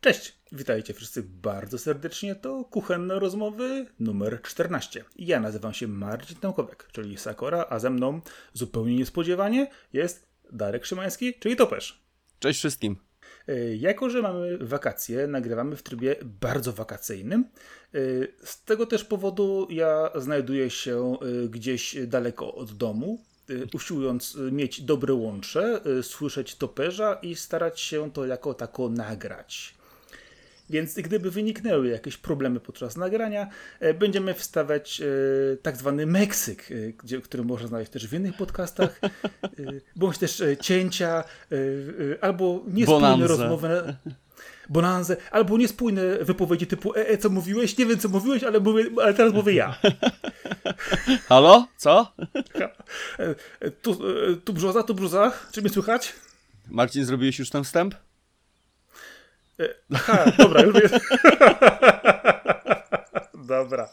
Cześć, witajcie wszyscy bardzo serdecznie. To kuchenne rozmowy numer 14. Ja nazywam się Marcin Tomkowek, czyli Sakora, a ze mną zupełnie niespodziewanie jest Darek Szymański, czyli Topesz. Cześć wszystkim. E, jako, że mamy wakacje, nagrywamy w trybie bardzo wakacyjnym. E, z tego też powodu ja znajduję się e, gdzieś daleko od domu, usiłując mieć dobre łącze, słyszeć toperza i starać się to jako tako nagrać. Więc gdyby wyniknęły jakieś problemy podczas nagrania, e, będziemy wstawiać e, tak zwany Meksyk, e, który można znaleźć też w innych podcastach, bądź też cięcia, albo niespójne rozmowy. Bonanzę, albo niespójne wypowiedzi typu e, e, co mówiłeś? Nie wiem, co mówiłeś, ale, mówię, ale teraz mówię ja. Halo? Co? Tu, tu brzoza, tu brzoza. Czy mnie słychać? Marcin, zrobiłeś już ten wstęp? Aha, dobra, już jest. dobra.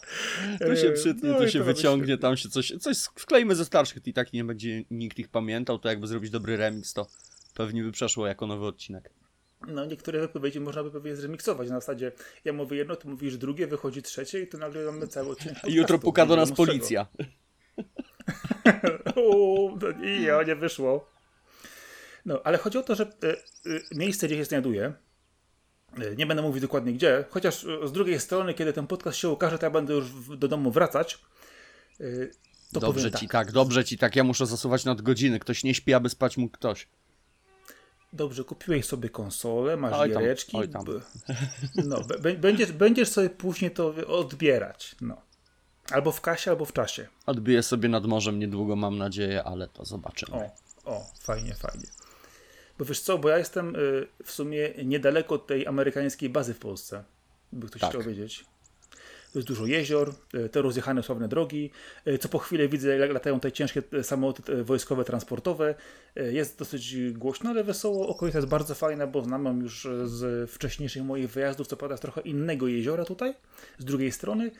To się przytnie, no to się wyciągnie, tam się coś, coś wklejmy ze starszych i tak nie będzie nikt ich pamiętał, to jakby zrobić dobry remix, to pewnie by przeszło jako nowy odcinek. No, niektóre wypowiedzi można by pewnie zremiksować. Na zasadzie ja mówię jedno, ty mówisz drugie, wychodzi trzecie i to nagle mamy cały odcinek. I jutro puka do nas policja. no nie, nie wyszło. No, ale chodzi o to, że y, y, miejsce, gdzie się znajduje, E, nie będę mówił dokładnie gdzie, chociaż e, z drugiej strony, kiedy ten podcast się ukaże, to ja będę już do domu wracać. E, to dobrze ci tak. tak, dobrze ci tak. Ja muszę zasuwać nad godziny. Ktoś nie śpi, aby spać mógł ktoś. Dobrze, kupiłeś sobie konsolę, masz oj giereczki. Oj tam. No, będziesz, będziesz sobie później to odbierać. No. Albo w kasie, albo w czasie. Odbiję sobie nad morzem niedługo, mam nadzieję, ale to zobaczymy. O, o, fajnie, fajnie. Bo wiesz co, bo ja jestem y, w sumie niedaleko tej amerykańskiej bazy w Polsce, by ktoś tak. chciał wiedzieć. To jest dużo jezior, y, te rozjechane sławne drogi. Y, co po chwilę widzę, jak latają te ciężkie samoloty wojskowe, transportowe. Jest dosyć głośno, ale wesoło. Okolica jest bardzo fajna, bo znam ją już z wcześniejszych moich wyjazdów, co prawda z trochę innego jeziora tutaj, z drugiej strony.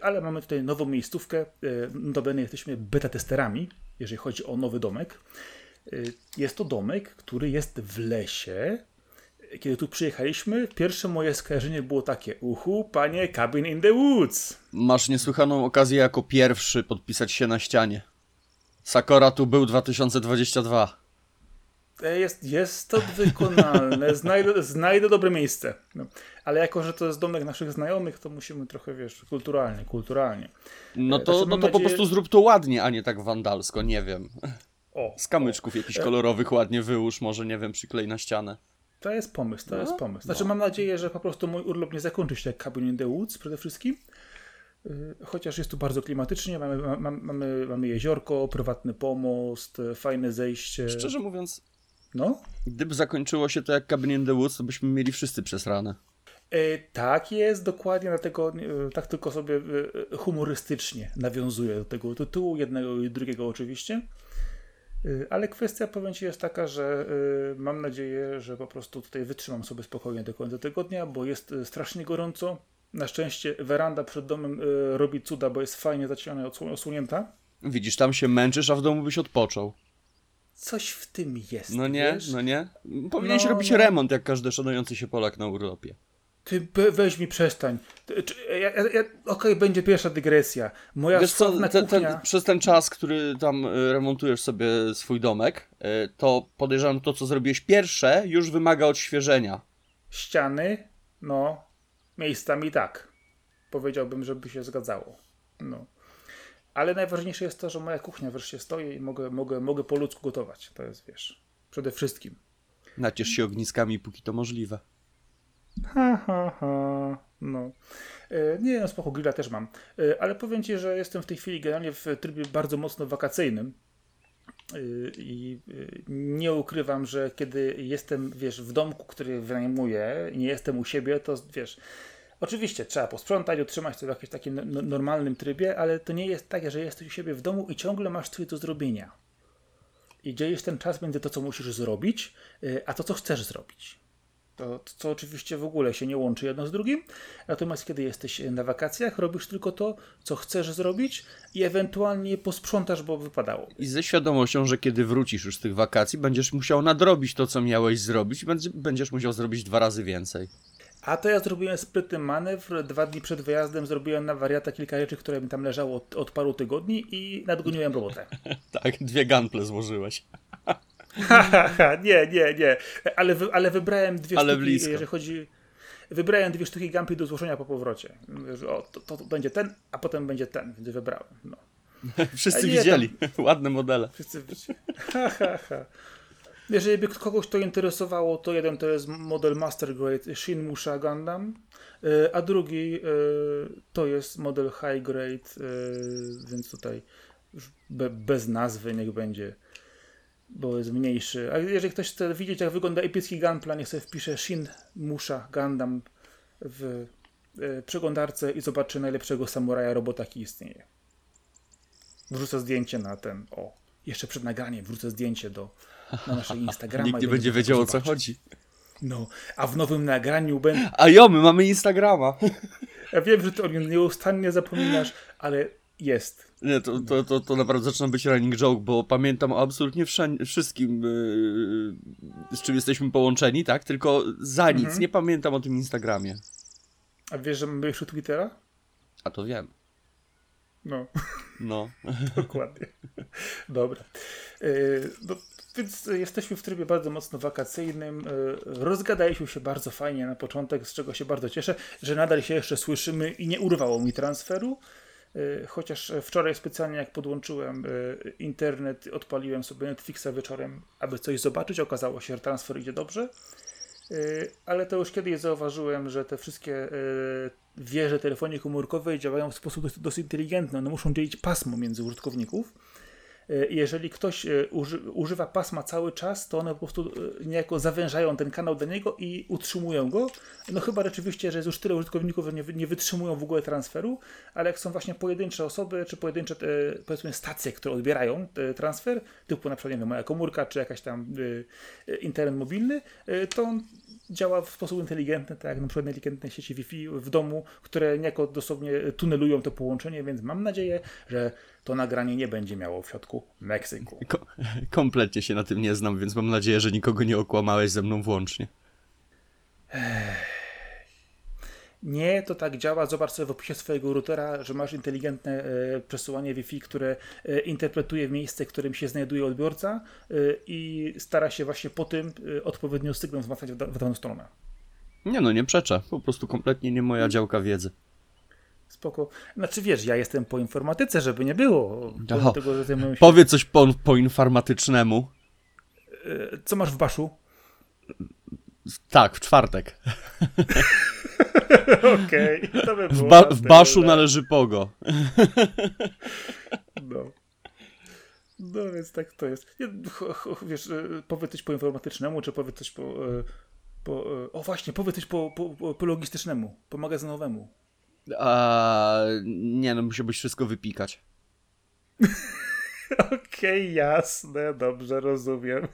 Ale mamy tutaj nową miejscówkę. Notabene jesteśmy beta testerami, jeżeli chodzi o nowy domek. Y, jest to domek, który jest w lesie. Kiedy tu przyjechaliśmy, pierwsze moje skojarzenie było takie: Uhu, panie, cabin in the woods. Masz niesłychaną okazję jako pierwszy podpisać się na ścianie. Sakora tu był 2022. E, jest, jest to wykonalne. Znajdę, znajdę dobre miejsce. No. Ale jako, że to jest domek naszych znajomych, to musimy trochę, wiesz, kulturalnie, kulturalnie. No to, znaczy, no to nadzieję... po prostu zrób to ładnie, a nie tak wandalsko, nie wiem. O, z kamyczków o. jakichś e- kolorowych ładnie wyłóż, może nie wiem, przyklej na ścianę. To jest pomysł, to no, jest pomysł. Znaczy no. mam nadzieję, że po prostu mój urlop nie zakończy się jak Cabin in the Woods przede wszystkim. Y, chociaż jest tu bardzo klimatycznie, mamy, mamy, mamy, mamy jeziorko, prywatny pomost, fajne zejście. Szczerze mówiąc, no? gdyby zakończyło się to jak Cabin in the Woods, to byśmy mieli wszyscy przez ranę. E, tak jest, dokładnie, dlatego e, tak tylko sobie e, humorystycznie nawiązuję do tego tytułu, jednego i drugiego oczywiście. Y, ale kwestia, powiem Ci, jest taka, że y, mam nadzieję, że po prostu tutaj wytrzymam sobie spokojnie do końca tygodnia, bo jest y, strasznie gorąco. Na szczęście weranda przed domem robi cuda, bo jest fajnie zacieniona i osłonięta. Widzisz, tam się męczysz, a w domu byś odpoczął. Coś w tym jest. No nie, wiesz? no nie. Powinieneś no, robić no. remont, jak każdy szanujący się Polak na urlopie. Ty weź mi przestań. Ja, ja, Okej, okay, będzie pierwsza dygresja. Moja Wiesz co, te, kuchnia... przez ten czas, który tam y, remontujesz sobie swój domek, y, to podejrzewam to, co zrobiłeś pierwsze, już wymaga odświeżenia. Ściany, no, miejscami tak. Powiedziałbym, żeby się zgadzało. No. Ale najważniejsze jest to, że moja kuchnia wreszcie stoi i mogę, mogę, mogę po ludzku gotować. To jest, wiesz, przede wszystkim. Naciesz się ogniskami, póki to możliwe. Ha, ha, ha. No. E, nie, no spoko, grilla też mam. E, ale powiem Ci, że jestem w tej chwili generalnie w trybie bardzo mocno wakacyjnym. E, I nie ukrywam, że kiedy jestem, wiesz, w domku, który wynajmuję, nie jestem u siebie, to wiesz, oczywiście trzeba posprzątać, utrzymać to w jakimś takim normalnym trybie, ale to nie jest tak, że jesteś u siebie w domu i ciągle masz coś do zrobienia. I dzielisz ten czas między to, co musisz zrobić, a to, co chcesz zrobić. To, co oczywiście w ogóle się nie łączy jedno z drugim. Natomiast kiedy jesteś na wakacjach, robisz tylko to, co chcesz zrobić i ewentualnie posprzątasz, bo wypadało. I ze świadomością, że kiedy wrócisz już z tych wakacji, będziesz musiał nadrobić to, co miałeś zrobić, będziesz musiał zrobić dwa razy więcej. A to ja zrobiłem sprytny manewr. Dwa dni przed wyjazdem zrobiłem na wariata kilka rzeczy, które mi tam leżało od, od paru tygodni i nadgoniłem robotę. tak, dwie ganple złożyłeś. nie, nie, nie. Ale, wy, ale wybrałem dwie ale sztuki, blisko. jeżeli chodzi... Wybrałem dwie sztuki gampy do złożenia po powrocie. O, to, to, będzie ten, a potem będzie ten, więc wybrałem. No. Wszyscy widzieli. Tam... Ładne modele. Wszyscy widzieli. Jeżeli by kogoś to interesowało, to jeden to jest model Master Grade Shin Musha Gundam, e, a drugi e, to jest model High Grade, e, więc tutaj bez nazwy niech będzie, bo jest mniejszy. A jeżeli ktoś chce widzieć, jak wygląda epicki gunplan, niech sobie wpisze Shin Musha Gundam w przeglądarce i zobaczy najlepszego samuraja robota, jaki istnieje. Wrzucę zdjęcie na ten, o, jeszcze przed nagraniem wrzucę zdjęcie do na naszej Instagrama. Nikt nie będzie wiedział o co chodzi. No, a w nowym nagraniu będę. A jo, my mamy Instagrama. Ja wiem, że ty o nim nieustannie zapominasz, ale jest. Nie, to, to, to, to naprawdę zaczyna być running joke, bo pamiętam absolutnie wszystkim, yy, z czym jesteśmy połączeni, tak? Tylko za nic mhm. nie pamiętam o tym Instagramie. A wiesz, że mamy jeszcze Twittera? A to wiem. No. No. Dokładnie. Dobra. Yy, no, więc jesteśmy w trybie bardzo mocno wakacyjnym. Yy, rozgadaliśmy się bardzo fajnie na początek, z czego się bardzo cieszę, że nadal się jeszcze słyszymy i nie urwało mi transferu. Yy, chociaż wczoraj specjalnie jak podłączyłem yy, internet, odpaliłem sobie Netflixa wieczorem, aby coś zobaczyć. Okazało się, że transfer idzie dobrze. Yy, ale to już kiedyś zauważyłem, że te wszystkie yy, wieże telefonii komórkowej działają w sposób dosyć inteligentny. One muszą dzielić pasmo między użytkowników. E, jeżeli ktoś e, uży, używa pasma cały czas, to one po prostu e, niejako zawężają ten kanał do niego i utrzymują go. No chyba rzeczywiście, że jest już tyle użytkowników, że nie, nie wytrzymują w ogóle transferu, ale jak są właśnie pojedyncze osoby, czy pojedyncze powiedzmy stacje, które odbierają transfer, typu na przykład nie wiem, moja komórka, czy jakaś tam internet mobilny, to on działa w sposób inteligentny, tak jak na przykład inteligentne sieci Wi-Fi w domu, które niejako dosłownie tunelują to połączenie, więc mam nadzieję, że to nagranie nie będzie miało w środku Meksyku. Ko kompletnie się na tym nie znam, więc mam nadzieję, że nikogo nie okłamałeś ze mną włącznie. Nie, to tak działa. Zobacz sobie w opisie swojego routera, że masz inteligentne e, przesyłanie Wi-Fi, które e, interpretuje miejsce, w którym się znajduje odbiorca e, i stara się właśnie po tym e, odpowiednio sygnał wzmacniać w, w daną stronę. Nie no, nie przeczę. Po prostu kompletnie nie moja działka wiedzy. Spoko. Znaczy wiesz, ja jestem po informatyce, żeby nie było. Tego, że się... Powiedz coś po, po informatycznemu. E, co masz w baszu? Tak, w czwartek. Okej, okay, to by było. W, ba w baszu należy pogo. no. No więc tak to jest. Wiesz, e, powiedz coś po informatycznemu, czy powiedz coś po... E, po o właśnie, powiedz coś po, po, po logistycznemu, po magazynowemu. A, nie no, musiałbyś wszystko wypikać. Okej, okay, jasne, dobrze, rozumiem.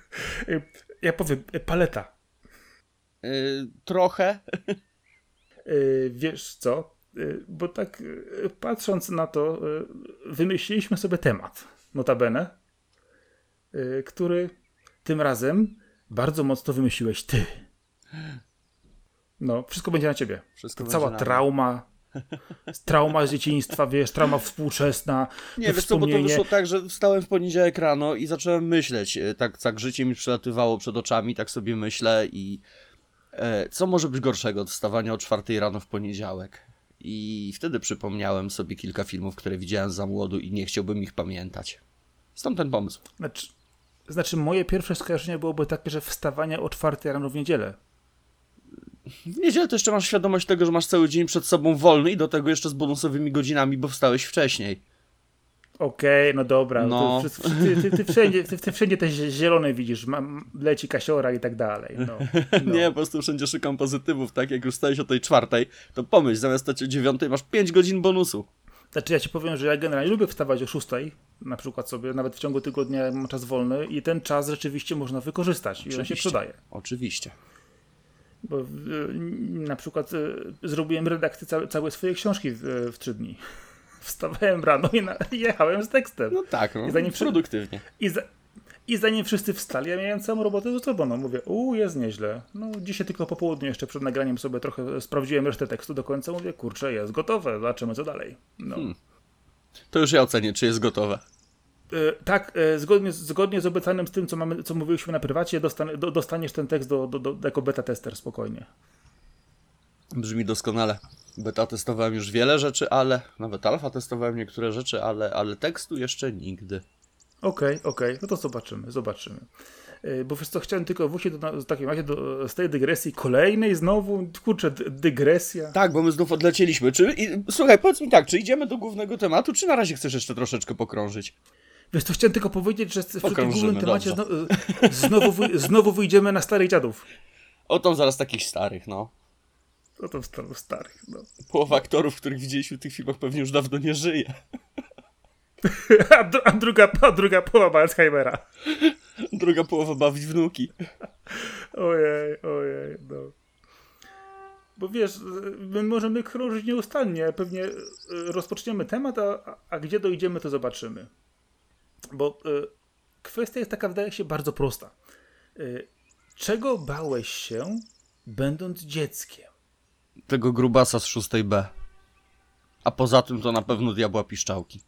Ja powiem, paleta. Yy, trochę. Yy, wiesz co? Yy, bo tak patrząc na to, wymyśliliśmy sobie temat, notabene, który tym razem bardzo mocno wymyśliłeś ty. No, wszystko będzie na ciebie. Wszystko cała trauma, Trauma z dzieciństwa, wiesz, trauma współczesna. Nie, wiesz co, bo to wyszło tak, że wstałem w poniedziałek rano i zacząłem myśleć. E, tak, tak życie mi przelatywało przed oczami, tak sobie myślę i e, co może być gorszego od wstawania o czwartej rano w poniedziałek? I wtedy przypomniałem sobie kilka filmów, które widziałem za młodu i nie chciałbym ich pamiętać. Stąd ten pomysł. Znaczy, znaczy moje pierwsze skojarzenie byłoby takie, że wstawanie o czwartej rano w niedzielę w niedzielę to jeszcze masz świadomość tego, że masz cały dzień przed sobą wolny i do tego jeszcze z bonusowymi godzinami, bo wstałeś wcześniej. Okej, okay, no dobra. No. Ty, ty, ty, wszędzie, ty, ty wszędzie te zielone widzisz, leci kasiora i tak dalej. No, no. Nie, po prostu wszędzie szukam pozytywów, tak? Jak już stałeś o tej czwartej, to pomyśl, zamiast stać o dziewiątej masz 5 godzin bonusu. Znaczy ja ci powiem, że ja generalnie lubię wstawać o 6, na przykład sobie, nawet w ciągu tygodnia mam czas wolny i ten czas rzeczywiście można wykorzystać Oczywiście. i on się przydaje. Oczywiście. Bo na przykład y, zrobiłem redakcję całe, całej swojej książki w, w trzy dni. Wstawałem rano i, na, jechałem z tekstem. No tak, no, I zanim produktywnie. I, za, I zanim wszyscy wstali, ja miałem całą robotę zrobioną. Mówię, u jest nieźle. No dzisiaj tylko po południu jeszcze przed nagraniem sobie trochę sprawdziłem resztę tekstu do końca. Mówię, kurczę, jest gotowe, zobaczymy co dalej. No. Hmm. To już ja ocenię, czy jest gotowe. E, tak, e, zgodnie, zgodnie z obiecanym z tym, co, mamy, co mówiliśmy na prywacie, dostan, do, dostaniesz ten tekst do, do, do, jako beta tester spokojnie. Brzmi doskonale. Beta testowałem już wiele rzeczy, ale nawet alfa testowałem niektóre rzeczy, ale, ale tekstu jeszcze nigdy. Okej, okay, okej, okay. no to zobaczymy, zobaczymy. E, bo wiesz co, chciałem tylko wrócić do, w takim razie do, z tej dygresji kolejnej znowu, kurczę, dygresja. Tak, bo my znów odlecieliśmy. Czy, i, słuchaj, powiedz mi tak, czy idziemy do głównego tematu, czy na razie chcesz jeszcze troszeczkę pokrążyć? Wiesz, to chciałem tylko powiedzieć, że w tym głównym temacie znowu, znowu, znowu wyjdziemy na starych dziadów. O tam zaraz takich starych, no. O tam starych, no. Połowa aktorów, których widzieliśmy w tych filmach pewnie już dawno nie żyje. a, a, druga, a druga połowa Alzheimera. Druga połowa bawić wnuki. Ojej, ojej, no. Bo wiesz, my możemy krążyć nieustannie. Pewnie e, rozpoczniemy temat, a, a gdzie dojdziemy, to zobaczymy. Bo y, kwestia jest taka, wydaje się, bardzo prosta. Y, czego bałeś się, będąc dzieckiem? Tego grubasa z 6B. A poza tym to na pewno diabła piszczałki.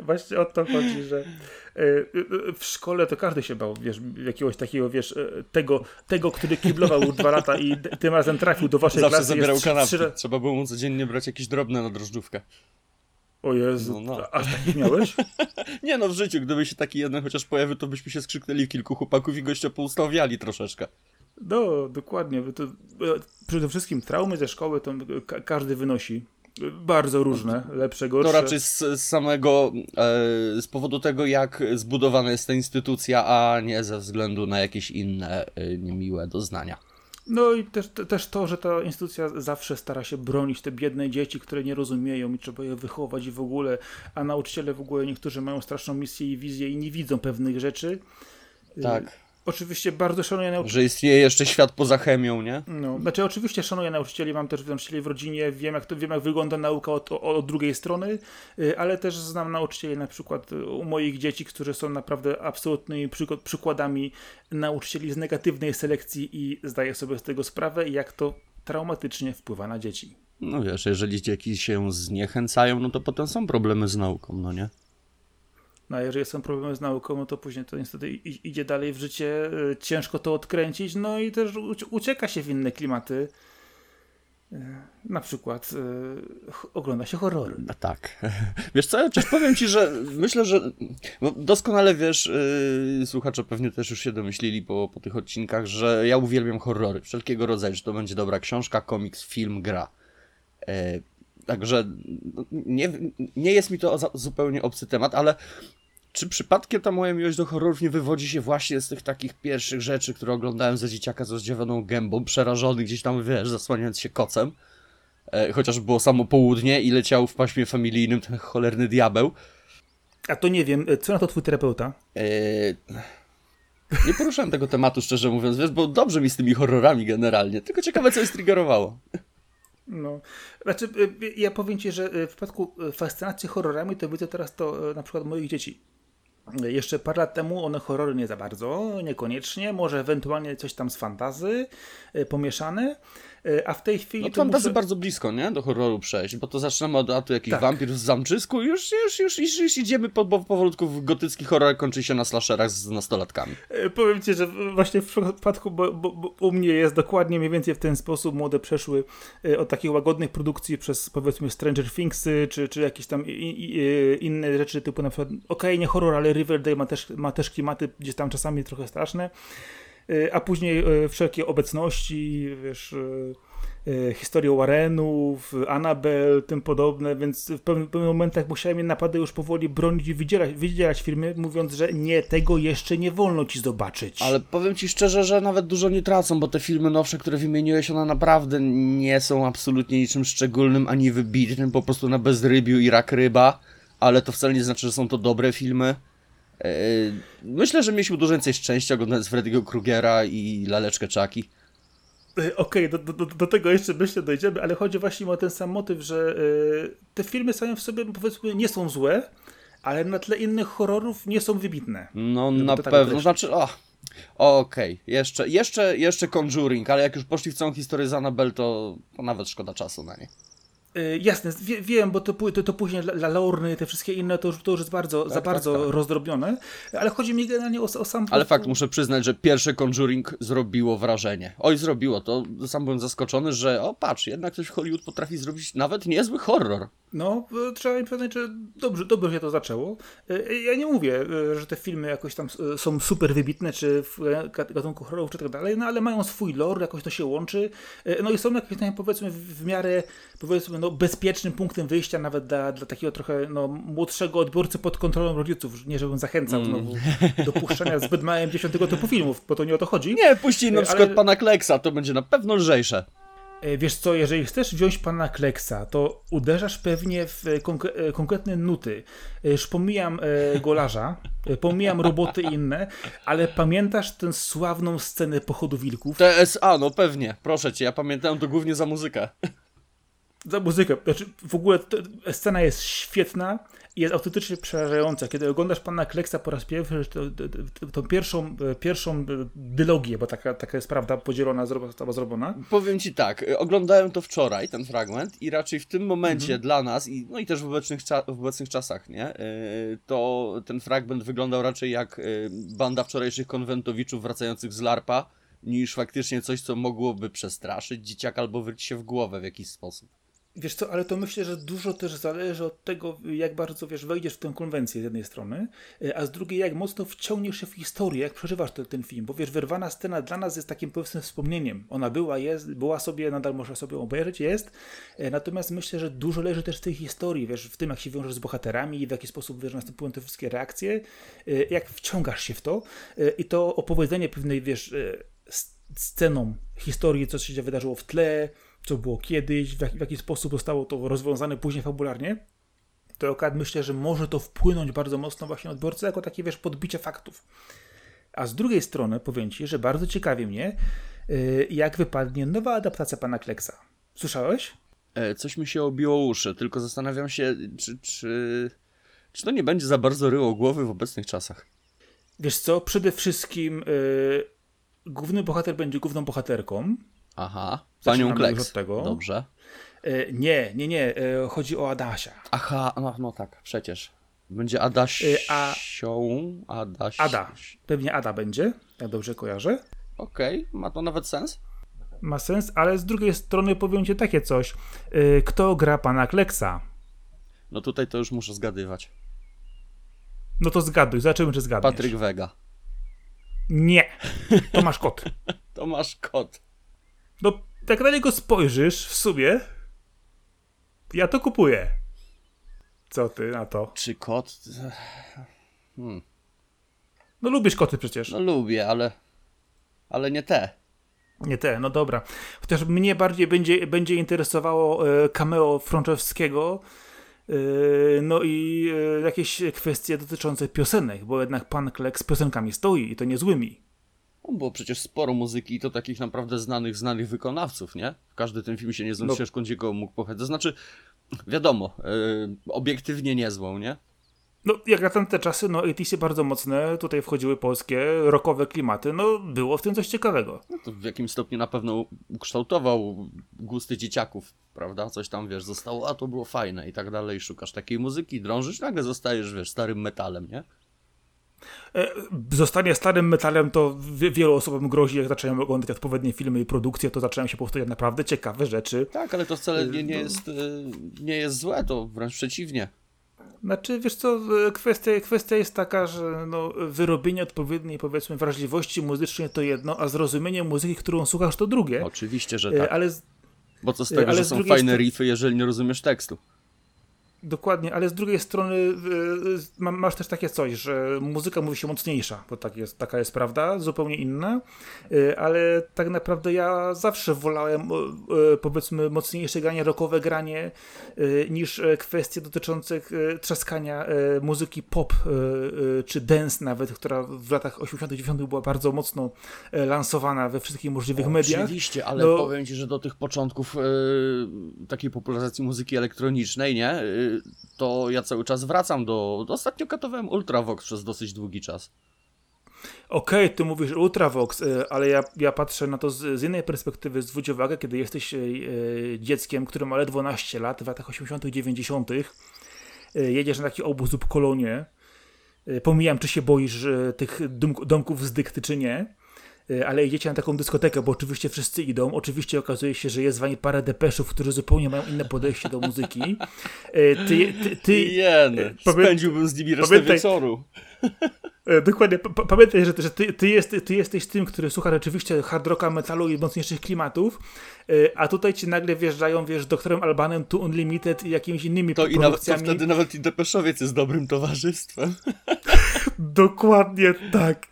Właśnie o to chodzi, że w szkole to każdy się bał, wiesz, jakiegoś takiego, wiesz, tego, tego który kiblował dwa lata i tym razem trafił do waszej Zawsze klasy. Zawsze zabierał kanapki. Trzy... Trzeba było mu codziennie brać jakieś drobne na drożdżówkę. O Jezu, no, no. a takich miałeś? nie no, w życiu, gdyby się taki jeden chociaż pojawił, to byśmy się skrzyknęli w kilku chłopaków i gościa poustawiali troszeczkę. No, dokładnie. To, przede wszystkim traumy ze szkoły to każdy wynosi. Bardzo różne, lepsze, gorsze. To raczej z, z samego, e, z powodu tego, jak zbudowana jest ta instytucja, a nie ze względu na jakieś inne e, niemiłe doznania. No i też, też to, że ta instytucja zawsze stara się bronić te biedne dzieci, które nie rozumieją i trzeba je wychować i w ogóle, a nauczyciele w ogóle niektórzy mają straszną misję i wizję i nie widzą pewnych rzeczy. Tak. Oczywiście bardzo szanuję nauczycieli. Że istnieje jeszcze świat poza chemią, nie? No, znaczy oczywiście szanuję nauczycieli, mam też nauczycieli w rodzinie, wiem jak, to, wiem jak wygląda nauka od, od, drugiej strony, y, ale też znam nauczycieli na przykład y, u moich dzieci, którzy są naprawdę absolutnymi przykładami nauczycieli z negatywnej selekcji i zdaję sobie z tego sprawę, jak to traumatycznie wpływa na dzieci. No wiesz, jeżeli dzieci się zniechęcają, no to potem są problemy z nauką, no nie? No a jeżeli są problemy z nauką, no to później to niestety idzie dalej w życie, e, ciężko to odkręcić, no i też ucieka się w inne klimaty. E, na przykład yy, ogląda się horrory. No tak. Wiesz co, ja powiem ci, że myślę, że no doskonale wiesz, słuchacze pewnie też już się domyślili po, po tych odcinkach, że ja uwielbiam horrory wszelkiego rodzaju, że to będzie dobra książka, komiks, film, gra. Yy, także no, nie, nie jest mi to zupełnie obcy temat, ale czy przypadkiem ta moja miłość do horrorów nie wywodzi się właśnie z tych takich pierwszych rzeczy, które oglądałem za dzieciaka z rozdziawioną gębą, przerażony gdzieś tam, wiesz, zasłaniając się kocem? E, chociaż było samo południe i leciał w paśmie familijnym ten cholerny diabeł. A to nie wiem, co na to twój terapeuta? E, nie poruszałem tego tematu, szczerze mówiąc, wiesz, bo dobrze mi z tymi horrorami generalnie, tylko ciekawe, co je triggerowało. No, znaczy, e, ja powiem ci, że w przypadku fascynacji horrorami to widzę teraz to na przykład moich dzieci. Jeszcze parę lat temu one horrory nie za bardzo, niekoniecznie, może ewentualnie coś tam z fantazy y, pomieszane, E, a w tej chwili... No to fantazy muszę... bardzo blisko, nie? Do horroru przejść, bo to zaczynamy od atu jakiś tak. wampir w zamczysku i już, już, już, już, już idziemy po, powolutku w gotycki horror, kończy się na slasherach z nastolatkami. E, powiem ci, że właśnie w przypadku, bo, bo, bo, u mnie jest dokładnie mniej więcej w ten sposób, młode przeszły e, od takich łagodnych produkcji przez powiedzmy Stranger Thingsy, czy, czy jakieś tam i, i, inne rzeczy typu na przykład, okej, okay, nie horror, ale Riverdale ma też, ma też klimaty gdzieś tam czasami trochę straszne, a później wszelkie obecności, wiesz e, historię Warrenów, Annabelle, tym podobne, więc w pewnych, pewnych momentach musiałem je naprawdę już powoli bronić i wydzielać, wydzielać firmy, mówiąc, że nie, tego jeszcze nie wolno ci zobaczyć. Ale powiem ci szczerze, że nawet dużo nie tracą, bo te filmy nowsze, które wymieniłeś, one naprawdę nie są absolutnie niczym szczególnym ani wybitnym, po prostu na bezrybiu i rak ryba, ale to wcale nie znaczy, że są to dobre filmy. E, myślę, że mieliśmy dużo więcej szczęścia oglądając Freddy'ego Krugera i Laleczkę Chucky. E, okej, okay, do, do, do, tego jeszcze myślę dojdziemy, ale chodzi właśnie o ten sam motyw, że y, te filmy same w sobie powiedzmy nie są złe, ale na tle innych horrorów nie są wybitne. No na tak pewno, znaczy, o, okej, okay. jeszcze, jeszcze, jeszcze Conjuring, ale jak już poszli w całą historię z Annabelle, to, to nawet szkoda czasu na nie. Y, jasne, wie, wiem, bo to, to, to później La Lorny, te wszystkie inne, to już, to już jest bardzo, tak, za tak, bardzo tak. rozdrobione, ale chodzi mi generalnie o, o sam... Ale fakt, muszę przyznać, że pierwsze Conjuring zrobiło wrażenie. Oj, zrobiło to. Sam byłem zaskoczony, że o patrz, jednak ktoś w Hollywood potrafi zrobić nawet niezły horror. No, trzeba mi powiedzieć, że dobrze, dobrze się to zaczęło. Y, ja nie mówię, że te filmy jakoś tam są super wybitne, czy w gatunku horrorów, czy tak dalej, no ale mają swój lore, jakoś to się łączy, no i są jakieś, powiedzmy, w miarę, powiedzmy, no, bezpiecznym punktem wyjścia nawet dla, dla takiego trochę no, młodszego odbiorcy pod kontrolą rodziców. Nie, żebym zachęcał mm. znowu do puszczania zbyt małym dziesiątego typu filmów, bo to nie o to chodzi. Nie, puścij na ale... przykład pana Kleksa, to będzie na pewno lżejsze. E, wiesz co, jeżeli chcesz wziąć pana Kleksa, to uderzasz pewnie w konkre konkretne nuty. E, już pomijam e, golarza, pomijam roboty inne, ale pamiętasz tę sławną scenę pochodu wilków? TSA, no pewnie, proszę cię, ja pamiętam to głównie za muzykę za muzykę. Znaczy, w ogóle scena jest świetna jest autentycznie przerażająca. Kiedy oglądasz pana Kleksa po raz pierwszy, tą pierwszą, pierwszą dylogię, bo taka, taka jest prawda podzielona, została zrobiona. Powiem ci tak, oglądałem to wczoraj, ten fragment i raczej w tym momencie mhm. dla nas, i, no i też w obecnych, w obecnych czasach, nie, to ten fragment wyglądał raczej jak banda wczorajszych konwentowiczów wracających z LARPa, niż faktycznie coś, co mogłoby przestraszyć dzieciaka albo wrócić się w głowę w jakiś sposób. Wiesz co, ale to myślę, że dużo też zależy od tego, jak bardzo wiesz, wejdziesz w tę konwencję z jednej strony, e, a z drugiej, jak mocno wciągniesz się w historię, jak przeżywasz ten, film. Bo wiesz, wyrwana scena dla nas jest takim powiedzmy wspomnieniem. Ona była, jest, była sobie, nadal można sobie obejrzeć, jest. E, natomiast myślę, że dużo leży też w tej historii, wiesz, w tym, jak się wiążesz z bohaterami, w jaki sposób wiesz, następują te wszystkie reakcje, e, jak wciągasz się w to i to opowiedzenie pewnej, wiesz, sceną historii, co się wydarzyło w tle, co było kiedyś, w jaki, w jaki sposób zostało to rozwiązane później fabularnie, to akurat myślę, że może to wpłynąć bardzo mocno właśnie na odbiorcę jako takie, wiesz, podbicie faktów. A z drugiej strony powiem Ci, że bardzo ciekawi mnie, y, jak wypadnie nowa adaptacja Pana Kleksa. Słyszałeś? E, coś mi się obiło uszy, tylko zastanawiam się, czy, czy, czy to nie będzie za bardzo ryło głowy w obecnych czasach. Wiesz co, przede wszystkim yy, główny bohater będzie główną bohaterką, Aha, panią Kleks. Od tego. Dobrze. E, nie, nie, nie. E, chodzi o Adasia. Aha, no, no tak, przecież. Będzie Adasią, e, a... Adaś... Ada. Pewnie Ada będzie, jak dobrze kojarzę. Okej, okay. ma to nawet sens? Ma sens, ale z drugiej strony powiem ci takie coś. Kto gra pana Kleksa? No tutaj to już muszę zgadywać. No to zgaduj, zobaczymy czy zgadniesz. Patryk Wega. Nie, Tomasz Kot. Tomasz Kot. No, tak na niego spojrzysz w sumie, ja to kupuję. Co ty na to? Czy kot? Hmm. No lubisz koty przecież. No lubię, ale ale nie te. Nie te, no dobra. Chociaż mnie bardziej będzie, będzie interesowało e, cameo Frączewskiego, e, no i e, jakieś kwestie dotyczące piosenek, bo jednak pan Klek z piosenkami stoi i to niezłymi. No, było przecież sporo muzyki i to takich naprawdę znanych, znanych wykonawców, nie? Każdy ten film się niezłą no. ścieżką dziego mógł pochodzić. Znaczy, wiadomo, yy, obiektywnie niezłą, nie? No, jak na tamte czasy, no, 80 bardzo mocne, tutaj wchodziły polskie, rockowe klimaty, no, było w tym coś ciekawego. No to w jakim stopniu na pewno ukształtował gusty dzieciaków, prawda? Coś tam, wiesz, zostało, a to było fajne i tak dalej, szukasz takiej muzyki, drążysz, nagle zostajesz, wiesz, starym metalem, nie? E, zostanie starym metalem, to wielu osobom grozi, jak zaczynają oglądać odpowiednie filmy i produkcje, to zaczynają się powtarzać naprawdę ciekawe rzeczy. Tak, ale to wcale nie, nie, jest, e, nie jest złe, to wręcz przeciwnie. Znaczy, wiesz co, e, kwestia, kwestia jest taka, że no, wyrobienie odpowiedniej, powiedzmy, wrażliwości muzycznej to jedno, a zrozumienie muzyki, którą słuchasz, to drugie. Oczywiście, że tak. Ale Bo co z tego, że są fajne riffy, jeżeli nie rozumiesz tekstu? Dokładnie, ale z drugiej strony masz też takie coś, że muzyka mówi się mocniejsza, bo tak jest, taka jest prawda, zupełnie inna, y, ale tak naprawdę ja zawsze wolałem y, powiedzmy mocniejsze granie, rockowe granie niż kwestie dotyczące trzaskania muzyki pop czy dance nawet, która w latach 80 90 była bardzo mocno lansowana we wszystkich możliwych o, mediach. Oczywiście, ale no, powiem Ci, że do tych początków takiej popularyzacji muzyki elektronicznej, nie? To ja cały czas wracam do. Ostatnio katowałem Ultravox przez dosyć długi czas. Okej, okay, ty mówisz Ultravox, e, ale ja, ja patrzę na to z, z innej perspektywy. Zwróć uwagę, kiedy jesteś e, dzieckiem, które ma ledwo 12 lat w latach 80., 90., e, jedziesz na taki obóz lub kolonie. Pomijam, czy się boisz tych domków z dykty, czy nie ale idziecie na taką dyskotekę, bo oczywiście wszyscy idą. Oczywiście okazuje się, że jest z wami parę depeszów, którzy zupełnie mają inne podejście do muzyki. E, ty, ty, ty Jen, e, spędziłbym z nimi resztę pamiętaj, wieczoru. Dokładnie, pamiętaj, że, że ty, ty, jest, ty jesteś tym, który słucha rzeczywiście hard rocka, metalu i mocniejszych klimatów, a tutaj ci nagle wjeżdżają, wiesz, doktorem Albanem, Tu Unlimited i jakimiś innymi to produkcjami. I nawet, to wtedy nawet i Depeszowiec jest dobrym towarzystwem. Dokładnie tak.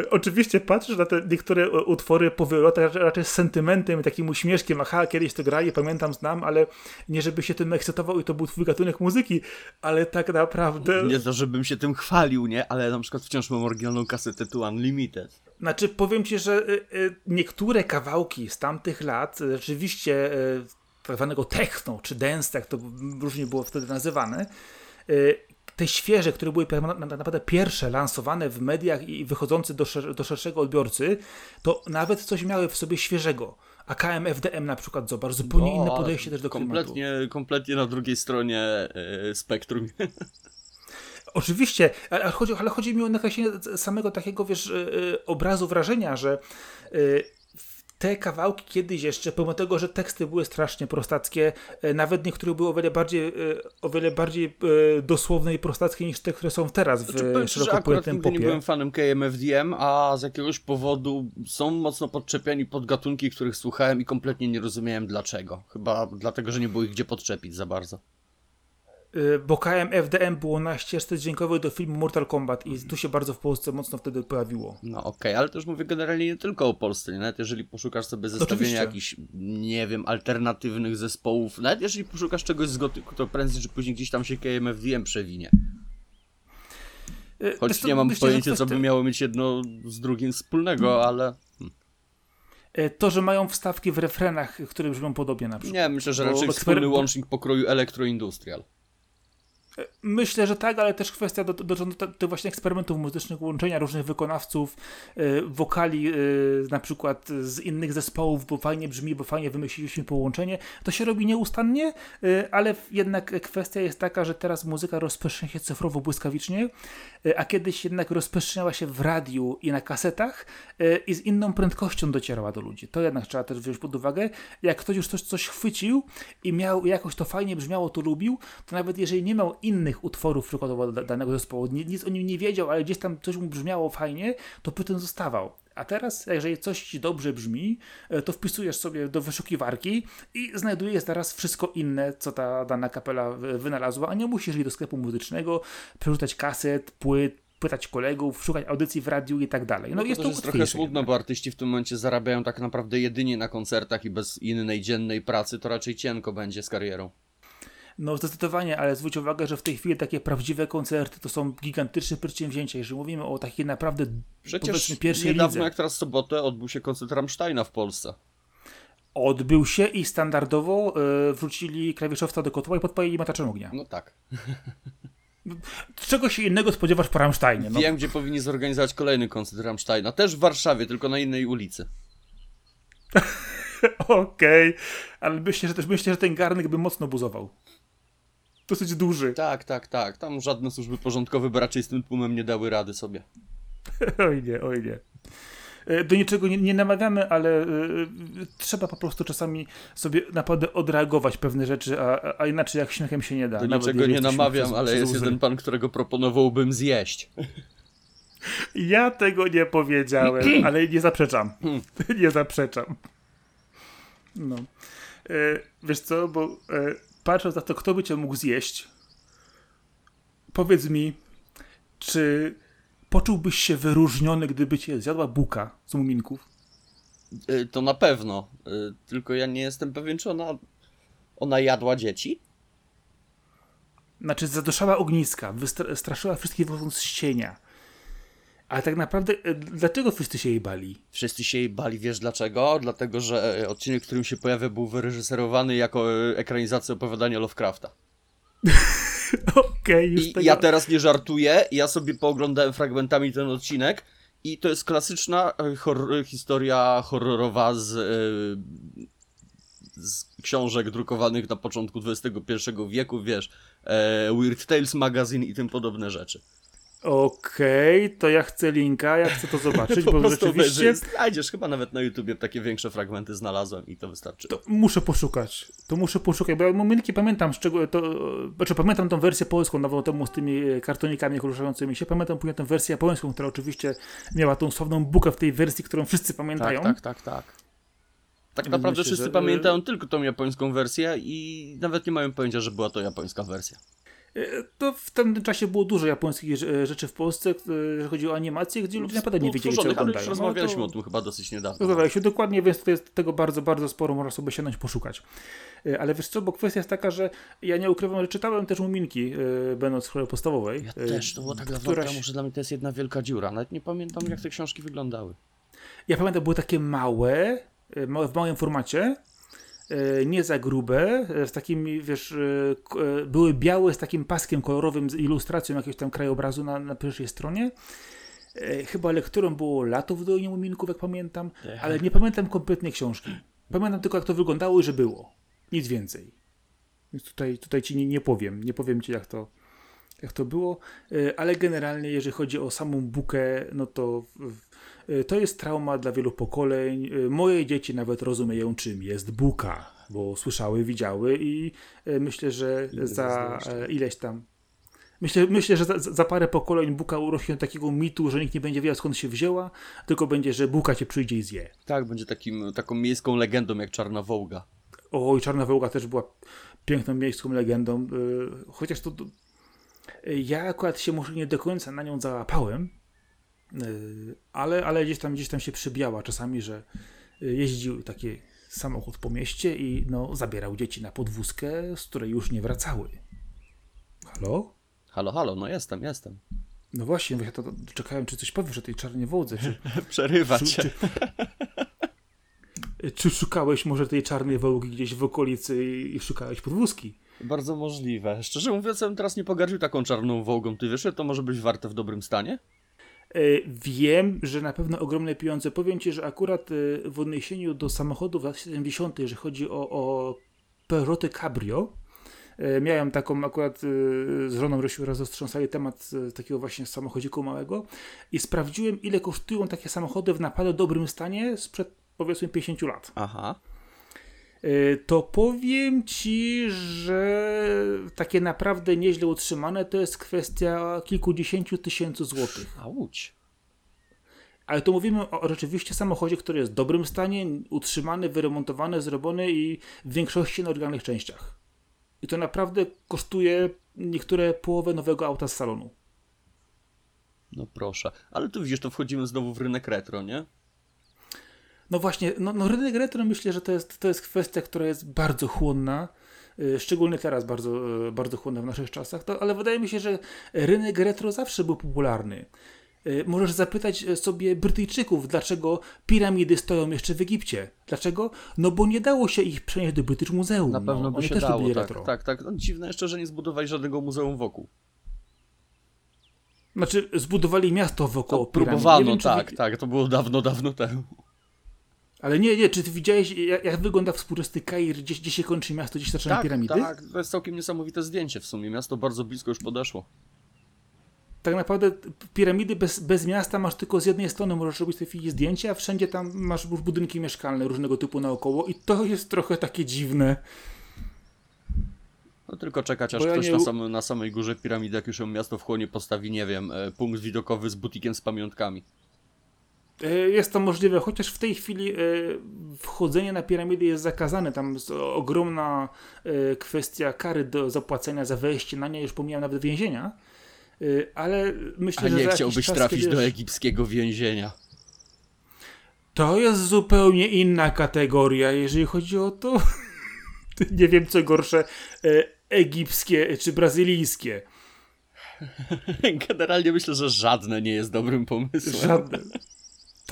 E, oczywiście patrzysz na te niektóre utwory po wylotach raczej z sentymentem i takim uśmieszkiem, aha, kiedyś to grali, pamiętam, znam, ale nie żeby się tym ekscytował i to był twój gatunek muzyki, ale tak naprawdę... Nie to, żebym się tym chwalił, nie? Ale na przykład wciąż mam oryginalną kasetę tu Unlimited. Znaczy, powiem ci, że e, e, niektóre kawałki z tamtych lat rzeczywiście tak zwanego techno, czy dance, jak to różnie było wtedy nazywane, te świeże, które były naprawdę pierwsze lansowane w mediach i wychodzące do, szer do szerszego odbiorcy, to nawet coś miały w sobie świeżego. A KMFDM na przykład, zobacz, zupełnie no, inne podejście też do kompletnie, klimatu. Kompletnie na drugiej stronie yy, spektrum. Oczywiście, ale chodzi, ale chodzi mi o nakreślenie samego takiego, wiesz, yy, obrazu wrażenia, że te kawałki kiedyś jeszcze, pomimo tego, że teksty były strasznie prostackie, e, nawet niektóre były o wiele bardziej, e, o wiele bardziej e, dosłowne i prostackie niż te, które są teraz w znaczy, szeroko pojętym popie. nie byłem fanem KMFDM, a z jakiegoś powodu są mocno podczepiani pod gatunki, których słuchałem i kompletnie nie rozumiałem dlaczego. Chyba dlatego, że nie było ich gdzie podczepić za bardzo. Y, bo KMFDM było na ścieżce dźwiękowej do filmu Mortal Kombat i tu się bardzo w Polsce mocno wtedy pojawiło. No okej, okay, ale też mówię generalnie nie tylko o Polsce, nie? nawet jeżeli poszukasz sobie zestawienia jakichś, nie wiem, alternatywnych zespołów, nawet jeżeli poszukasz czegoś z gotyku, to prędzej czy później gdzieś tam się KMFDM przewinie. Y, Choć nie mam pojęcia, co by miało mieć jedno z drugim wspólnego, hmm. ale... Hmm. Y, to, że mają wstawki w refrenach, które brzmią podobnie na przykład. Nie, myślę, że raczej wspólny łącznik pokroju elektroindustrial. Myślę, że tak, ale też kwestia dotycząca do, do, właśnie eksperymentów muzycznych, łączenia różnych wykonawców, y, wokali y, na przykład z innych zespołów, bo fajnie brzmi, bo fajnie wymyśliliśmy połączenie. To się robi nieustannie, y, ale jednak kwestia jest taka, że teraz muzyka rozprzestrzenia się cyfrowo błyskawicznie, a kiedyś jednak rozprzestrzeniała się w radiu i na kasetach i z inną prędkością docierała do ludzi. To jednak trzeba też wziąć pod uwagę. Jak ktoś już coś, coś chwycił i miał jakoś to fajnie brzmiało, to lubił, to nawet jeżeli nie miał innych utworów przykładowo danego zespołu, nic o nim nie wiedział, ale gdzieś tam coś mu brzmiało fajnie, to przy tym zostawał. A teraz, jeżeli coś ci dobrze brzmi, e, to wpisujesz sobie do wyszukiwarki i znajdujesz zaraz wszystko inne, co ta dana kapela wynalazła, a nie musisz iść do sklepu muzycznego, przerzucać kaset, płyt, pytać kolegów, szukać audycji w radiu i tak dalej. No, no jest to, jest trochę smutno, bo artyści w tym momencie zarabiają tak naprawdę jedynie na koncertach i bez innej dziennej pracy, to raczej cienko będzie z karierą. No zdecydowanie, ale zwróć uwagę, że w tej chwili takie prawdziwe koncerty to są gigantyczne przedsięwzięcia. Jeżeli mówimy o takiej naprawdę Przecież pierwszej niedawno lidze. jak teraz w sobotę odbył się koncert Rammsteina w Polsce. Odbył się i standardowo yy, wrócili klawiszowca do kotła i podpalili mataczem ognia. No tak. Czego się innego spodziewasz po Rammsteinie? No. Wiem, gdzie powinni zorganizować kolejny koncert Rammsteina. Też w Warszawie, tylko na innej ulicy. Okej, okay. ale myślę, że też myślę, że ten garnek by mocno buzował dosyć duży. Tak, tak, tak. Tam żadne służby porządkowe by raczej z tym tłumem nie dały rady sobie. oj nie, oj nie. E, do niczego nie, nie namawiamy, ale y, trzeba po prostu czasami sobie naprawdę odreagować pewne rzeczy, a, a inaczej jak śmiechem się nie da. Do niczego nie namawiam, przez, ale przez jest jeden pan, którego proponowałbym zjeść. Ja tego nie powiedziałem, ale nie zaprzeczam. Hmm. nie zaprzeczam. No. E, wiesz co, bo e, patrząc na to, kto by cię mógł zjeść, powiedz mi, czy poczułbyś się wyróżniony, gdyby cię zjadła buka z muminków? E, to na pewno. E, tylko ja nie jestem pewien, czy ona, ona jadła dzieci? Znaczy, zaduszała ogniska, wystraszyła wszystkich wchodząc z cienia. Ale tak naprawdę, e, dlaczego wszyscy się jej bali? Wszyscy się jej bali, wiesz dlaczego? Dlatego, że odcinek, w którym się pojawia, był wyreżyserowany jako ekranizacja opowiadania Lovecrafta. Okej, okay, I tego... ja teraz nie żartuję, ja sobie pooglądałem fragmentami ten odcinek i to jest klasyczna e, horror, historia horrorowa z, e, z książek drukowanych na początku XXI wieku, wiesz, e, Weird Tales Magazine i tym podobne rzeczy. Okej, okay, to ja chcę linka, ja chcę to zobaczyć, bo rzeczywiście... Znajdziesz, chyba nawet na YouTubie takie większe fragmenty znalazłem i to wystarczy. To muszę poszukać, to muszę poszukać, bo ja momenty pamiętam, z czego to, znaczy pamiętam tą wersję polską, nawet temu z tymi kartonikami ruszającymi się, pamiętam później tę wersję japońską, która oczywiście miała tą sławną bukę w tej wersji, którą wszyscy pamiętają. Tak, tak, tak, tak. Tak naprawdę myślę, wszyscy że... pamiętają tylko tą japońską wersję i nawet nie mają pojęcia, że była to japońska wersja. E, to w tym czasie było dużo japońskich rzeczy w Polsce, e, jeżeli chodzi o animację, gdzie ludzie naprawdę nie wiedzieli, co oglądają. Ale rozmawialiśmy no to... o tym chyba dosyć niedawno. Rozmawialiśmy dokładnie, więc to jest tego bardzo, bardzo sporo, można sobie sięgnąć, poszukać. E, ale wiesz co, bo kwestia jest taka, że ja nie ukrywam, że czytałem też Muminki, będąc w szkole podstawowej. Ja też, to była taka która... może dla mnie to jest jedna wielka dziura. Nawet nie pamiętam, jak te książki wyglądały. Ja pamiętam, były takie małe, w małym formacie, E, nie za grube, e, z takim, wiesz, e, były białe z takim paskiem kolorowym z ilustracją jakiegoś tam krajobrazu na, na pierwszej stronie. Chyba lekturą było Lato w Dolinie Muminków, jak pamiętam, ale nie pamiętam kompletnie książki. Pamiętam tylko, jak to wyglądało i że było. Nic więcej. Więc tutaj, tutaj ci nie, nie powiem. Nie powiem ci, jak to, jak to było, ale generalnie, jeżeli chodzi o samą bukę, no to Y, to jest trauma dla wielu pokoleń. Y, moje dzieci nawet rozumieją, czym jest buka, bo słyszały, widziały i myślę, że za ileś tam. Myślę, myślę że za, za, parę pokoleń buka urośnie takiego mitu, że nikt nie będzie wiedział skąd się wzięła, tylko będzie, że buka cię przyjdzie i zje. Tak, będzie takim, taką miejską legendą jak Czarna Wołga. Oj, Czarna Wołga też była piękną miejską legendą, chociaż to ja akurat się może nie do końca na nią załapałem, Y, ale, ale gdzieś, tam, gdzieś tam się przybiała czasami, że jeździł taki samochód po mieście i no, zabierał dzieci na podwózkę, z której już nie wracały. Halo? Halo, halo, no jestem, jestem. No właśnie, ja to, to czekałem, czy coś powiesz o tej czarnej wołdze. Czy, Przerywać. Czy, czy, czy, szukałeś może tej czarnej wołgi gdzieś w okolicy i szukałeś podwózki? Bardzo możliwe. Szczerze mówiąc, ja bym teraz nie pogardził taką czarną wołgą. Ty wiesz, że to może być warte w dobrym stanie? E, wiem, że na pewno ogromne pieniądze. Powiem Ci, że akurat e, w odniesieniu do samochodów lat 70., jeżeli chodzi o, o Peroty Cabrio, e, miałem taką akurat z żoną Rysiu raz roztrząsali temat takiego właśnie samochodziku małego i sprawdziłem, ile kosztują takie samochody w naprawdę dobrym stanie sprzed powiedzmy 50 lat. Aha. Y, to powiem ci, że takie naprawdę nieźle utrzymane to jest kwestia kilkudziesięciu tysięcy złotych. Auć. Ale to mówimy o rzeczywiście samochodzie, który jest w dobrym stanie, utrzymany, wyremontowany, zrobiony i w większości na oryginalnych częściach. I to naprawdę kosztuje niektóre połowę nowego auta z salonu. No proszę. Ale tu widzisz, to wchodzimy znowu w rynek retro, nie? No właśnie, no, no rynek retro myślę, że to jest, to jest kwestia, która jest bardzo chłonna. Y, szczególnie teraz bardzo, y, bardzo chłonna w naszych czasach, to, ale wydaje mi się, że rynek retro zawsze był popularny. Y, możesz zapytać sobie Brytyjczyków, dlaczego piramidy stoją jeszcze w Egipcie. Dlaczego? No bo nie dało się ich przenieść do British Muzeum. Na pewno no, by się dało, tak, retro. tak, tak. No, dziwne jeszcze, że nie zbudowali żadnego muzeum wokół. Znaczy, zbudowali miasto wokół piramid. Próbowano, wiem, tak, tak, to było dawno, dawno temu. Ale nie, nie, czy ty widziałeś, jak, jak wygląda współczesny Kair, gdzie, gdzie się kończy miasto, gdzie się zaczynają tak, piramidy? Tak, to jest całkiem niesamowite zdjęcie w sumie. Miasto bardzo blisko już podeszło. Tak naprawdę piramidy bez, bez miasta masz tylko z jednej strony, możesz robić w tej chwili zdjęcia, a wszędzie tam masz już budynki mieszkalne różnego typu naokoło i to jest trochę takie dziwne. No tylko czekać, aż Bo ktoś ja nie... na, na samej górze piramidy, jak już ją miasto wchłonie, postawi, nie wiem, e, punkt widokowy z butikiem z pamiątkami. Jest to możliwe, chociaż w tej chwili wchodzenie na piramidy jest zakazane. Tam jest ogromna kwestia kary do zapłacenia za wejście na nie, już pomijam nawet więzienia. Ale myślę, A nie że. chciałbyś czas, trafić do egipskiego więzienia. To jest zupełnie inna kategoria, jeżeli chodzi o to. nie wiem, co gorsze, egipskie czy brazylijskie. Generalnie myślę, że żadne nie jest dobrym pomysłem. Żadne.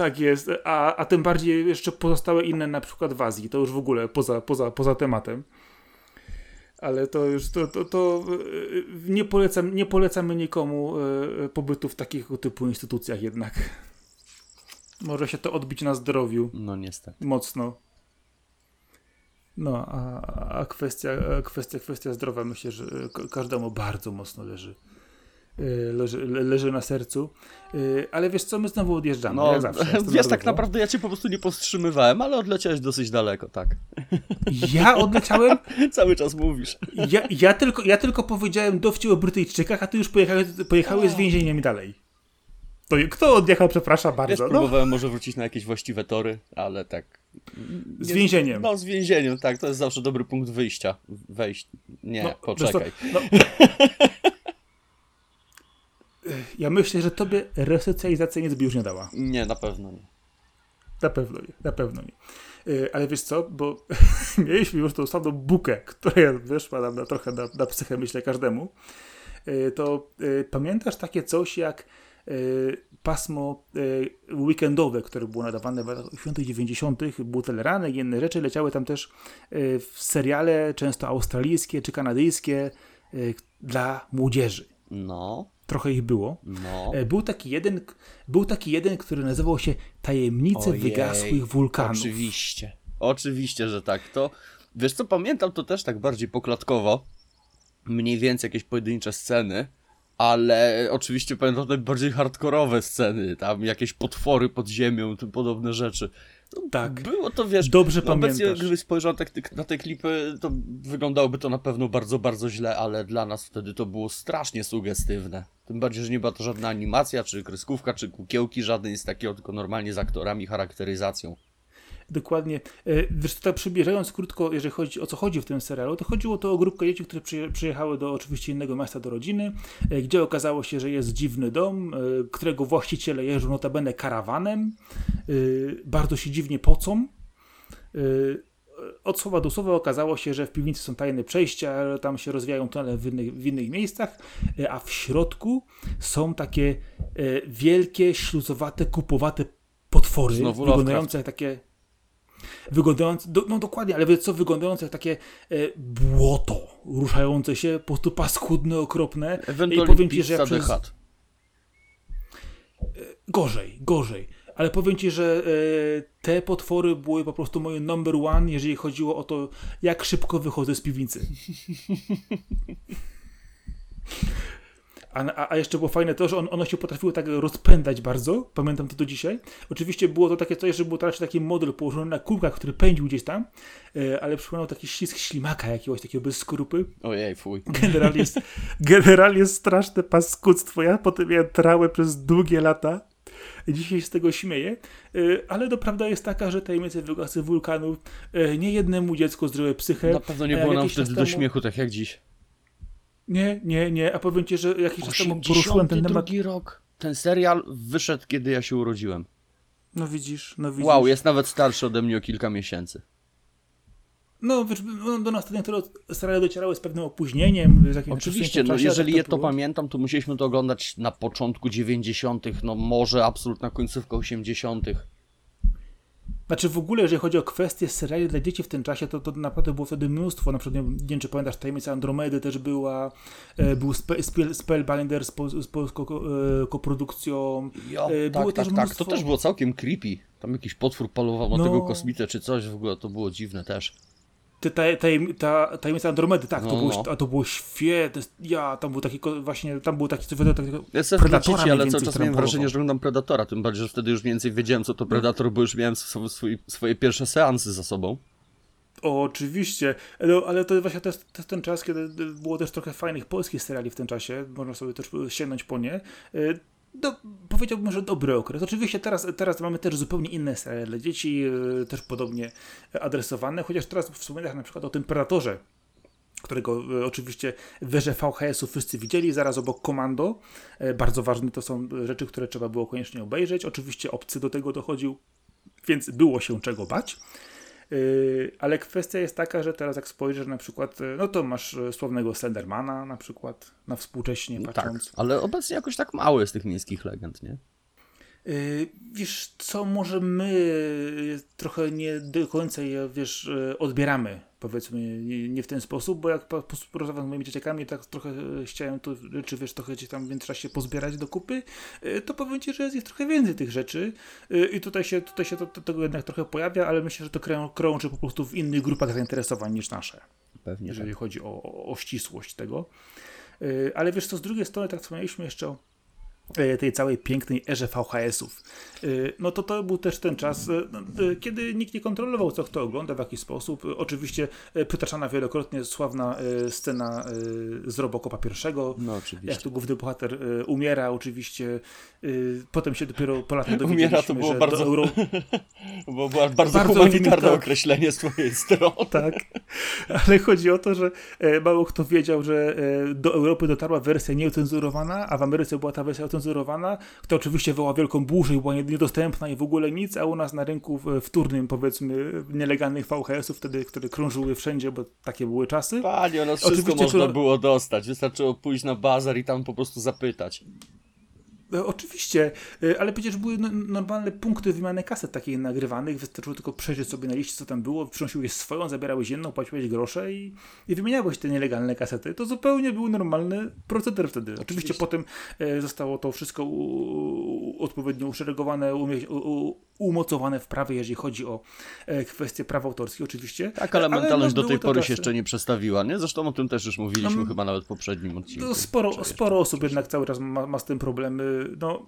Tak jest, a, a tym bardziej jeszcze pozostałe inne, na przykład w Azji, to już w ogóle poza, poza, poza tematem. Ale to już, to, to, to nie, polecam, nie polecamy nikomu pobytu w takich typu instytucjach jednak. Może się to odbić na zdrowiu. No niestety. Mocno. No, a, a kwestia, kwestia, kwestia zdrowia myślę, że każdemu bardzo mocno leży. Leży, leży na sercu. Ale wiesz co, my znowu odjeżdżamy. No, jak zawsze, wiesz, tak naprawdę ja cię po prostu nie powstrzymywałem, ale odleciałeś dosyć daleko, tak. Ja odleciałem? Cały czas mówisz. Ja, ja, tylko, ja tylko powiedziałem dowcip o Brytyjczykach, a ty już pojechałeś, pojechałeś z więzieniem dalej. To kto odjechał, przepraszam bardzo. Wiesz, próbowałem no. może wrócić na jakieś właściwe tory, ale tak. Nie, z więzieniem. No, z więzieniem, tak. To jest zawsze dobry punkt wyjścia. Wejść. Nie, no, poczekaj. no. Ja myślę, że tobie resocjalizacja nic by już nie dała. Nie, na pewno nie. Na pewno nie, na pewno nie. Ale wiesz co, bo mieliśmy już tą samą bukę, która wyszła nam na trochę na, na psychę, myślę, każdemu. To pamiętasz takie coś jak pasmo weekendowe, które było nadawane w latach 80 90 był teleranek i inne rzeczy, leciały tam też w seriale, często australijskie czy kanadyjskie dla młodzieży. No. Trochę ich było. No. Był taki jeden, był taki jeden, który nazywał się Tajemnice Ojej, wygasłych wulkanów. Oczywiście. Oczywiście, że tak. To, wiesz co, pamiętam to też tak bardziej poklatkowo. Mniej więcej jakieś pojedyncze sceny ale oczywiście pamiętam najbardziej hardkorowe sceny, tam jakieś potwory pod ziemią, tym podobne rzeczy. No, tak. Było to, wiesz, Dobrze no, pamiętasz. Obecnie, gdybyś spojrzał na te klipy, to wyglądałoby to na pewno bardzo, bardzo źle, ale dla nas wtedy to było strasznie sugestywne. Tym bardziej, że nie była to żadna animacja, czy kreskówka, czy kukiełki, żadnej z takiego, tylko normalnie z aktorami, charakteryzacją. Dokładnie. Wiesz, tak przybliżając krótko, jeżeli chodzi o co chodzi w tym serialu, to chodziło to o grupkę dzieci, które przyjechały do oczywiście innego miasta do rodziny, gdzie okazało się, że jest dziwny dom, którego właściciele jeżdżą notabene karawanem, bardzo się dziwnie pocą. Od słowa do słowa okazało się, że w piwnicy są tajne przejścia, tam się rozwijają tunele w innych, w innych miejscach, a w środku są takie wielkie, śluzowate, kupowate potwory, Znowu wyglądające jak takie wyglądające, do, no dokładnie, ale co, wyglądające jak takie e, błoto, ruszające się, po prostu paskudne, okropne. I powiem ci, że ja przez... E, gorzej, gorzej. Ale powiem ci, że e, te potwory były po prostu moje number one, jeżeli chodziło o to, jak szybko wychodzę z piwnicy. A, a, jeszcze było fajne to, że on, one się potrafiły tak rozpędzać bardzo, pamiętam to do dzisiaj. Oczywiście było to takie coś, że był to raczej taki model położony na kółkach, który pędził gdzieś tam, e, ale przypominał taki ślisk ślimaka jakiegoś takiego bez skorupy. Ojej, fuj. Generalnie jest, generalnie jest straszne paskudztwo. Ja potem miałem trałę przez długie lata. Dzisiaj z tego śmieję, e, ale to prawda jest taka, że tajemnice wygasy wulkanów e, nie jednemu dziecku zdrowe psychę. Na pewno nie było nam wtedy do śmiechu, tak jak dziś. Nie, nie, nie. A powiem ci, że jakiś czas temu poruszyłem ten temat. rok. Ten serial wyszedł, kiedy ja się urodziłem. No widzisz, no widzisz. Wow, jest nawet starszy ode mnie o kilka miesięcy. No, no, do nas te niektóre seriale docierały z pewnym opóźnieniem. Z Oczywiście, no, jeżeli je to pamiętam, to musieliśmy to oglądać na początku 90., no może absolutna końcówka 80. Znaczy w ogóle, jeżeli chodzi o kwestie seriali dla dzieci w tym czasie, to, to naprawdę było wtedy mnóstwo. Na przykład, nie, nie wiem, czy pamiętasz, Tajemnica Andromedy też była, e, był Spe, Spell, Spellbinder z, po, z polską e, koprodukcją. Jo, e, tak, tak, tak, to też było całkiem creepy. Tam jakiś potwór palował na no. tego kosmitę czy coś, w ogóle to było dziwne też. Ty, ta, tajem, ta, tajemnica Andromedy, tak, no, to, było, no. to było świetne. Ja, tam był taki, właśnie, tam był taki takiego Ja chcę wrócić, ale cały czas miałem wrażenie, że oglądam Predatora, tym bardziej, że wtedy już więcej wiedziałem, co to Predator, bo już miałem swój, swoje pierwsze seansy za sobą. O, oczywiście, no, ale to właśnie to jest, to jest, ten czas, kiedy było też trochę fajnych polskich seriali w tym czasie, można sobie też sięgnąć po nie. Do, powiedziałbym, że dobry okres. Oczywiście teraz, teraz mamy też zupełnie inne seriale dla dzieci, e, też podobnie adresowane, chociaż teraz wspominach na przykład o tym Predatorze, którego e, oczywiście w wieże VHS-u wszyscy widzieli, zaraz obok Komando. E, bardzo ważne to są rzeczy, które trzeba było koniecznie obejrzeć. Oczywiście obcy do tego dochodził, więc było się czego bać. Yy, ale kwestia jest taka, że teraz jak spojrzysz na przykład, yy, no to masz yy, sławnego Slendermana na przykład, na współcześnie no patrząc. Tak, ale obecnie jakoś tak mało jest tych miejskich legend, nie? Wiesz co, może my trochę nie do końca je, wiesz, odbieramy powiedzmy nie w ten sposób, bo jak porozmawiam z moimi dzieciakami, tak trochę e, chciałem to rzeczy, wiesz, trochę gdzieś tam w międzyczasie pozbierać do kupy, to powiem Ci, że jest, jest trochę więcej tych rzeczy i tutaj się, tutaj się to, to, tego jednak trochę pojawia, ale myślę, że to krąży po prostu w innych grupach zainteresowań niż nasze. Pewnie Jeżeli tak. chodzi o, o, o ścisłość tego. Ale wiesz co, z drugiej strony tak wspomnieliśmy jeszcze o tej całej pięknej erze VHS-ów. E, no to to był też ten czas, e, kiedy nikt nie kontrolował, co kto ogląda, w jaki sposób. Oczywiście przytaczana wielokrotnie sławna scena z Robocopa pierwszego. No oczywiście. Jak tu główny bohater umiera, oczywiście. Potem się dopiero po latach dowiedzieliśmy, Umiera to było bardzo... Euro... było bardzo, bardzo humanitarne tak. określenie z twojej strony. Tak, ale chodzi o to, że mało kto wiedział, że do Europy dotarła wersja nieocenzurowana, a w Ameryce była ta wersja cenzurowana, to oczywiście wywołała wielką burzę i była niedostępna i w ogóle nic, a u nas na rynku wtórnym, powiedzmy, nielegalnych VHS-ów wtedy, które krążyły wszędzie, bo takie były czasy. Panie, no wszystko oczywiście, można było dostać, wystarczyło pójść na bazar i tam po prostu zapytać. E, oczywiście, e, ale przecież były normalne punkty wymiany kaset takich nagrywanych, wystarczyło tylko przejrzeć sobie na liście, co tam było, przynosiłeś swoją, zabierałeś jedną, płaciłeś grosze i, i wymieniałeś te nielegalne kasety. To zupełnie był normalny proceder wtedy. Oczywiście, Oczywiście potem e, zostało to wszystko u, u, odpowiednio uszeregowane, u, umocowane w prawie, jeżeli chodzi o kwestie praw autorskich, oczywiście. Tak, ale, ale mentalność no, do tej pory się jeszcze nie przestawiła, nie? Zresztą o tym też już mówiliśmy no, chyba nawet w poprzednim odcinku. No, sporo, sporo osób jednak cały czas ma, ma z tym problemy no,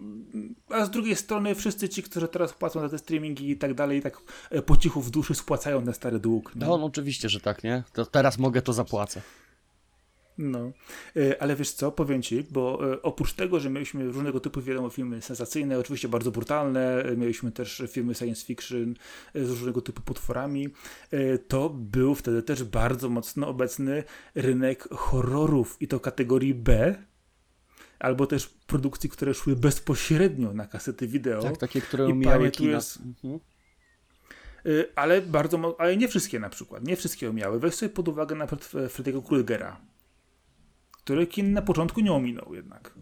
a z drugiej strony wszyscy ci, którzy teraz płacą za te streamingi i tak dalej, tak e, po cichu w duszy spłacają ten stary dług. No, no oczywiście, że tak, nie? To teraz mogę, to zapłacę. No, e, ale wiesz co, powiem Ci, bo e, oprócz tego, że mieliśmy różnego typu wiadomo filmy sensacyjne, oczywiście bardzo brutalne, mieliśmy też filmy science fiction z różnego typu potworami, to był wtedy też bardzo mocno obecny rynek horrorów i to kategorii B, albo też produkcji, które szły bezpośrednio na kasety wideo. Tak, takie, które umiały kina. Jest... Mhm. Y, ale bardzo, ale nie wszystkie na przykład, nie wszystkie umiały. Weź sobie pod uwagę na przykład Freddy'ego Krugera, który kin na początku nie ominął jednak.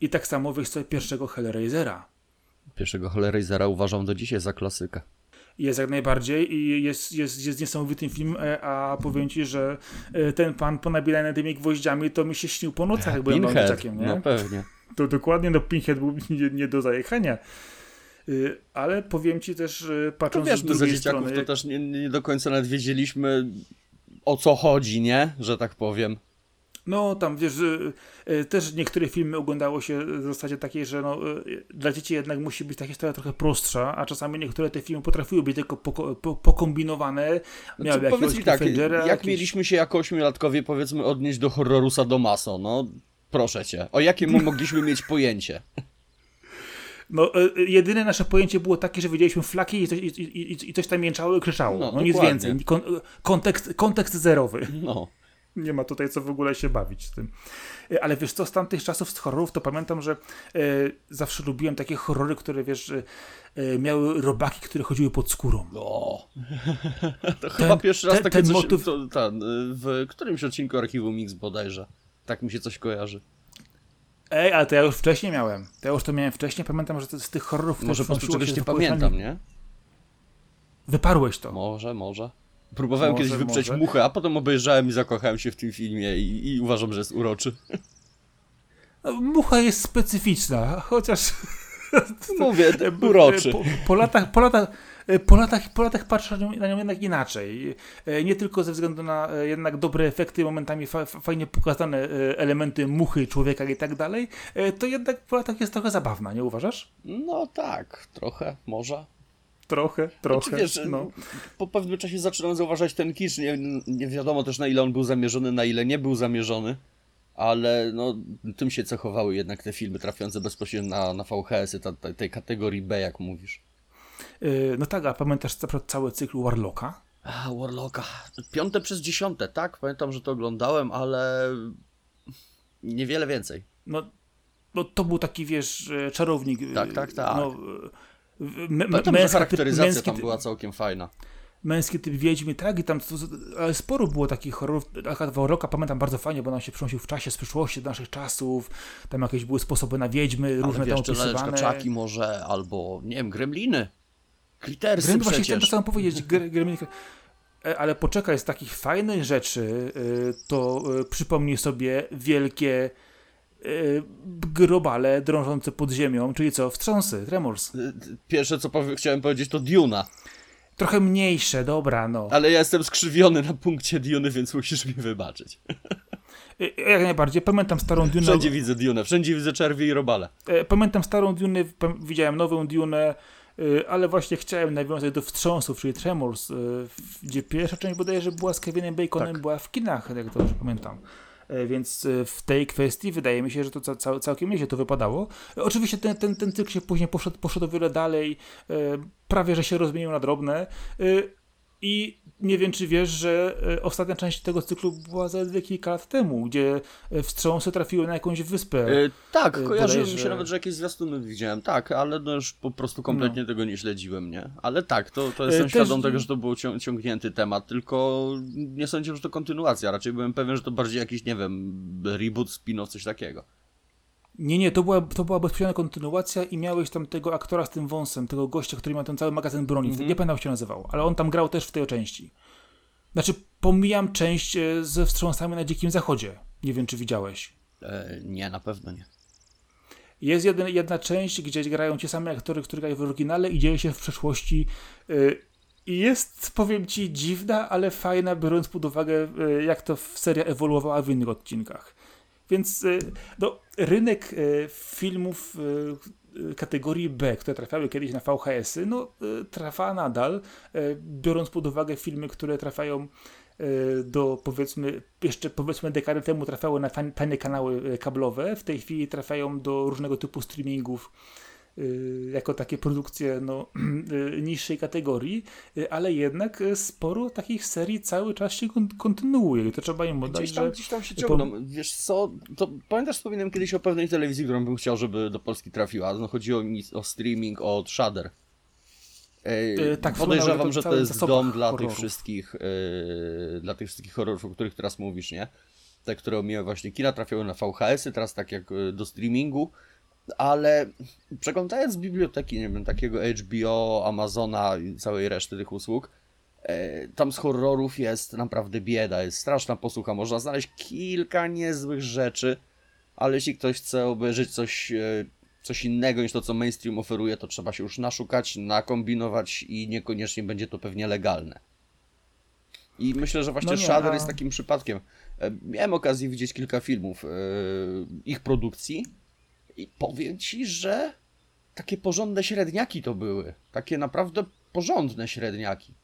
I tak samo weź sobie pierwszego Hellraisera. Pierwszego Hellraisera uważam do dzisiaj za klasykę jest jak najbardziej i jest, jest, jest niesamowitym film, e, a powiem ci, że e, ten pan ponabierany tymi gwoździami to mi się śnił po nocach, jak byłem dzieciakiem, nie? No pewnie. To dokładnie, no Pinhead był nie, nie do zajechania. Y, ale powiem ci też, patrząc to wiesz, z drugiej strony... to też nie, nie do końca nawet wiedzieliśmy o co chodzi, nie? Że tak powiem. No, tam wiesz, y, też niektóre filmy oglądało się w zasadzie takiej, że no, y, dla dzieci jednak musi być ta historia trochę prostsza, a czasami niektóre te filmy potrafiły być tylko pokombinowane. Miały znaczy, powiedz mi tak, jak mieliśmy się jako ośmiolatkowie powiedzmy odnieść do horroru Sadomaso, no proszę cię, o jakim mogliśmy mieć pojęcie? No, y, jedyne nasze pojęcie było takie, że widzieliśmy flaki i coś, i, i, i coś tam mięczało i krzyczało. No, no nic więcej. kontekst, kontekst zerowy. No nie ma tutaj co w ogóle się bawić z tym. E, ale wiesz co, z tamtych czasów z horrorów to pamiętam, że e, zawsze lubiłem takie horrory, które wiesz, e, miały robaki, które chodziły pod skórą. No. to ten, chyba pierwszy raz ten, takie ten coś, motyw... to, ten, w którymś odcinku Archiwum Mix bodajże. Tak mi się coś kojarzy. Ej, ale to ja już wcześniej miałem. To ja już to miałem wcześniej. Pamiętam, że to z tych horrorów... Może po prostu czegoś nie pamiętam, nie? Wyparłeś to. Może, może. Próbowałem może, kiedyś wyprzeć może. muchę, a potem obejrzałem i zakochałem się w tym filmie i, i uważam, że jest uroczy. No, mucha jest specyficzna, chociaż... Mówię, uroczy. Po, po, latach, po, latach, po, latach, po latach patrzę na nią jednak inaczej. Nie tylko ze względu na jednak dobre efekty, momentami fa, fajnie pokazane elementy muchy, człowieka i tak dalej, to jednak po latach jest trochę zabawna, nie uważasz? No tak, trochę, może. Trochę, trochę. Znaczy, wiesz, no. Po pewnym czasie zaczynam zauważać ten kicz. Nie, nie wiadomo też na ile on był zamierzony, na ile nie był zamierzony. ale no, tym się cechowały jednak te filmy trafiące bezpośrednio na, na VHS-y, ta, ta, tej kategorii B, jak mówisz. Yy, no tak, a pamiętasz cały cykl Warlocka? A, Warlocka. Piąte przez dziesiąte, tak? Pamiętam, że to oglądałem, ale niewiele więcej. No, no to był taki, wiesz, czarownik. Tak, tak, tak. No, Pamiętam, męska, charakteryzacja męski, tam była całkiem fajna. Męski typ Wiedźmy, tak? I tam ale sporo było takich horrorów. Akad Warlocka pamiętam bardzo fajnie, bo on się przynosił w czasie, z przyszłości, do naszych czasów. Tam jakieś były sposoby na Wiedźmy, ale różne wiesz, tam opisywane. czaki może, albo, nie wiem, gremliny. Klitersy Gremlin, właśnie chciałem to powiedzieć. Gremlin, e, ale poczekaj, z takich fajnych rzeczy, e, to e, przypomnij sobie wielkie grobale drążące pod ziemią, czyli co? Wstrząsy, Tremors. Pierwsze, co powie, chciałem powiedzieć, to Duna. Trochę mniejsze, dobra, no. Ale ja jestem skrzywiony na punkcie Duny, więc musisz mi wybaczyć. Jak najbardziej. Pamiętam starą Dunę. Wszędzie widzę Dunę, wszędzie widzę czerwie i robale. Pamiętam starą Dunę, widziałem nową Dunę, ale właśnie chciałem nawiązać do wstrząsów, czyli Tremors, gdzie pierwsza część bodajże była z Kevinem Baconem, tak. była w kinach, jak dobrze pamiętam. E, więc e, w tej kwestii wydaje mi się, że to cał, całkiem nieźle to wypadało. E, oczywiście ten, ten, ten cykl się później poszedł, poszedł o wiele dalej, prawie że się rozmienił na drobne. I nie wiem, czy wiesz, że ostatnia część tego cyklu była zaledwie kilka lat temu, gdzie wstrząsy trafiły na jakąś wyspę. E, tak, kojarzyło mi się nawet, że jakieś zwiastuny widziałem, tak, ale no już po prostu kompletnie no. tego nie śledziłem, nie? Ale tak, to, to jestem Też... świadom tego, że to był ciągnięty temat, tylko nie sądziłem, że to kontynuacja, raczej byłem pewien, że to bardziej jakiś, nie wiem, reboot, spin-off, coś takiego. Nie, nie, to była, to była bezpośrednia kontynuacja i miałeś tam tego aktora z tym wąsem, tego gościa, który miał ten cały magazyn broni. Mm -hmm. Nie pamiętam, jak się nazywał, ale on tam grał też w tej części. Znaczy, pomijam część e, ze wstrząsami na Dzikim Zachodzie. Nie wiem, czy widziałeś. E, nie, na pewno nie. Jest jeden, jedna część, gdzie grają ci same aktory, które grają w oryginale i dzieje się w przeszłości. E, I jest, powiem ci, dziwna, ale fajna, biorąc pod uwagę, e, jak to seria ewoluowała w innych odcinkach. Więc e, no, rynek e, filmów kategorii B, które trafiały kiedyś na VHS-y, no trwa nadal, biorąc pod uwagę filmy, które trafiają do powiedzmy, jeszcze powiedzmy dekady temu trafiały na tanie kanały kablowe, w tej chwili trafiają do różnego typu streamingów. Y, jako takie produkcje no, y, niższej kategorii, y, ale jednak sporo takich serii cały czas się kontynuuje i to trzeba im oddać, gdzieś tam, że... Gdzieś tam się ciągną. Po... Wiesz co, to pamiętasz, wspominałem kiedyś o pewnej telewizji, którą bym chciał, żeby do Polski trafiła. No, chodziło mi o streaming od Shudder. E, tak, podejrzewam, że to jest dom dla horrorów. tych wszystkich e, dla tych wszystkich horrorów, o których teraz mówisz, nie? Te, które miały właśnie kina, trafiały na VHS-y, teraz tak jak do streamingu ale przeglądając biblioteki, nie wiem, takiego HBO, Amazona i całej reszty tych usług, e, tam z horrorów jest naprawdę bieda, jest straszna posłucha, można znaleźć kilka niezłych rzeczy, ale jeśli ktoś chce obejrzeć coś, e, coś innego niż to, co mainstream oferuje, to trzeba się już naszukać, nakombinować i niekoniecznie będzie to pewnie legalne. I myślę, że właśnie no Shader a... jest takim przypadkiem. E, miałem okazję widzieć kilka filmów ich produkcji i powiem ci, że takie porządne średniaki to były. Takie naprawdę porządne średniaki.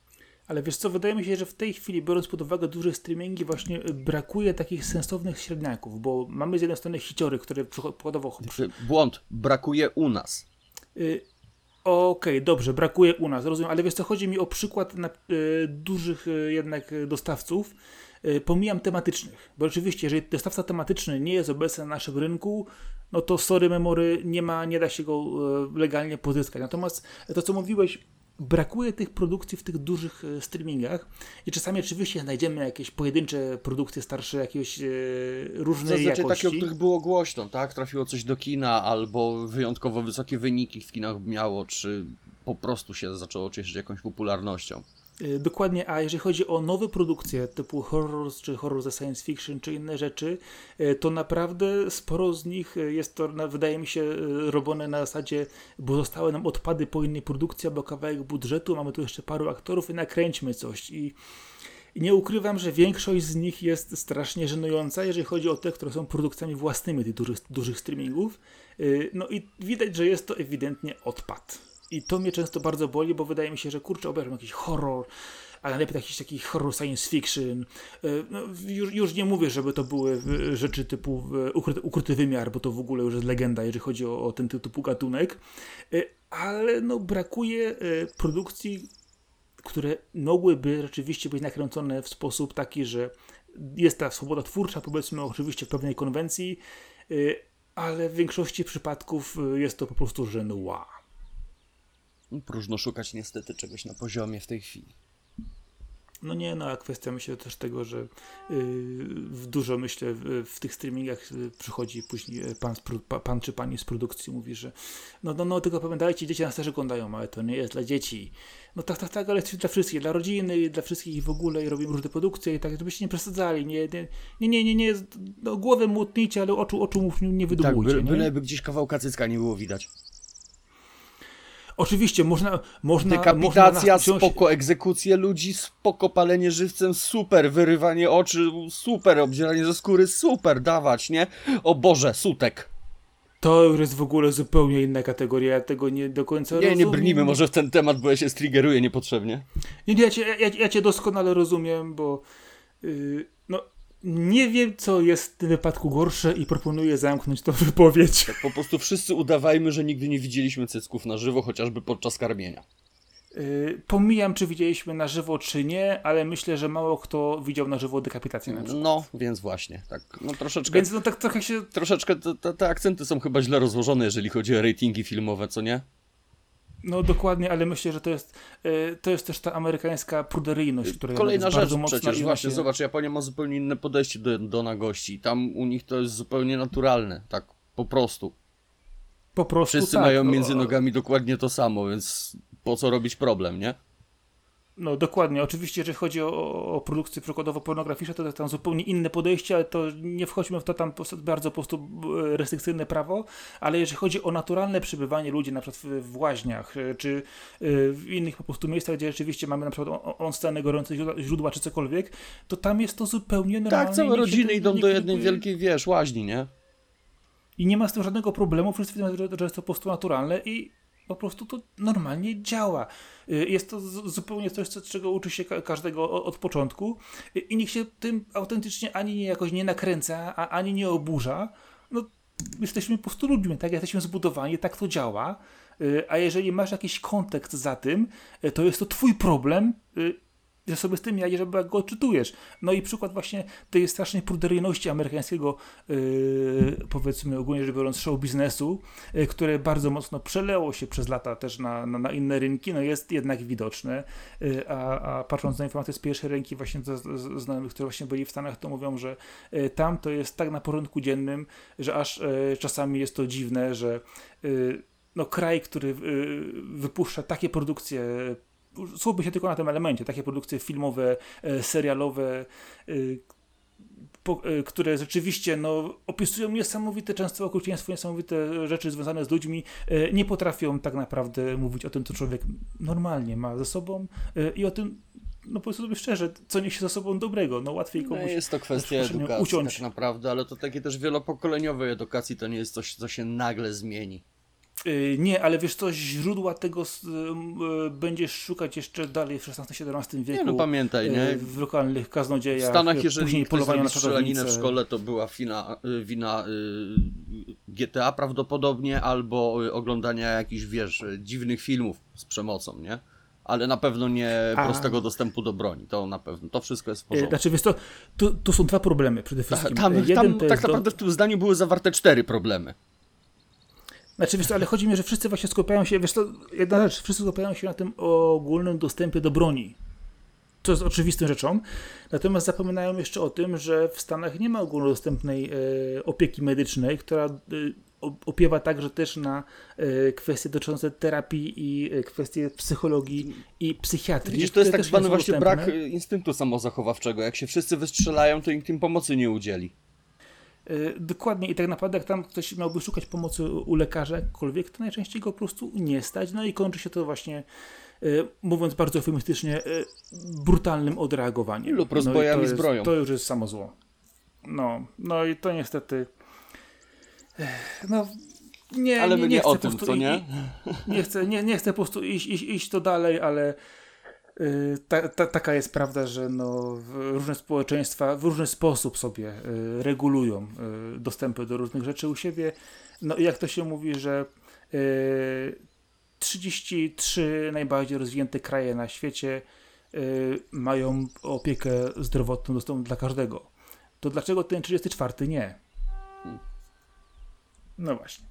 Ale wiesz co, wydaje mi się, że w tej chwili, biorąc pod uwagę duże streamingi, właśnie brakuje takich sensownych średniaków, bo mamy z jednej strony hiciory, które przykładowo... Błąd, brakuje u nas. Y Okej, okay, dobrze, brakuje u nas, rozumiem, ale wiesz co, chodzi mi o przykład na, y, dużych y, jednak dostawców, y, pomijam tematycznych, bo oczywiście, jeżeli dostawca tematyczny nie jest obecny na naszym rynku, no to sorry memory, nie ma, nie da się go e, legalnie pozyskać. Natomiast to, co mówiłeś, brakuje tych produkcji w tych dużych e, streamingach i czasami oczywiście znajdziemy jakieś pojedyncze produkcje starsze, jakieś e, różne jakości. takie, o których było głośno, tak? Trafiło coś do kina albo wyjątkowo wysokie wyniki w kinach miało, czy po prostu się zaczęło cieszyć jakąś popularnością. Y, dokładnie, a jeżeli chodzi o nowe produkcje typu horror, czy horror ze science fiction, czy inne rzeczy, y, to naprawdę sporo z nich y, jest to, wydaje mi się, robione na zasadzie, bo zostały nam odpady po innej produkcji, albo kawałek budżetu, mamy tu jeszcze paru aktorów i nakręćmy coś. I nie ukrywam, że większość z nich jest strasznie żenująca, jeżeli chodzi o te, które są produkcjami własnymi tych dużych, dużych streamingów. No i widać, że jest to ewidentnie odpad. I to mnie często bardzo boli, bo wydaje mi się, że kurczę, obejrzę jakiś horror, ale najlepiej jakiś taki horror science fiction. No, już, już nie mówię, żeby to były rzeczy typu ukryty, ukryty wymiar, bo to w ogóle już jest legenda, jeżeli chodzi o, o ten typu gatunek, ale no brakuje produkcji, które mogłyby rzeczywiście być nakręcone w sposób taki, że jest ta swoboda twórcza, powiedzmy oczywiście w pewnej konwencji, ale w większości przypadków jest to po prostu żenua. Próżno szukać niestety czegoś na poziomie w tej chwili. No nie, no a kwestia myślę też tego, że yy, dużo myślę w, w, tych streamingach y, przychodzi później pan, pan, czy pani z produkcji mówi, że no, no, no tylko pamiętajcie, dzieci nas też oglądają, ale to nie jest dla dzieci. No tak, tak, tak, ale jest dla wszystkich, dla rodziny, dla wszystkich w ogóle i robimy różne produkcje i tak, żebyście nie przesadzali, nie, nie, nie, nie, nie, no, głowę młotnijcie, ale oczu, oczu nie wydubujcie. Tak, by, byleby gdzieś kawałka cycka nie było widać. Oczywiście, można. można Dekapitacja, można spoko, egzekucje ludzi, spoko, palenie żywcem, super, wyrywanie oczy, super, obdzieranie ze skóry, super, dawać, nie? O Boże, sutek. To już jest w ogóle zupełnie inna kategoria, ja tego nie do końca nie, rozumiem. Nie, nie brnimy może w ten temat, bo ja się striggeruję niepotrzebnie. Nie, nie ja, cię, ja, ja cię doskonale rozumiem, bo yy, no, nie wiem, co jest w tym wypadku gorsze i proponuję zamknąć tę wypowiedź. Tak po prostu wszyscy udawajmy, że nigdy nie widzieliśmy cycków na żywo, chociażby podczas karmienia. Yy, pomijam, czy widzieliśmy na żywo, czy nie, ale myślę, że mało kto widział na żywo dekapitację na przykład. No, więc właśnie, tak, no troszeczkę... Więc no tak trochę się... Troszeczkę te, te, te akcenty są chyba źle rozłożone, jeżeli chodzi o ratingi filmowe, co nie? No dokładnie, ale myślę, że to jest, e, to jest też ta amerykańska pruderyjność, która Kolejna jest rzecz bardzo mocna. przecież, właśnie, się... zobacz, Japonia ma zupełnie inne podejście do, do nagości. Tam u nich to jest zupełnie naturalne, tak po prostu. Po prostu Wszyscy tak. mają między nogami dokładnie to samo, więc po co robić problem, nie? No dokładnie. Oczywiście, jeżeli chodzi o, o produkcję przykładowo pornograficzną, to jest tam zupełnie inne podejście, ale to nie wchodźmy w to tam bardzo po prostu e, restrykcyjne prawo, ale jeżeli chodzi o naturalne przebywanie ludzi na przykład w, w łaźniach, e, czy e, w innych po prostu miejscach, gdzie rzeczywiście mamy na przykład on, scenę gorące źródła, czy cokolwiek, to tam jest to zupełnie normalne. Tak, całe rodziny idą do jednej wielkiej, wiesz, łaźni, nie? I nie ma z tym żadnego problemu, wszyscy wiedzą, że jest to po prostu naturalne i po prostu to normalnie działa. Y, jest to zupełnie coś, czego uczy się każdego od początku y, i nikt się tym autentycznie ani nie jakoś nie nakręca, ani nie oburza. No, jesteśmy po prostu ludźmi, tak? Jesteśmy zbudowani, tak to działa. Y, a jeżeli masz jakiś kontekst za tym, to jest to twój problem że sobie z tym jadzie, żeby go odczytujesz. No i przykład właśnie tej strasznej pruderyjności amerykańskiego, yy, powiedzmy ogólnie rzecz biorąc, show biznesu, yy, które bardzo mocno przeleło się przez lata też na, na, na inne rynki, no jest jednak widoczne. Yy, a, a patrząc na informacje z pierwszej ręki właśnie z, z, znajomych, którzy właśnie byli w Stanach, to mówią, że yy, tam to jest tak na porządku dziennym, że aż yy, czasami jest to dziwne, że yy, no, kraj, który wypuszcza takie produkcje skupię się tylko na tym elemencie, takie produkcje filmowe, e, serialowe, e, e, które rzeczywiście no, opisują niesamowite często okrucieństwo, niesamowite rzeczy związane z ludźmi, nie potrafią tak naprawdę mówić o tym, co człowiek normalnie ma ze sobą i o tym, no powiedzmy sobie szczerze, co niesie ze sobą dobrego, no łatwiej no, komuś... No jest to kwestia edukacji uciąć. tak naprawdę, ale to takie też wielopokoleniowej edukacji, to nie jest coś, co się nagle zmieni. Y, nie, ale wiesz co, źródła tego y, będziesz szukać jeszcze dalej w XVI-XVII wieku. Nie, no pamiętaj, nie? Y, w lokalnych kaznodziejach. W Stanach, jeżeli później polowania na strzelaninę w szkole, to była wina, wina GTA prawdopodobnie, albo oglądania jakichś, wiesz, dziwnych filmów z przemocą, nie? ale na pewno nie A. prostego dostępu do broni. To na pewno, to wszystko jest w porządku. Znaczy, wiesz, to, tu, tu są dwa problemy przede wszystkim. Tam, tam tak naprawdę do... w tym zdaniu były zawarte cztery problemy. Znaczy, wiesz co, ale chodzi mi, że wszyscy właśnie skupiają się, wiesz jedna rzecz, wszyscy skupiają się na tym ogólnym dostępie do broni. To jest oczywistą rzeczą. Natomiast zapominają jeszcze o tym, że w Stanach nie ma ogólnodostępnej e, opieki medycznej, która e, opiewa także też na e, kwestie dotyczące terapii i e, kwestie psychologii i psychiatrii. Widzisz, to jest tak zwany właśnie dostępne. brak e, instynktu samozachowawczego. Jak się wszyscy wystrzelają, to nikt im pomocy nie udzieli. E, dokładnie i tak naprawdę jak tam ktoś miałby szukać pomocy u lekarza jakkolwiek, to najczęściej go po prostu nie stać, no i kończy się to właśnie e, mówiąc bardzo eufemistycznie, e, brutalnym odreagowaniem. Lub rozbojami no z bronią. To już jest samo zło. No, no i to niestety no nie, ale nie, nie, nie o tym, co nie? Nie chcę, nie, nie chcę po prostu iść, iść, iść to dalej, ale Y, ta, ta, taka jest prawda, że no, różne społeczeństwa w różny sposób sobie y, regulują y, dostępy do różnych rzeczy u siebie. No i jak to się mówi, że 33 najbardziej rozwinięte kraje na świecie mają opiekę zdrowotną dostępną dla każdego. To dlaczego ten 34 nie? No właśnie.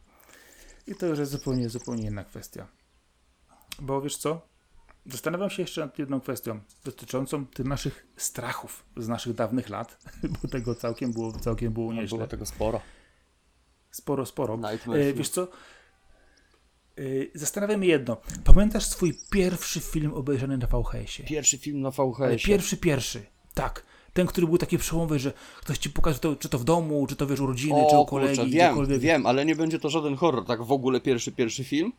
I to już jest zupełnie, zupełnie inna kwestia. Bo wiesz co? Zastanawiam się jeszcze nad jedną kwestią dotyczącą tych naszych strachów z naszych dawnych lat, bo tego całkiem było, całkiem było nieźle. Było tego sporo. Sporo, sporo. E, wiesz co? E, zastanawiam się jedno. Pamiętasz swój pierwszy film obejrzany na VHS-ie? Pierwszy film na VHS-ie? Pierwszy, pierwszy. Tak. Ten, który był taki przełomowy, że ktoś ci pokaże, to, czy to w domu, czy to wiesz, urodziny, o, czy u kolegi. Kurczę, wiem, wiem, ale nie będzie to żaden horror. Tak w ogóle pierwszy, pierwszy film?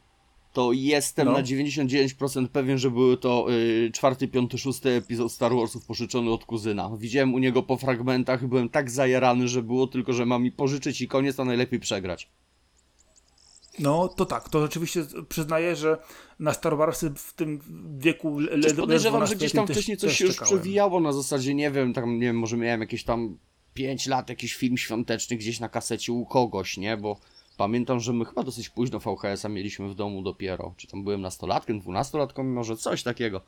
To jestem no. na 99% pewien, że były to y, czwarty, piąty, szósty epizod Star Warsów pożyczony od kuzyna. Widziałem u niego po fragmentach i byłem tak zajarany, że było tylko, że mam mi pożyczyć i koniec, a najlepiej przegrać. No, to tak, to rzeczywiście przyznaję, że na Star Warsy w tym wieku... Le, podejrzewam, że gdzieś tam wcześniej coś się już czekałem. przewijało na zasadzie, nie wiem, tam, nie wiem, może miałem jakieś tam 5 lat, jakiś film świąteczny gdzieś na kasecie u kogoś, nie, bo Pamiętam, że my chyba dosyć późno VHS-a mieliśmy w domu dopiero. Czy tam byłem nastolatkiem, dwunastolatką, może coś takiego.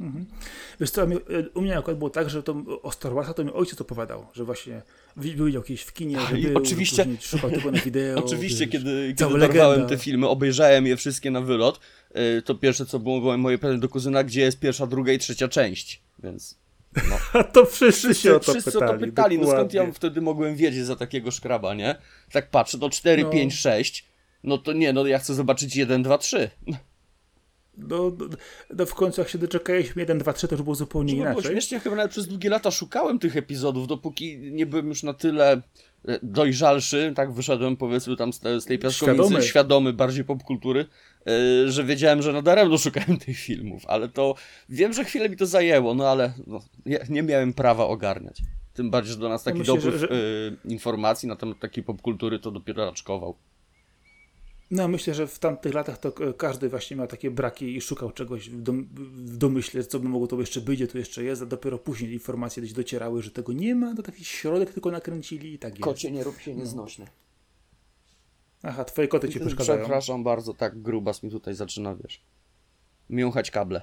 Mhm. Wiesz co, u mnie akurat było tak, że to o Star Warsa to mi ojciec opowiadał, że właśnie widział kiedyś w kinie, że był, oczywiście, szukał tego na wideo. oczywiście, wiesz, kiedy, kiedy dorwałem te filmy, obejrzałem je wszystkie na wylot, y, to pierwsze co było moje pytanie do kuzyna, gdzie jest pierwsza, druga i trzecia część, więc... No. to wszyscy się o to wszyscy pytali. o to pytali, no skąd ja wtedy mogłem wiedzieć za takiego szkraba, nie? Tak patrzę, no 4, no. 5, 6, no to nie, no ja chcę zobaczyć 1, 2, 3. No, no, no w końcu jak się doczekaliśmy 1, 2, 3, to już było zupełnie Żeby inaczej. Było śmiesznie, chyba nawet przez długie lata szukałem tych epizodów, dopóki nie byłem już na tyle dojrzalszy, tak wyszedłem powiedzmy tam z, z tej piaskownicy, świadomy. świadomy bardziej popkultury, yy, że wiedziałem, że nadaremno szukałem tych filmów, ale to wiem, że chwilę mi to zajęło, no ale no, ja nie miałem prawa ogarniać. Tym bardziej, że do nas taki ja myślę, dopływ że, że... Yy, informacji na temat takiej popkultury to dopiero raczkował. No, myślę, że w tamtych latach to każdy właśnie miał takie braki i szukał czegoś w, dom, w domyśle, co by mogło to jeszcze być, to jeszcze jest, a dopiero później informacje gdzieś docierały, że tego nie ma, to taki środek tylko nakręcili i tak jest. Kocie, nie rób się no. nieznośny. No. Aha, twoje koty ci przeszkadzają. Przepraszam bardzo, tak grubas mi tutaj zaczyna, wiesz, miąchać kable.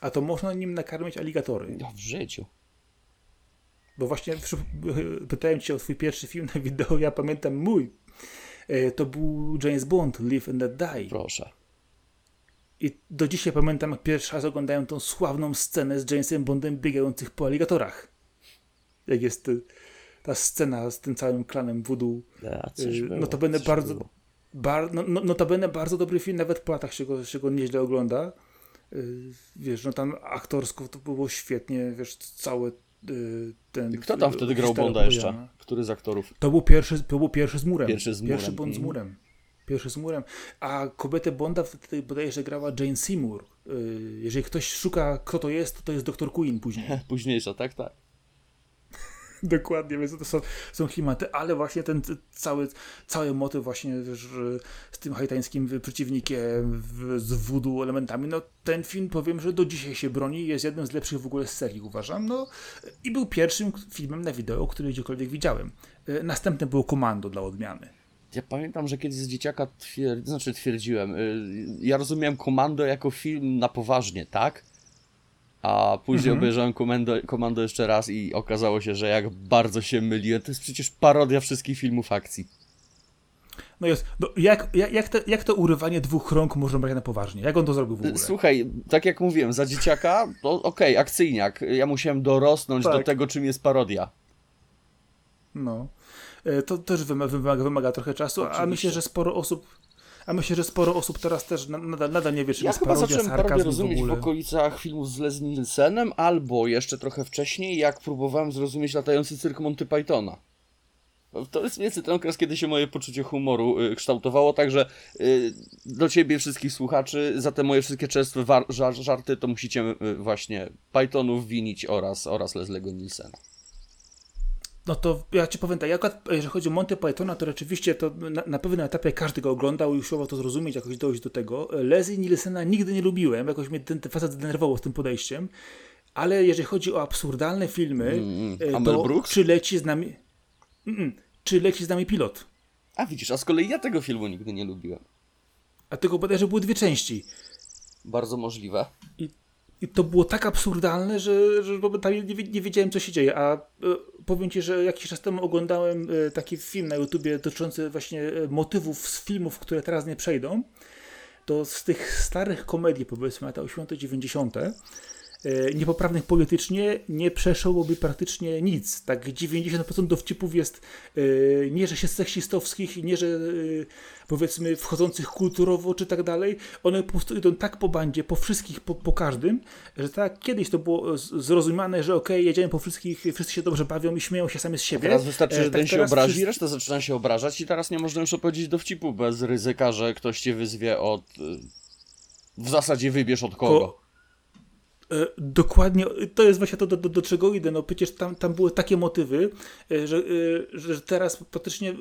A to można nim nakarmić aligatory. No, w życiu. Bo właśnie pytałem cię o twój pierwszy film na wideo, ja pamiętam mój to był James Bond, Live and Let Die. Proszę. I do dzisiaj pamiętam, jak pierwszy raz oglądałem tą sławną scenę z Jamesem Bondem biegających po aligatorach. Jak jest ta scena z tym całym klanem voodoo. Ja, no to będę bardzo, bar, no, no, no to będę bardzo dobry film, nawet po latach się go, się go nieźle ogląda. Y, wiesz, no tam aktorsko to było świetnie, wiesz, całe ten... Kto tam wtedy grał Bonda jeszcze? Który z aktorów? To był pierwszy, to był pierwszy z murem. Pierwszy z murem. Pierwszy Bond z mhm. murem. Pierwszy z murem. A kobietę Bonda wtedy bodajże grała Jane Seymour. Y, jeżeli ktoś szuka, kto to jest, to to jest Dr. Queen później. Późniejsza, tak, tak. Dokładnie, więc to są, są klimaty, ale właśnie ten cały, cały motyw właśnie wiesz, z tym haitańskim przeciwnikiem, z voodoo elementami, no ten film powiem, że do dzisiaj się broni jest jednym z lepszych w ogóle z serii, uważam, no i był pierwszym filmem na wideo, który gdziekolwiek widziałem. E, następny był Komando dla odmiany. Ja pamiętam, że kiedyś z dzieciaka twierd... znaczy twierdziłem, y, ja rozumiałem Komando jako film na poważnie, tak? A później mhm. obejrzałem komando, komando jeszcze raz i okazało się, że jak bardzo się myliłem. To jest przecież parodia wszystkich filmów akcji. No jest. No jak, jak, jak, to, jak to urywanie dwóch rąk można brać na poważnie? Jak on to zrobił w ogóle? Słuchaj, tak jak mówiłem, za dzieciaka, to okej, okay, akcyjniak. Ja musiałem dorosnąć tak. do tego, czym jest parodia. No. E, to też wymaga, wymaga trochę czasu, Oczywiście. a myślę, że sporo osób a myślę, że sporo osób teraz też nadal, nadal nie wie, czy ja jest parodia, chyba zacząłem parodię rozumieć w, w, okolicach filmów z Leslie Nielsenem, albo jeszcze trochę wcześniej, jak próbowałem zrozumieć latający cyrk Monty Pythona. To jest mniej ten okres, kiedy się moje poczucie humoru y, kształtowało, także y, do ciebie wszystkich słuchaczy, za te moje wszystkie częste żar żarty, to musicie y, właśnie Pythonów winić oraz, oraz Leslie'ego Nielsena. No to ja ci powiem tak, jak, jeżeli chodzi o Monty Pythona, to rzeczywiście to na, na pewnym etapie każdy go oglądał i usiłował to zrozumieć, jakoś dojść do tego. Leslie Nielsena nigdy nie lubiłem, jakoś mnie ten, ten facet zdenerwował z tym podejściem, ale jeżeli chodzi o absurdalne filmy, mm, to Brooks? czy leci z nami... Mm, czy leci z nami pilot? A widzisz, a z kolei ja tego filmu nigdy nie lubiłem. A tego bodajże były dwie części. Bardzo możliwe. I i to było tak absurdalne, że, że nie, wiedziałem, co się dzieje. A e, powiem ci, że jakiś czas temu oglądałem e, taki film na YouTubie dotyczący właśnie e, motywów z filmów, które teraz nie przejdą. To z tych starych komedii, powiedzmy, lata 80., 90., E, niepoprawnych politycznie nie przeszłoby praktycznie nic. Tak 90% dowcipów jest e, nie, że się seksistowskich, nie, że e, powiedzmy wchodzących kulturowo czy tak dalej. One po prostu idą tak po bandzie, po wszystkich, po, po każdym, że tak kiedyś to było zrozumiane, że okej, okay, jedziemy po wszystkich, wszyscy się dobrze bawią i śmieją się sami z siebie. teraz wystarczy, że tak ten się obrazi, wszyscy... reszta zaczyna się obrażać i teraz nie można już opowiedzieć dowcipu bez ryzyka, że ktoś cię wyzwie od... W zasadzie wybierz od kogo. Ko E, dokładnie, to jest właśnie to, do, do, do, czego idę. No przecież tam, tam były takie motywy, e, że, e, że teraz praktycznie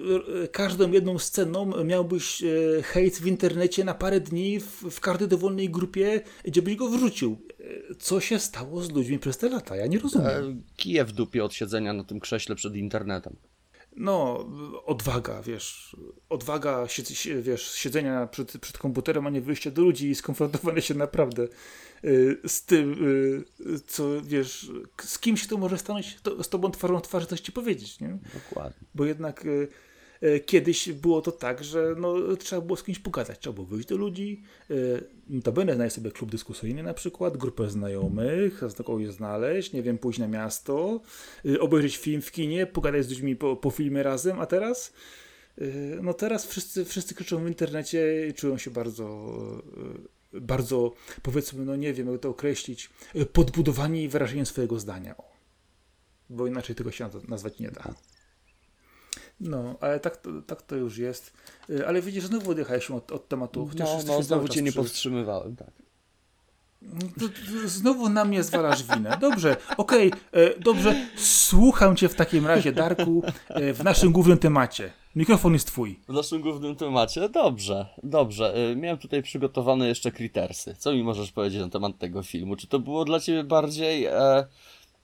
każdą jedną sceną miałbyś hejt w internecie na parę dni w, w każdej dowolnej grupie, gdzie byś go wrzucił. Co się stało z ludźmi przez te lata? Ja nie rozumiem. Kijew dupie od siedzenia na tym krześle przed internetem. No, odwaga, wiesz, odwaga, wiesz, siedzenia przed, przed komputerem, a nie wyjście do ludzi i skonfrontowanie się naprawdę Y, z tym, y, co wiesz, z kimś, kto może stanąć to, z tobą twarzą twarzy coś ci powiedzieć, nie? Dokładnie. Bo jednak y, kiedyś było to tak, że no, trzeba było z kimś pogadać, trzeba było wyjść do ludzi, notabene znaleźć sobie klub dyskusyjny na przykład, grupę znajomych, kogoś znaleźć, nie wiem, pójść na miasto, obejrzeć film w kinie, pogadać z ludźmi po, po filmie razem, a teraz no teraz wszyscy, wszyscy krzyczą w internecie i czują się bardzo bardzo, powiedzmy, no nie wiem, jak to określić, podbudowani wyrażeniem swojego zdania. Bo inaczej tego się nazwać nie da. No, ale tak, tak to już jest. Ale widzisz, znowu odjechałeś od, od tematu. no, no znowu cię nie przy... powstrzymywałem, tak. Znowu na mnie zwalasz winę. Dobrze, okej, okay, e, dobrze. Słucham cię w takim razie, Darku, e, w naszym głównym temacie. Mikrofon jest twój. W naszym głównym temacie? Dobrze, dobrze. E, miałem tutaj przygotowane jeszcze kritersy. Co mi możesz powiedzieć na temat tego filmu? Czy to było dla ciebie bardziej e,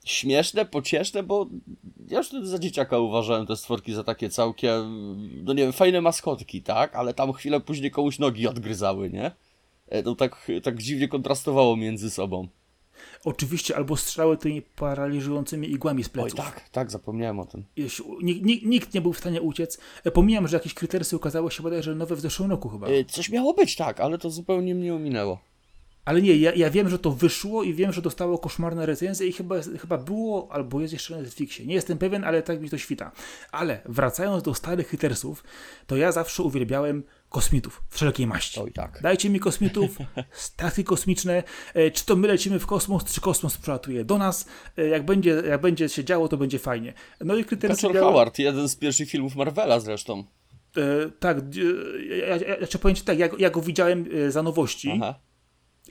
śmieszne, pocieszne? Bo ja już wtedy za dzieciaka uważałem te stworki za takie całkiem, no nie wiem, fajne maskotki, tak? Ale tam chwilę później komuś nogi odgryzały, nie? To tak, tak dziwnie kontrastowało między sobą. Oczywiście, albo strzały tymi paraliżującymi igłami z pleców. Oj, tak, tak, zapomniałem o tym. Nikt, nikt nie był w stanie uciec. E, pomijam, że jakieś krytersy ukazało się bodajże nowe w zeszłym roku chyba. E, coś miało być, tak, ale to zupełnie mnie ominęło. Ale nie, ja, ja wiem, że to wyszło i wiem, że dostało koszmarne recenzje i chyba, chyba było albo jest jeszcze na Netflixie. Nie jestem pewien, ale tak mi to świta. Ale wracając do starych hitersów, to ja zawsze uwielbiałem kosmitów wszelkiej maści. Oj, tak. Dajcie mi kosmitów, statki kosmiczne, e, czy to my lecimy w kosmos, czy kosmos przylatuje do nas. E, jak będzie, jak będzie się działo, to będzie fajnie. No i kryteria... Peter Howard, jeden z pierwszych filmów Marvela zresztą. E, tak, ja, ja, ja, ja powiem ci tak, ja, ja go widziałem e, za nowości. Aha.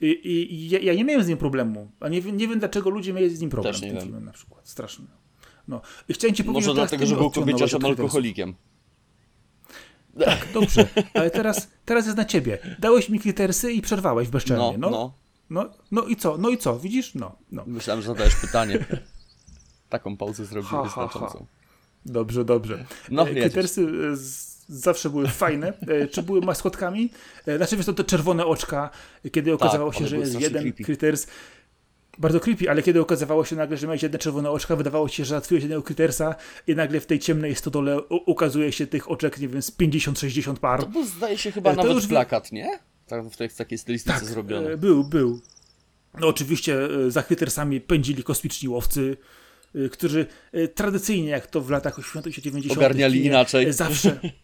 I, i ja, ja, nie miałem z nim problemu. A nie, nie wiem, dlaczego ludzie mieli z nim problem z tym filmem na przykład. Straszny. No. I chciałem ci powiedzieć, Może dlatego, że był kobieciarzem alkoholikiem. Tak, dobrze, ale teraz, teraz jest na ciebie. Dałeś mi klitersy i przerwałeś bezczelnie. No, no. no. No, no i co? No i co? Widzisz? No. no. Myślałem, że zadajesz pytanie. Taką pauzę zrobiłeś znaczącą. Dobrze, dobrze. No, klitersy e, zawsze były fajne. E, czy były maskotkami? E, znaczy, wiesz, to te czerwone oczka, kiedy okazało tak, się, że jest jeden creepy. kryters bardzo creepy, ale kiedy okazywało się nagle, że miałeś jedne czerwone oczka, wydawało się, że załatwiłeś jednego Crittersa i nagle w tej ciemnej stodole ukazuje się tych oczek, nie wiem, z 50-60 par. To był, zdaje się, chyba e, to nawet już... plakat, nie? Tak, w, takiej stylistyce tak, zrobiony. E, był, był. No oczywiście za Crittersami pędzili kosmiczni łowcy, którzy tradycyjnie, jak to w latach 80 90 Ogarniali inaczej. Zawsze...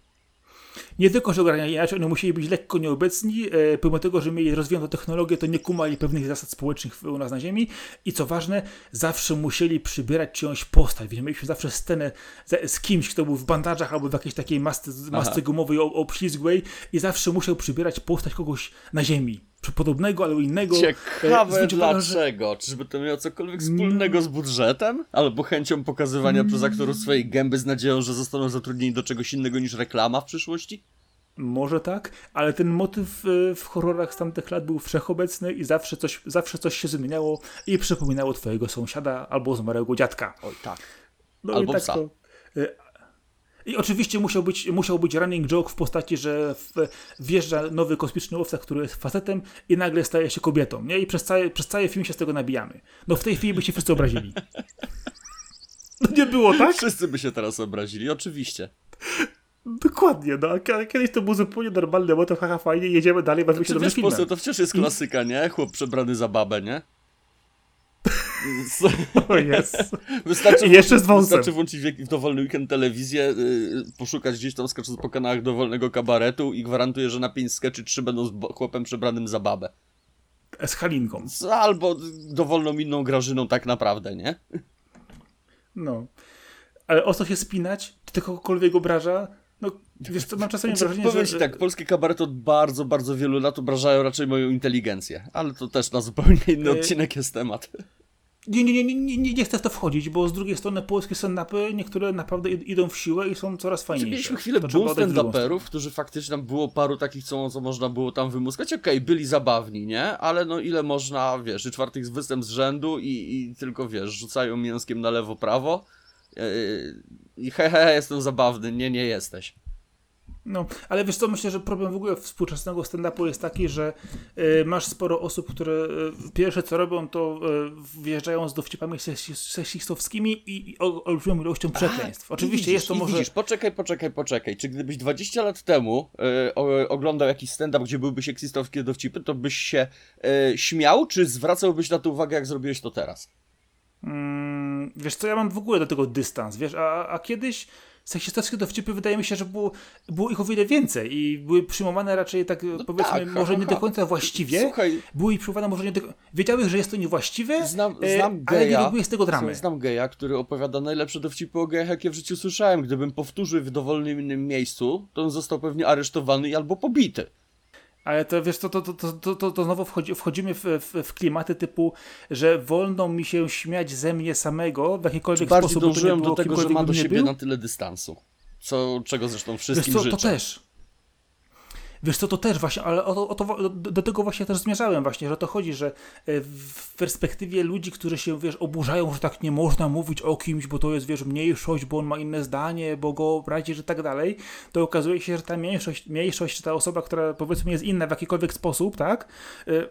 Nie tylko, że ograniacze, oni musieli być lekko nieobecni, e, pomimo tego, że mieli rozwiniętą technologię, to nie kumali pewnych zasad społecznych u nas na Ziemi. I co ważne, zawsze musieli przybierać czyjąś postać, więc mieliśmy zawsze scenę z, z kimś, kto był w bandażach albo w jakiejś takiej masce, masce gumowej obślizgłej i zawsze musiał przybierać postać kogoś na Ziemi podobnego, ale innego. Ciekawe e, dlaczego. Że... Czyżby to miało cokolwiek wspólnego z budżetem? Albo chęcią pokazywania przez aktorów swojej gęby z nadzieją, że zostaną zatrudnieni do czegoś innego niż reklama w przyszłości? Może tak, ale ten motyw e, w horrorach z tamtych lat był wszechobecny i zawsze coś, zawsze coś się zmieniało i przypominało twojego sąsiada albo zmarłego dziadka. Oj, tak. No albo i tak psa. To, e, i oczywiście musiał być, musiał być running joke w postaci, że wjeżdża nowy kosmiczny łowca, który jest facetem i nagle staje się kobietą, nie? I przez cały, przez cały film się z tego nabijamy. No w tej chwili by się wszyscy obrazili. No nie było tak? Wszyscy by się teraz obrazili, oczywiście. Dokładnie, no. Kiedyś to był zupełnie normalny motyw, haha, fajnie, jedziemy dalej, bawimy się dobrze filmem. to wciąż jest klasyka, nie? Chłop przebrany za babę, nie? O jest. Wystarczy, jeszcze z wystarczy włączyć w dowolny weekend telewizję, yy, poszukać gdzieś tam skacząc po kanałach dowolnego kabaretu i gwarantuję, że na pięć sketchy trzy będą z chłopem przebranym za babę. Z Halinką. Albo dowolną inną Grażyną tak naprawdę, nie? No. Ale o co się spinać? Czy to kogokolwiek obraża? Wiesz co, mam czasami znaczy, wrażenie, Powiem że... tak, polskie kabarety od bardzo, bardzo wielu lat obrażają raczej moją inteligencję, ale to też na zupełnie inny e, odcinek jest temat. Nie, nie, nie, nie, nie, nie chcę w to wchodzić, bo z drugiej strony polskie stand-upy niektóre naprawdę idą w siłę i są coraz fajniejsze. Mieliśmy chwilę boom stand-uperów, którzy faktycznie tam było paru takich, co, co można było tam wymuskać. Okej, okay, byli zabawni, nie? Ale no ile można, wiesz, i czwartych występ z rzędu i, i tylko, wiesz, rzucają mięskiem na lewo, prawo. Yy, I he, he, jestem zabawny. Nie, nie jesteś. No, ale wiesz co, myślę, że problem w ogóle współczesnego stand-upu jest taki, że y, masz sporo osób, które y, pierwsze co robią, to y, wjeżdżają z dowcipami seksistowskimi i, i olbrzymią ilością przekleństw. Oczywiście widzisz, jest to może... Widzisz, poczekaj, poczekaj, poczekaj. Czy gdybyś 20 lat temu y, oglądał jakiś stand-up, gdzie byłby seksistowskie dowcipy, to byś się śmiał, czy zwracałbyś na to uwagę, jak zrobiłeś to teraz? Mm, wiesz co, ja mam w ogóle do tego dystans, wiesz, a, a kiedyś seksistowskie dowcipy wydaje mi się, że było, było ich o wiele więcej i były przyjmowane raczej tak no powiedzmy tak, może ha, nie do końca właściwie. Słuchaj, były przyjmowane może nie do Wiedziałeś, że jest to niewłaściwe, znam, e, znam geja, ale nie robiłeś z tego dramy. Znam geja, który opowiada najlepsze dowcipy o gejach, jakie w życiu słyszałem. Gdybym powtórzył w dowolnym innym miejscu, to on został pewnie aresztowany albo pobity. Ale to wiesz, to, to, to, to, to, to znowu wchodzi, wchodzimy w, w, w, klimaty typu, że wolno mi się śmiać ze mnie samego w jakikolwiek Czy sposób. Bardziej dążyłem do tego, że ma do siebie na tyle dystansu. Co, czego zresztą wszystkim wiesz co, życzę. To też. Wiesz co, to też właśnie, ale o, o to, do tego właśnie też zmierzałem właśnie, że o to chodzi, że e, w perspektywie ludzi, którzy się, wiesz, oburzają, że tak nie można mówić o kimś, bo to jest, wiesz, mniejszość, bo on ma inne zdanie, bo go obrazisz że tak dalej, to okazuje się, że ta mniejszość, mniejszość, ta osoba, która powiedzmy jest inna w jakikolwiek sposób, tak, e,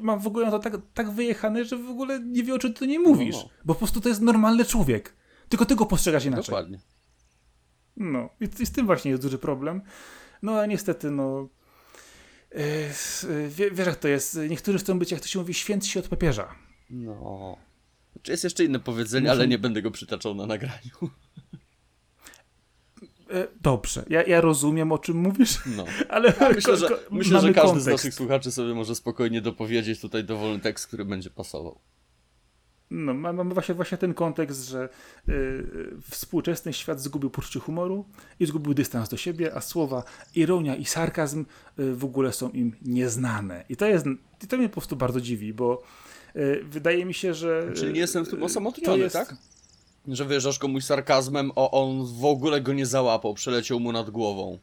mam w ogóle to tak, tak wyjechane, że w ogóle nie wie o czym ty nie mówisz, no, no. bo po prostu to jest normalny człowiek, tylko ty go postrzegasz inaczej. Dokładnie. No i, i z tym właśnie jest duży problem. No a niestety, no. Yy, wiesz, jak to jest. Niektórzy chcą być, jak to się mówi, świętsi od papieża. No. Czy jest jeszcze inne powiedzenie, Muszę... ale nie będę go przytaczał na nagraniu. E, dobrze, ja, ja rozumiem o czym mówisz, no. ale myślę, że, myślę, że każdy kontekst. z naszych słuchaczy sobie może spokojnie dopowiedzieć tutaj dowolny tekst, który będzie pasował. No, mamy właśnie, właśnie ten kontekst, że y, współczesny świat zgubił poczucie humoru i zgubił dystans do siebie, a słowa ironia i sarkazm y, w ogóle są im nieznane. I to jest, i to mnie po prostu bardzo dziwi, bo y, wydaje mi się, że... Czyli nie jestem w tym osamotniony, jest... tak? Że wyjeżdżasz komuś sarkazmem, o on w ogóle go nie załapał, przeleciał mu nad głową.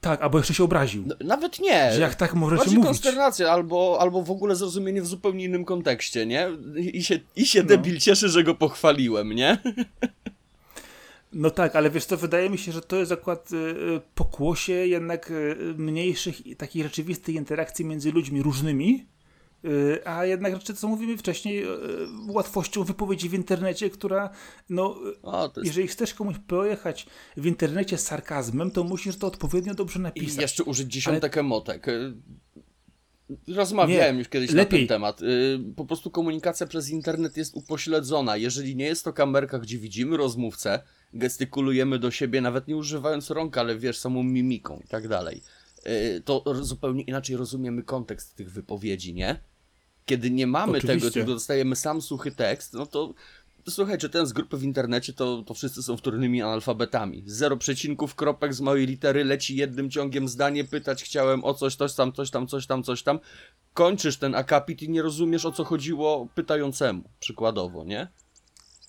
Tak, albo jeszcze się obraził. No, nawet nie. Że jak tak możecie Bardziej mówić. konsternacja, albo, albo w ogóle zrozumienie w zupełnie innym kontekście, nie? I się, i się no. debil cieszy, że go pochwaliłem, nie? No tak, ale wiesz co, wydaje mi się, że to jest akurat y, y pokłosie jednak y, mniejszych takich rzeczywistych interakcji między ludźmi różnymi, a jednak rzeczy, co mówimy wcześniej, y, łatwością wypowiedzi w internecie, która, no, o, jest... jeżeli chcesz komuś pojechać w internecie z sarkazmem, to musisz to odpowiednio dobrze napisać. I jeszcze użyć dziesiątek Ale... emotek. Y, rozmawiałem nie, już kiedyś lepiej. na ten temat. Po prostu komunikacja przez internet jest upośledzona. Jeżeli nie jest to kamerka, gdzie widzimy rozmówcę, gestykulujemy do siebie, nawet nie używając rąk, ale wiesz, samą mimiką i tak dalej, to zupełnie inaczej rozumiemy kontekst tych wypowiedzi, nie? Kiedy nie mamy Oczywiście. tego, tylko dostajemy sam suchy tekst, no to słuchaj, czytając z grupy w internecie, to, to wszyscy są wtórnymi analfabetami. Zero przecinków, kropek z małej litery, leci jednym ciągiem zdanie, pytać chciałem o coś, coś tam, coś tam, coś tam, coś tam. Kończysz ten akapit i nie rozumiesz o co chodziło pytającemu, przykładowo, nie?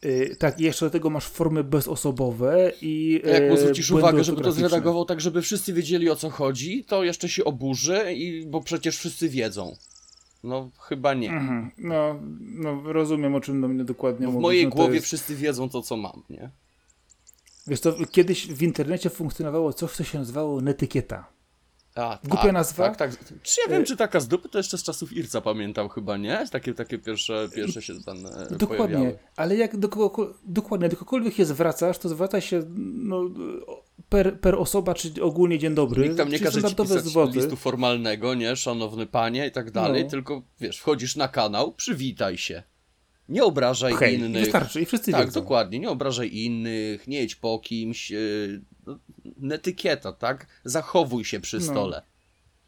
Yy, tak, i jeszcze do tego masz formy bezosobowe i. Yy, jak mu zwrócisz uwagę, żeby to zredagował tak, żeby wszyscy wiedzieli o co chodzi, to jeszcze się oburzy, i, bo przecież wszyscy wiedzą. No, chyba nie. Mhm. No, no, rozumiem, o czym do mnie dokładnie no. W mojej no, głowie jest... wszyscy wiedzą to, co mam, nie? Wiesz, to kiedyś w internecie funkcjonowało coś, co się nazywało netykieta. A, Głupia tak, nazwa. Tak, tak. Czy ja wiem, y- czy taka z dupy to jeszcze z czasów Irca pamiętam chyba, nie? Takie, takie pierwsze, pierwsze się tam e, Dokładnie, pojawiały. ale jak do dokładnie, do kogokolwiek się zwracasz, to zwraca się no, per, per osoba, czy ogólnie dzień dobry. Nikt tam nie każe ci pisać zwody. listu formalnego, nie? Szanowny panie i tak dalej, no. tylko wiesz, wchodzisz na kanał, przywitaj się. Nie obrażaj okay, innych. Wystarczy i wszyscy Tak, wiedzą. dokładnie. Nie obrażaj innych, nie jedź po kimś. Yy, netykieta, tak? Zachowuj się przy no. stole.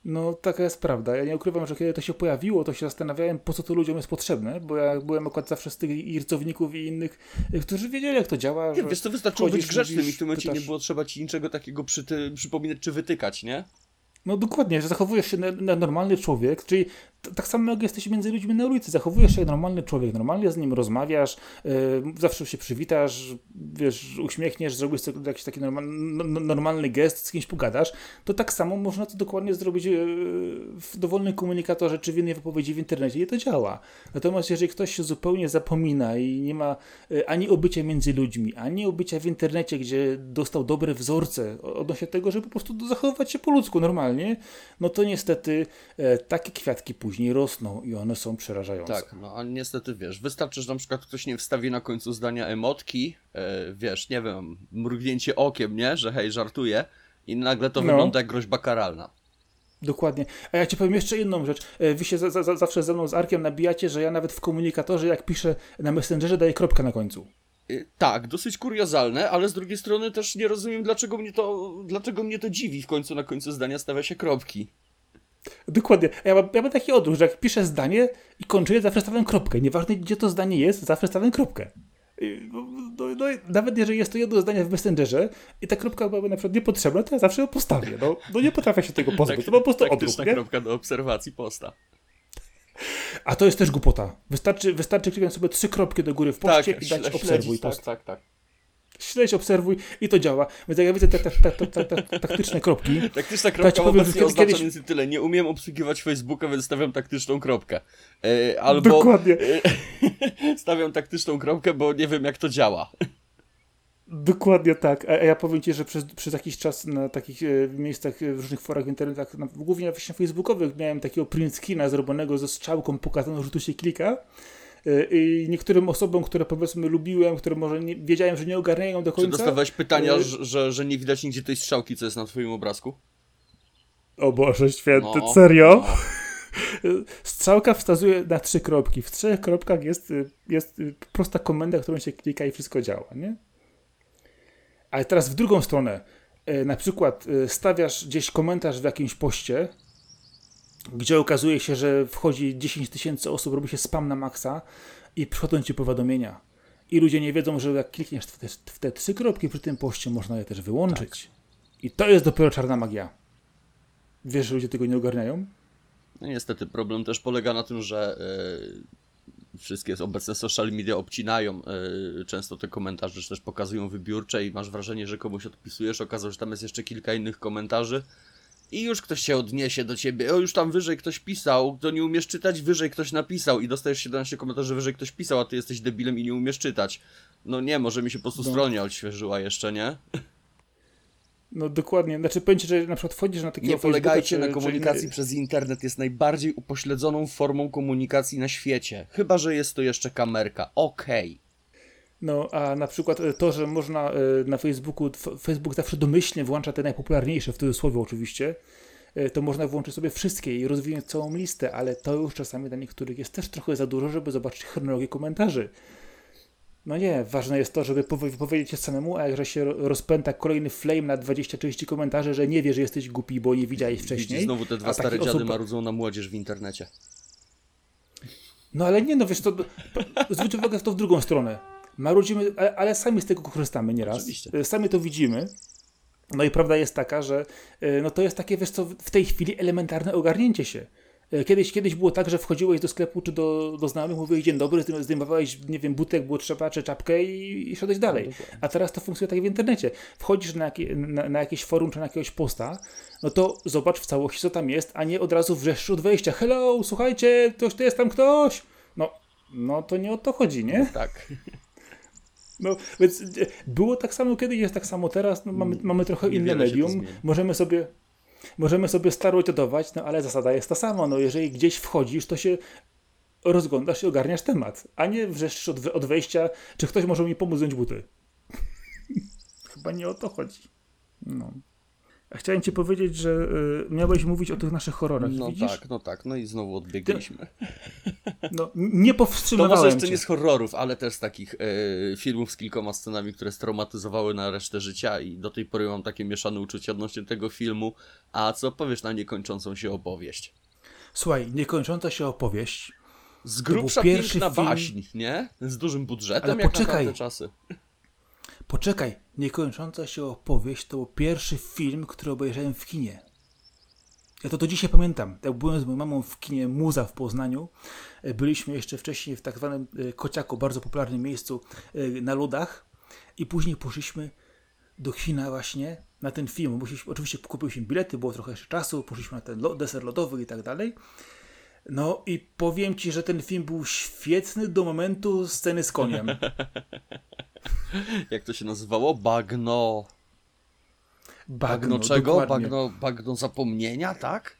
No, taka jest prawda. Ja nie ukrywam, że kiedy to się pojawiło, to się zastanawiałem, po co to ludziom jest potrzebne, bo ja byłem akurat zawsze z tych ircowników i innych, y, którzy wiedzieli, jak to działa. Nie, wiesz, to wystarczyło być grzecznym i w tym momencie pytasz... nie było trzeba ci niczego takiego przypominać czy wytykać, nie? No dokładnie, że zachowujesz się na, na normalny człowiek, czyli tak samo jak jesteś między ludźmi na ulicy, zachowujesz się jak normalny człowiek, normalnie z nim rozmawiasz, yy, zawsze się przywitasz, wiesz, uśmiechniesz, zrobisz jakiś taki normal, no, no, normalny gest, z kimś pogadasz, to tak samo można to dokładnie zrobić yy, w dowolnym komunikatorze czy w innej wypowiedzi w internecie. I to działa. Natomiast jeżeli ktoś się zupełnie zapomina i nie ma yy, ani obycia między ludźmi, ani obycia w internecie, gdzie dostał dobre wzorce odnośnie tego, żeby po prostu zachowywać się po ludzku normalnie, no to niestety takie kwiatki później później rosną i one są przerażające. Tak, no a niestety wiesz, wystarczy, że na przykład ktoś nie wstawi na końcu zdania emotki, e, wiesz, nie wiem, mrugnięcie okiem, nie, że hej, żartuje i nagle to no. wygląda jak groźba karalna. Dokładnie. A ja ci powiem jeszcze jedną rzecz. E, wy się za, za, zawsze ze mną z Arkiem nabijacie, że ja nawet w komunikatorze, jak piszę na Messengerze, daję kropkę na końcu. E, tak, dosyć kuriozalne, ale z drugiej strony też nie rozumiem, dlaczego mnie to, dlaczego mnie to dziwi. W końcu na końcu zdania stawia się kropki. Dokładnie. Ja mam, ja mam taki odruch, że jak piszę zdanie i kończę je, zawsze stawiam kropkę. Nieważne, gdzie to zdanie jest, zawsze stawiam kropkę. No, no, no, nawet jeżeli jest to jedno zdanie w Messengerze i ta kropka byłaby na przykład niepotrzebna, to ja zawsze ją postawię. No, no nie potrafię się tego pozbyć. Tak, to po prostu odruch. Nie? kropka do obserwacji posta. A to jest też głupota. Wystarczy, wystarczy kliknąć sobie trzy kropki do góry w poście tak, i dać obserwuj post. Tak, tak, tak śledź, obserwuj i to działa. Więc jak ja widzę te, te, te, te, te taktyczne kropki... Taktyczna kropka to powiem, obecnie oznacza kiedyś... tyle. Nie umiem obsługiwać Facebooka, więc stawiam taktyczną kropkę. E, albo... Dokładnie. E, stawiam taktyczną kropkę, bo nie wiem jak to działa. Dokładnie tak. A ja powiem Ci, że przez, przez jakiś czas na takich e, miejscach, w różnych forach w internetach, na, głównie właśnie facebookowych, miałem takiego print screena zrobionego ze strzałką pokazaną, że tu się klika. Y, I niektórym osobom, które powiedzmy lubiłem, które może nie, wiedziałem, że nie ogarniają do końca. Czy dostawałeś pytania, y że, że nie widać nigdzie tej strzałki, co jest na twoim obrazku? O Boże święty, no, serio? No. Strzałka wskazuje na trzy kropki. W trzech kropkach jest, jest prosta komenda, którą się klika i wszystko działa, nie? Ale teraz w drugą stronę. Y, na przykład stawiasz gdzieś komentarz w jakimś poście, gdzie okazuje się, że wchodzi 10 tysięcy osób, robi się spam na maksa i przychodzą ci powiadomienia. I ludzie nie wiedzą, że jak klikniesz w te, w te trzy kropki przy tym poście, można je też wyłączyć. Tak. I to jest dopiero czarna magia. Wiesz, że ludzie tego nie ogarniają? No niestety, problem też polega na tym, że yy, wszystkie obecne social media obcinają yy, często te komentarze, czy też pokazują wybiórcze i masz wrażenie, że komuś odpisujesz, okazało się, że tam jest jeszcze kilka innych komentarzy i już ktoś się odniesie do ciebie. O, już tam wyżej ktoś pisał, to nie umiesz czytać, wyżej ktoś napisał i dostajesz 17 komentarzy, wyżej ktoś pisał, a ty jesteś debilem i nie umiesz czytać. No nie, może mi się po prostu no. stronia odświeżyła jeszcze, nie? No dokładnie, znaczy powiem ci, że na przykład wchodzisz na takiego Nie polegajcie na komunikacji czy... przez internet, jest najbardziej upośledzoną formą komunikacji na świecie. Chyba, że jest to jeszcze kamerka. Okej. Okay. No, a na przykład e, to, że można e, na Facebooku, Facebook zawsze domyślnie włącza te najpopularniejsze, w cudzysłowie oczywiście, e, to można włączyć sobie wszystkie i rozwinąć całą listę, ale to już czasami dla niektórych jest też trochę za dużo, żeby zobaczyć chronologię komentarzy. No nie, ważne jest to, żeby powiedzieć się samemu, a jak się rozpęta kolejny flame na 20-30 komentarzy, że nie wie, że jesteś głupi, bo nie widziałeś wcześniej. Widzi znowu te dwa stare dziady osób... marudzą na młodzież w internecie. No ale nie, no wiesz, to zwróć uwagę w to w drugą stronę marudzimy, ale, ale sami z tego korzystamy nieraz. Oczywiście. E, sami to widzimy. No i prawda jest taka, że e, no to jest takie, wiesz co, w tej chwili elementarne ogarnięcie się. E, kiedyś, kiedyś było tak, że wchodziłeś do sklepu czy do, do znajomych, mówiłeś dzień dobry, zdejmowałeś, nie wiem, butek, było trzeba, czy czapkę i, i szedłeś dalej. No, A teraz to funkcjonuje tak w internecie. Wchodzisz na, jakie, na, na, jakieś forum czy na jakiegoś posta, no to zobacz w całości, co tam jest, a nie od razu wrzeszcz od wejścia. Hello, słuchajcie, ktoś to jest tam ktoś. No, no to nie o to chodzi, nie? No, tak. No, więc e, było tak samo kiedyś, jest tak samo teraz. No, mamy, mamy trochę inne medium. Możemy sobie, możemy sobie steroidować, no ale zasada jest ta sama. No, jeżeli gdzieś wchodzisz, to się rozglądasz i ogarniasz temat, a nie wrzeszczysz od, od wejścia, czy ktoś może mi pomóc zdjąć buty. Chyba nie o to chodzi. No. Chciałem ci powiedzieć, że y, miałeś mówić o tych naszych horrorach. No widzisz? tak, no tak, no i znowu odbiegliśmy. No, nie powstrzymywałem To może jeszcze nie z horrorów, ale też z takich e, filmów z kilkoma scenami, które straumatyzowały na resztę życia i do tej pory mam takie mieszane uczucia odnośnie tego filmu. A co powiesz na niekończącą się opowieść? Słuchaj, niekończąca się opowieść. Z grubsza pierwszy piękna film- baśń, nie? Z dużym budżetem, Ale jak poczekaj. czasy. Poczekaj, niekończąca się opowieść to był pierwszy film, który obejrzałem w kinie. Ja to do dzisiaj pamiętam. Jak byłem z moją mamą w kinie Muza w Poznaniu, e, byliśmy jeszcze wcześniej w tak zwanym e, Kociaku, bardzo popularnym miejscu e, na lodach i później poszliśmy do kina właśnie na ten film. Musieliśmy, oczywiście kupiliśmy bilety, było trochę jeszcze czasu, poszliśmy na ten deser lodowy i tak dalej. No i powiem Ci, że ten film był świetny do momentu sceny z koniem. Jak to się nazywało? Bagno... Bagno, Bagno, czego? dokładnie. Bagno, bagno zapomnienia, tak?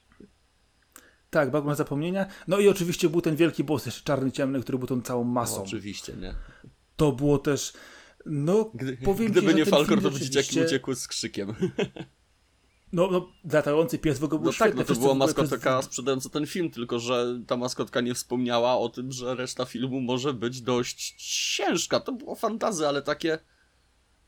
Tak, bagno zapomnienia. No i oczywiście był ten wielki boss, jeszcze czarny, ciemny, który był tą całą No, masą. oczywiście, nie? to było też, no Gdy, powiem gdyby ci, nie Falkor, to by dzieciaki rzeczywiście- uciekły z krzykiem. No, no latający pies w ogóle był No tak, świetny. no to była maskotka przez- sprzedająca ten film, tylko że ta maskotka nie wspomniała o tym, że reszta filmu może być dość ciężka. To było fantazy, ale takie,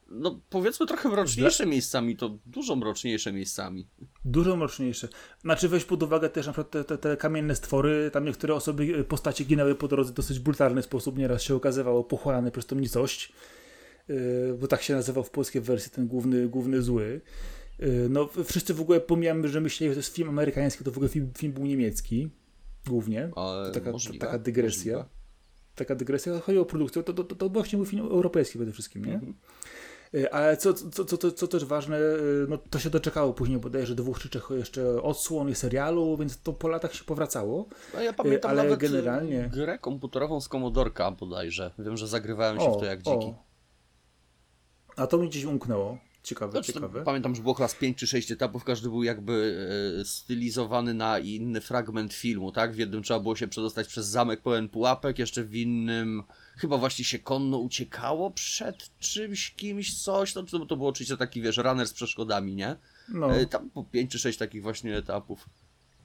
no powiedzmy trochę mroczniejsze miejscami, to dużo mroczniejsze miejscami. Dużo mroczniejsze. Znaczy weź pod uwagę też na przykład te, te, te kamienne stwory, tam niektóre osoby, y, postacie ginęły po drodze w dosyć brutalny sposób, nieraz się okazywało pochłaniane przez tą nicość, yy, bo tak się nazywał w polskiej wersji ten główny, główny zły. Yy, no wszyscy w ogóle pomijamy, że myśleli, że to jest film amerykański, to w ogóle film, film był niemiecki, głównie. Ale taka, możliwe, taka dygresja. możliwe. taka dygresja, chodzi o produkcję, to, to, to, to właśnie był film europejski przede wszystkim, nie? Mhm. Y, Ale co, co, co, co, też ważne, y, no to się doczekało później bodajże dwóch czy trzech jeszcze odsłon i serialu, więc to po latach się powracało. No ja pamiętam ale nawet generalnie- grę komputerową z Komodorka bodajże. Wiem, że zagrywałem się w to jak dziki. A to mi gdzieś umknęło. Ciekawe, Znaczy, ciekawe. Pamiętam, że było chyba z 5 czy 6 etapów, każdy był jakby e, stylizowany na inny fragment filmu, tak? W jednym trzeba było się przedostać przez zamek pełen pułapek, jeszcze w innym chyba właśnie się konno uciekało przed czymś, kimś, coś, no to, to było oczywiście taki, wiesz, runner z przeszkodami, nie? No, E, Tam po 5 czy 6 takich właśnie etapów.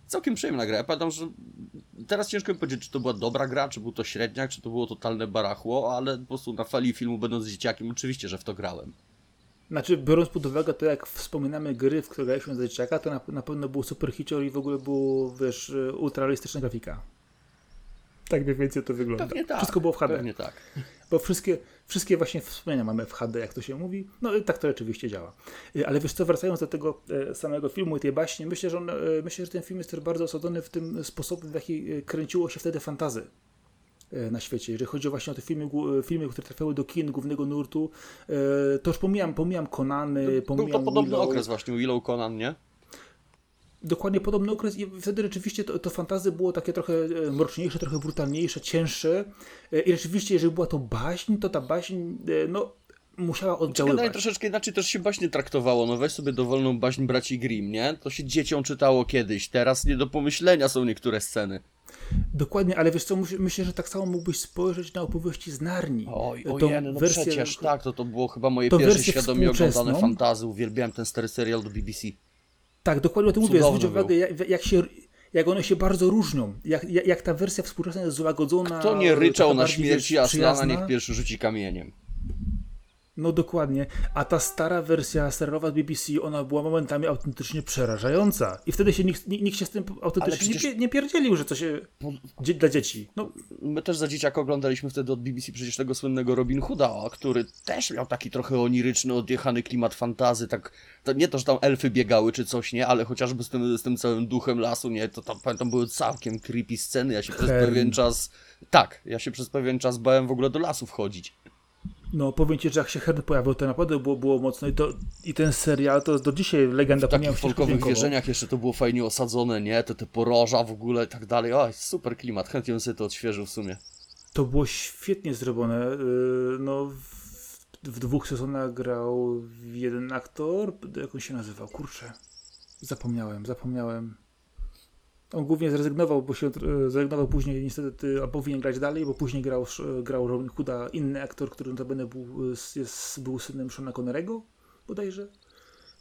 Całkiem przyjemna gra. Ja pamiętam, że teraz ciężko mi powiedzieć, czy to była dobra gra, czy był to średniak, czy to było totalne barachło, ale po prostu na fali filmu będąc dzieciakiem, oczywiście, że w to grałem. Znaczy biorąc pod uwagę to, jak wspominamy gry, w które graliśmy za dzieciaka, to na, na pewno był super hicior i w ogóle było, wiesz, y, ultrarealistyczna grafika. Tak mniej więcej to wygląda. Pewnie tak. Wszystko było w HD. Pewnie tak. Bo wszystkie, wszystkie właśnie wspomnienia mamy w HD, jak to się mówi. No i tak to rzeczywiście działa. Y, Ale wiesz co, wracając do tego e, samego filmu i tej baśni, myślę, że on, myślę, że ten film jest też bardzo osadzony w tym sposobie, w jaki kręciło się wtedy fantazy na świecie. Jeżeli chodzi właśnie o te filmy, e, filmy które trafiały do kin głównego nurtu, e, to już pomijam, pomijam Konany, Był pomijam to podobny Willow. okres właśnie, Willow Conan, nie? Dokładnie podobny okres i wtedy rzeczywiście to, to fantazy było takie trochę e, mroczniejsze, trochę brutalniejsze, cięższe E, i rzeczywiście jeżeli była to baśń, to ta baśń e, no, musiała Generalnie oddziaływać. troszeczkę inaczej też się baśnie traktowało. No weź sobie dowolną baśń braci Grimm, nie? To się dzieciom czytało kiedyś. Teraz nie do pomyślenia są niektóre sceny. Dokładnie, ale wiesz co, myśl- myślę, że tak samo mógłbyś spojrzeć na opowieści z Narni. Oj, ojej, no wersję- przecież tak, to, to było chyba moje pierwsze świadomie oglądane fantazy. Uwielbiałem ten stary serial do BBC. Tak, dokładnie o tym mówię. Cudowny Zwróć uwagę, jak, jak się... Jak one się bardzo różnią, jak, jak, ta wersja współczesna jest złagodzona. Kto nie ryczał na śmierci Aslana, przyjazna. niech pierwszy rzuci kamieniem. No dokładnie. A ta stara wersja serialowa BBC, ona była momentami autentycznie przerażająca. I wtedy się nikt, nikt się z tym autentycznie przecież... nie, nie pierdzielił, że to się dzie dla dzieci. No. My też za dzieciaka oglądaliśmy wtedy od BBC przecież tego słynnego Robin Hooda, który też miał taki trochę oniryczny, odjechany klimat fantazy, tak to nie to, że tam elfy biegały czy coś, nie, ale chociażby z tym, z tym całym duchem lasu, nie, to tam pamiętam były całkiem creepy sceny, ja się przez pewien czas, tak, ja się przez pewien czas bałem w ogóle do lasu wchodzić. No, powiem ci, że jak się Herd pojawił, to naprawdę było, było mocno i, to, i ten serial to do dzisiaj legenda. W takich folkowych wierzeniach jeszcze to było fajnie osadzone, nie? Te, te poroża w ogóle i tak dalej. O, super klimat, chętnie bym sobie to odświeżył w sumie. To było świetnie zrobione. Y, no, w, w dwóch sezonach grał jeden aktor, jak on się nazywał? Kurczę, zapomniałem, zapomniałem. On głównie zrezygnował, bo się e, zrezygnował później niestety, a powinien grać dalej, bo później grał, grał Robin Hooda inny aktor, który notabene był, jest, był synem Shona Connerego, bodajże.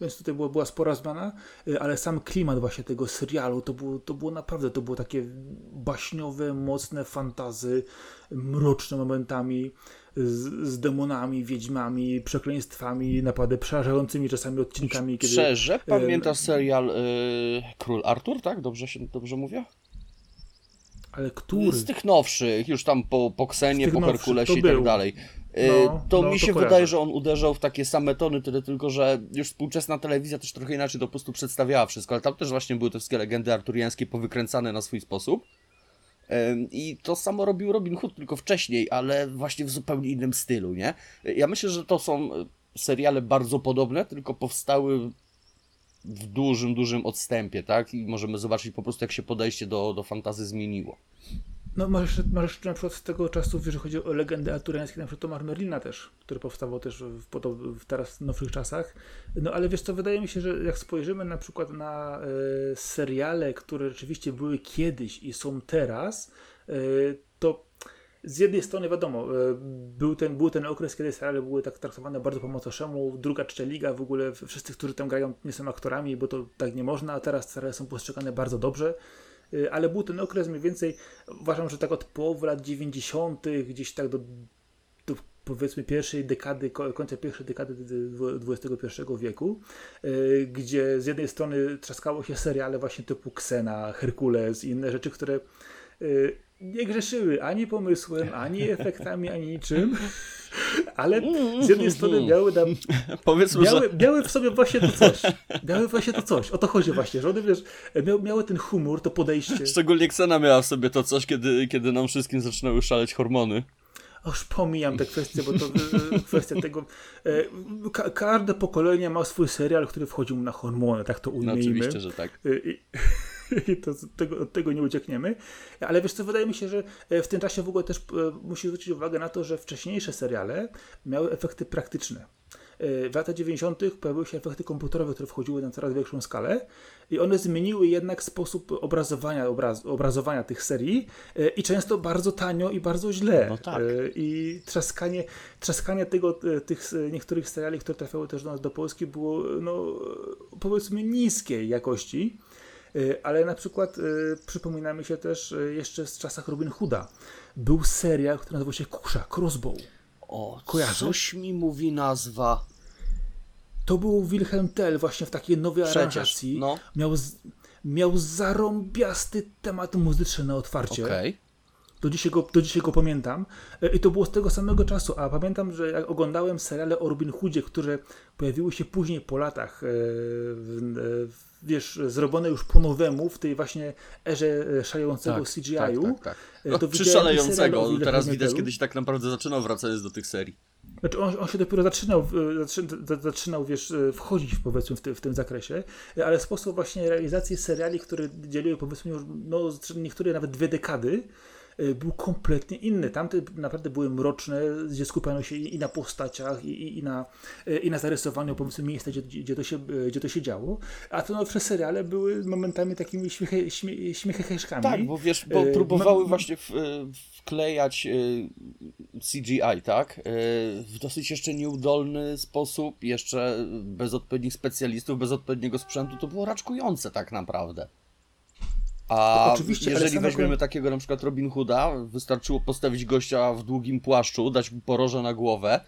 Więc tutaj była, była spora zmiana, e, ale sam klimat właśnie tego serialu to było, to było naprawdę, to było takie baśniowe, mocne fantazy, mroczne momentami, z, z demonami, wiedźmami, przekleństwami, naprawdę przerażającymi czasami odcinkami. Kiedy, Szczerze, pamiętasz serial y, Król Artur, tak? Dobrze, się, dobrze mówię? Ale który? Z tych nowszych, już tam po, po Ksenie, po Herkulesie i tak dalej. Y, no, to no, mi się to wydaje, że on uderzał w takie same tony, tyle tylko, że już współczesna telewizja też trochę inaczej to po prostu przedstawiała wszystko, ale tam też właśnie były te wszystkie legendy arturiańskie powykręcane na swój sposób. I to samo robił Robin Hood, tylko wcześniej, ale właśnie w zupełnie innym stylu, nie? Ja myślę, że to są e, seriale bardzo podobne, tylko powstały w dużym, dużym odstępie, tak? I możemy zobaczyć po prostu, jak się podejście do, do fantazy zmieniło. No masz, masz na przykład z tego czasu, jeżeli chodzi o legendy arturiańskie, na przykład Tomar Merlina też, który powstawał też w, w teraz nowszych czasach. No ale wiesz co, wydaje mi się, że jak spojrzymy na przykład na y, seriale, które rzeczywiście były kiedyś i są teraz, y, to z jednej strony wiadomo, e, był ten, był ten okres, kiedy seriale były tak traktowane bardzo po macoszemu, druga, liga, w ogóle wszyscy, którzy tam grają nie są aktorami, bo to tak nie można, a teraz seriale są postrzegane bardzo dobrze. Y, ale był ten okres mniej więcej, uważam, że tak od połowy lat 90., gdzieś tak do, do powiedzmy pierwszej dekady, końca pierwszej dekady XXI wieku, y, gdzie z jednej strony trzaskało się seriale właśnie typu Xena, Herkules i inne rzeczy, które y, nie grzeszyły ani pomysłem, ani efektami, ani niczym, ale z jednej strony miały nam, Powiedzmy, miały, że... miały w sobie właśnie to coś. Miały właśnie to coś. O to chodzi właśnie, że one wiesz, miały, miały ten humor, to podejście. Szczególnie Ksena miała w sobie to coś, kiedy, kiedy nam wszystkim zaczynały szaleć hormony. Już pomijam te kwestie, bo to e, kwestia tego. E, ka każde pokolenie ma swój serial, który wchodził na hormony, tak to ujmijmy. No oczywiście, że tak. E, i to, tego, od tego nie uciekniemy. Ale wiesz co, wydaje mi się, że w tym czasie w ogóle też musi zwrócić uwagę na to, że wcześniejsze seriale miały efekty praktyczne. W latach 90. pojawiły się efekty komputerowe, które wchodziły na coraz większą skalę i one zmieniły jednak sposób obrazowania, obraz, obrazowania tych serii e, i często bardzo tanio i bardzo źle. No tak. E, I trzaskanie, trzaskanie tego, e, tych niektórych seriali, które trafiały też do nas do Polski było no, powiedzmy niskiej jakości. Ale na przykład przypominamy się też jeszcze z czasach Robin Hooda. Był serial, który nazywał się Kusza, Crossbow. O, Kojarzysz? coś mi mówi nazwa. To był Wilhelm Tell właśnie w takiej nowej Przecież, aranżacji. No. Miał, miał zarąbiasty temat muzyczny na otwarcie. Okay. Do dzisiaj, go, do dzisiaj go pamiętam. I to było z tego samego czasu. A pamiętam, że jak oglądałem seriale o Robin Hoodzie, które pojawiły się później po latach, e, w, wiesz, zrobione już po nowemu, w tej właśnie erze e, szalejącego tak, CGI-u. Tak, tak, tak. No, przyszalejącego. Teraz widać, kiedy się tak naprawdę zaczynał wracać do tych serii. Znaczy on, on, się dopiero zaczynał, zaczynał wiesz, wchodzić powiedzmy w, ty, w tym zakresie, ale sposób właśnie realizacji seriali, które dzieliły powiedzmy już no, niektóre nawet dwie dekady, był kompletnie inny. Tamte naprawdę były mroczne, gdzie skupiano się i na postaciach, i, i, na, y, i na zarysowaniu powiedzmy miejsca, gdzie, gdzie, to się, y, gdzie to się działo. A te nowsze seriale były momentami takimi śmieche, śmie, śmiechecheszkami. Tak, bo wiesz, bo próbowały właśnie w, wklejać CGI, tak? W dosyć jeszcze nieudolny sposób, jeszcze bez odpowiednich specjalistów, bez odpowiedniego sprzętu. To było raczkujące tak naprawdę. A Oczywiście, jeżeli weźmiemy takiego na przykład Robin Hooda, wystarczyło postawić gościa w długim płaszczu, dać mu poroże na głowę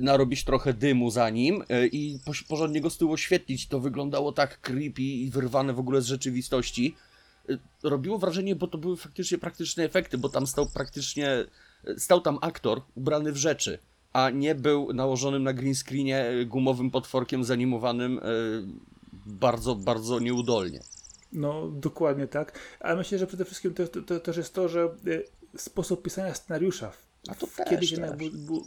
narobić trochę dymu za nim i porządnie go z tyłu oświetlić. To wyglądało tak creepy i wyrwane w ogóle z rzeczywistości. Robiło wrażenie, bo to były faktycznie praktyczne efekty, bo tam stał praktycznie, stał tam aktor ubrany w rzeczy a nie był nałożonym na green screenie gumowym potworkiem zanimowanym bardzo, bardzo nieudolnie. No, dokładnie tak. Ale myślę, że przede wszystkim to, to, to też jest to, że e, sposób pisania scenariusza A to też, kiedyś jednak był, był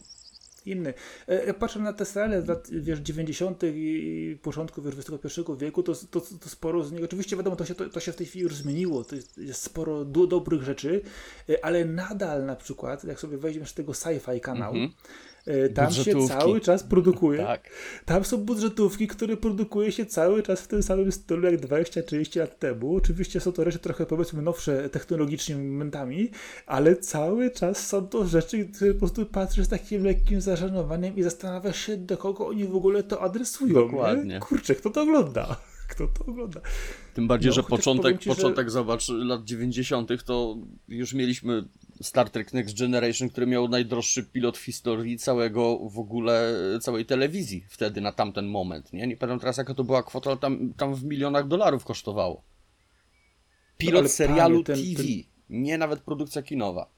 inny. E, jak patrzę na te seriale z lat wiesz, 90. i początku wiesz, XXI wieku, to, to, to sporo z nich, oczywiście wiadomo, to się, to, to się w tej chwili już zmieniło, to jest, jest sporo do, dobrych rzeczy, e, ale nadal na przykład, jak sobie weźmiesz tego sci-fi kanał, mm -hmm E, tam się cały czas produkuje. Tak. Tam są budżetówki, które produkuje się cały czas w tym samym stylu jak 20-30 lat temu. Oczywiście są to rzeczy trochę powiedzmy nowsze technologicznie momentami, ale cały czas są to rzeczy, które po prostu patrzysz z takim lekkim zażenowaniem i zastanawiasz się, do kogo oni w ogóle to adresują. Dokładnie. Nie? Kurczę, kto to ogląda? Kto to ogląda? Tym bardziej, no, że początek, ci, początek że... zobacz, lat 90. to już mieliśmy Star Trek Next Generation, który miał najdroższy pilot w historii całego w ogóle, całej telewizji wtedy na tamten moment, nie? Nie pamiętam teraz jaka to była kwota, ale tam, tam w milionach dolarów kosztowało. Pilot serialu ten, TV, ten... nie nawet produkcja kinowa.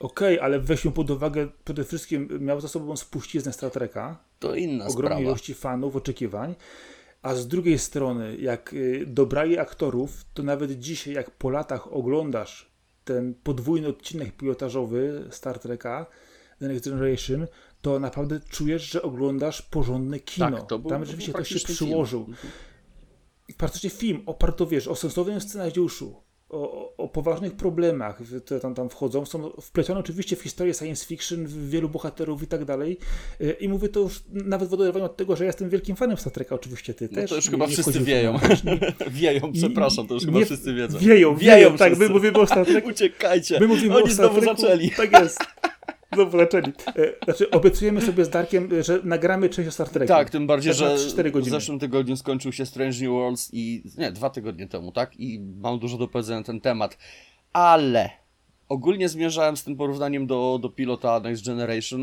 Okej, okay, ale weźmy pod uwagę, przede wszystkim miał za sobą spuściznę Star Treka. To inna Ogromnej sprawa. ilości fanów, oczekiwań. A z drugiej strony, jak y, dobrali aktorów, to nawet dzisiaj, jak po latach oglądasz ten podwójny odcinek pilotażowy Star Treka The Next Generation, to naprawdę czujesz, że oglądasz porządne kino. Tak, to był, Tam rzeczywiście ktoś się przyłożył. Film. Mhm. Praktycznie film oparty, wiesz, o sensownym scenariuszu, o, o, poważnych problemach, które tam, tam wchodzą. Są wplecione oczywiście w historię science fiction, w wielu bohaterów i tak dalej. E, I mówię to już nawet w oderwaniu od tego, że ja jestem wielkim fanem Star Treka, oczywiście ty no też. to już chyba wszyscy wieją. wieją, przepraszam, to już chyba wszyscy wiedzą. Wieją, wieją, wieją tak, my mówimy o Star Treku. Uciekajcie, my mówimy Oni o Star znowu Treku. zaczęli. Tak jest. Znowu zaczęli. E, znaczy, obiecujemy sobie z Darkiem, że nagramy część o Star Treku. Tak, tym bardziej, że w zeszłym tygodniu skończył się Strange New Worlds i nie, dwa tygodnie temu, tak? I mam dużo do powiedzenia na ten temat. Ale ogólnie zmierzałem z tym porównaniem do, do pilota Next Generation,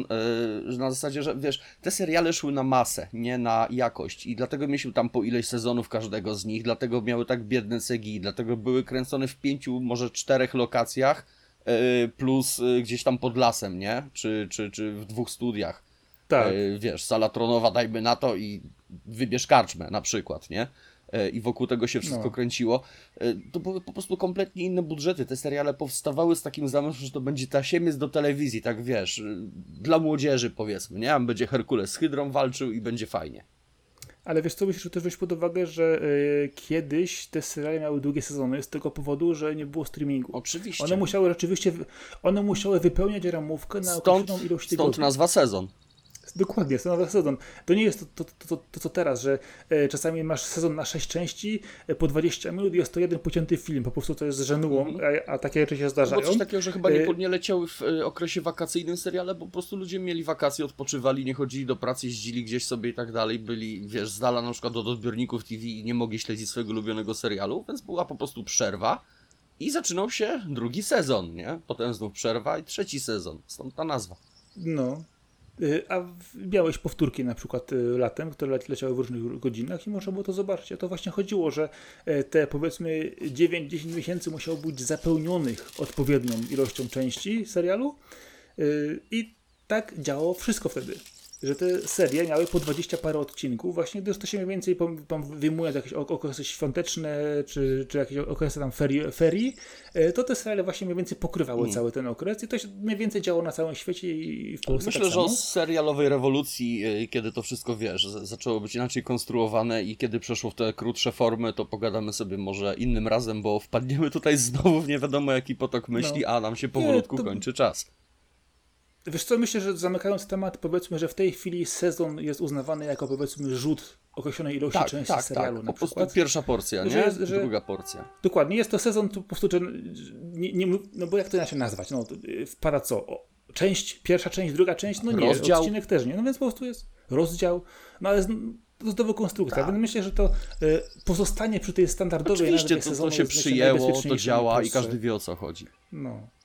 yy, na zasadzie, że wiesz, te seriale szły na masę, nie na jakość i dlatego mieliśmy tam po ileś sezonów każdego z nich, dlatego miały tak biedne CGI, dlatego były kręcone w pięciu, może czterech lokacjach, E, plus e, gdzieś tam pod lasem, nie? Czy, czy, czy w dwóch studiach. Tak. E, wiesz, sala tronowa dajmy na to i wybierz karczmę na przykład, nie? I wokół tego się wszystko no. kręciło. To były po prostu kompletnie inne budżety. Te seriale powstawały z takim zamysłem, że to będzie tasiemiec do telewizji, tak wiesz, dla młodzieży powiedzmy, nie? Będzie Herkules z Hydrą walczył i będzie fajnie. Ale wiesz co, musisz też wziąć pod uwagę, że y, kiedyś te seriale miały długie sezony z tego powodu, że nie było streamingu. Oczywiście. One musiały rzeczywiście, one musiały wypełniać ramówkę na stąd, określoną ilość tygodni. Stąd nazwa sezon. Dokładnie, to nowy sezon. To nie jest to, to, to, to co teraz, że e, czasami masz sezon na 6 części, e, po 20 minut jest to jeden pocięty film. Po prostu to jest żenułą, mm -hmm. a, a, takie rzeczy się zdarzają. No coś takiego, że chyba nie, e, nie leciały w e, okresie wakacyjnym seriale, bo po prostu ludzie mieli wakacje, odpoczywali, nie chodzili do pracy, jeździli gdzieś sobie i tak dalej, byli, wiesz, z dala na przykład od odbiorników TV i nie mogli śledzić swojego ulubionego serialu, więc była po prostu przerwa. I zaczynał się drugi sezon, nie? Potem znów przerwa i trzeci sezon. Stąd ta nazwa. No, a miałeś powtórki na przykład y, latem, które leciały w różnych godzinach i można było to zobaczyć. A to właśnie chodziło, że e, te powiedzmy 9-10 miesięcy musiało być zapełnionych odpowiednią ilością części serialu y, i tak działało wszystko wtedy że te serie miały po 20 parę odcinków, właśnie gdyż to się mniej więcej wyjmując jakieś okresy świąteczne, czy, czy jakieś okresy tam ferii, ferii, e, to te seriale właśnie mniej więcej pokrywały mm. cały ten okres i to się mniej więcej działo na całym świecie i w Polsce Myślę, tak że o serialowej rewolucji, e, kiedy to wszystko, wiesz, zaczęło być inaczej konstruowane i kiedy przeszło w te krótsze formy, to pogadamy sobie może innym razem, bo wpadniemy tutaj znowu w nie wiadomo jaki potok myśli, no. a nam się powolutku Nie, to... kończy czas. Wiesz co, myślę, że zamykając temat, powiedzmy, że w tej chwili sezon jest uznawany jako powiedzmy rzut określonej ilości tak, części tak, serialu. Tak, po prostu pierwsza porcja, nie? Że, że, Druga porcja. Dokładnie, jest to sezon po prostu, że nie, nie, no bo jak to inaczej nazwać? No, wpada co? O, część, pierwsza część, druga część? No nie, rozdział. odcinek też nie. No więc po prostu jest rozdział, no ale to jest nowa konstrukcja, tak. więc myślę, że to y, pozostanie przy tej standardowej Oczywiście, to, to się przyjęło, to działa i każdy wie o co chodzi. No.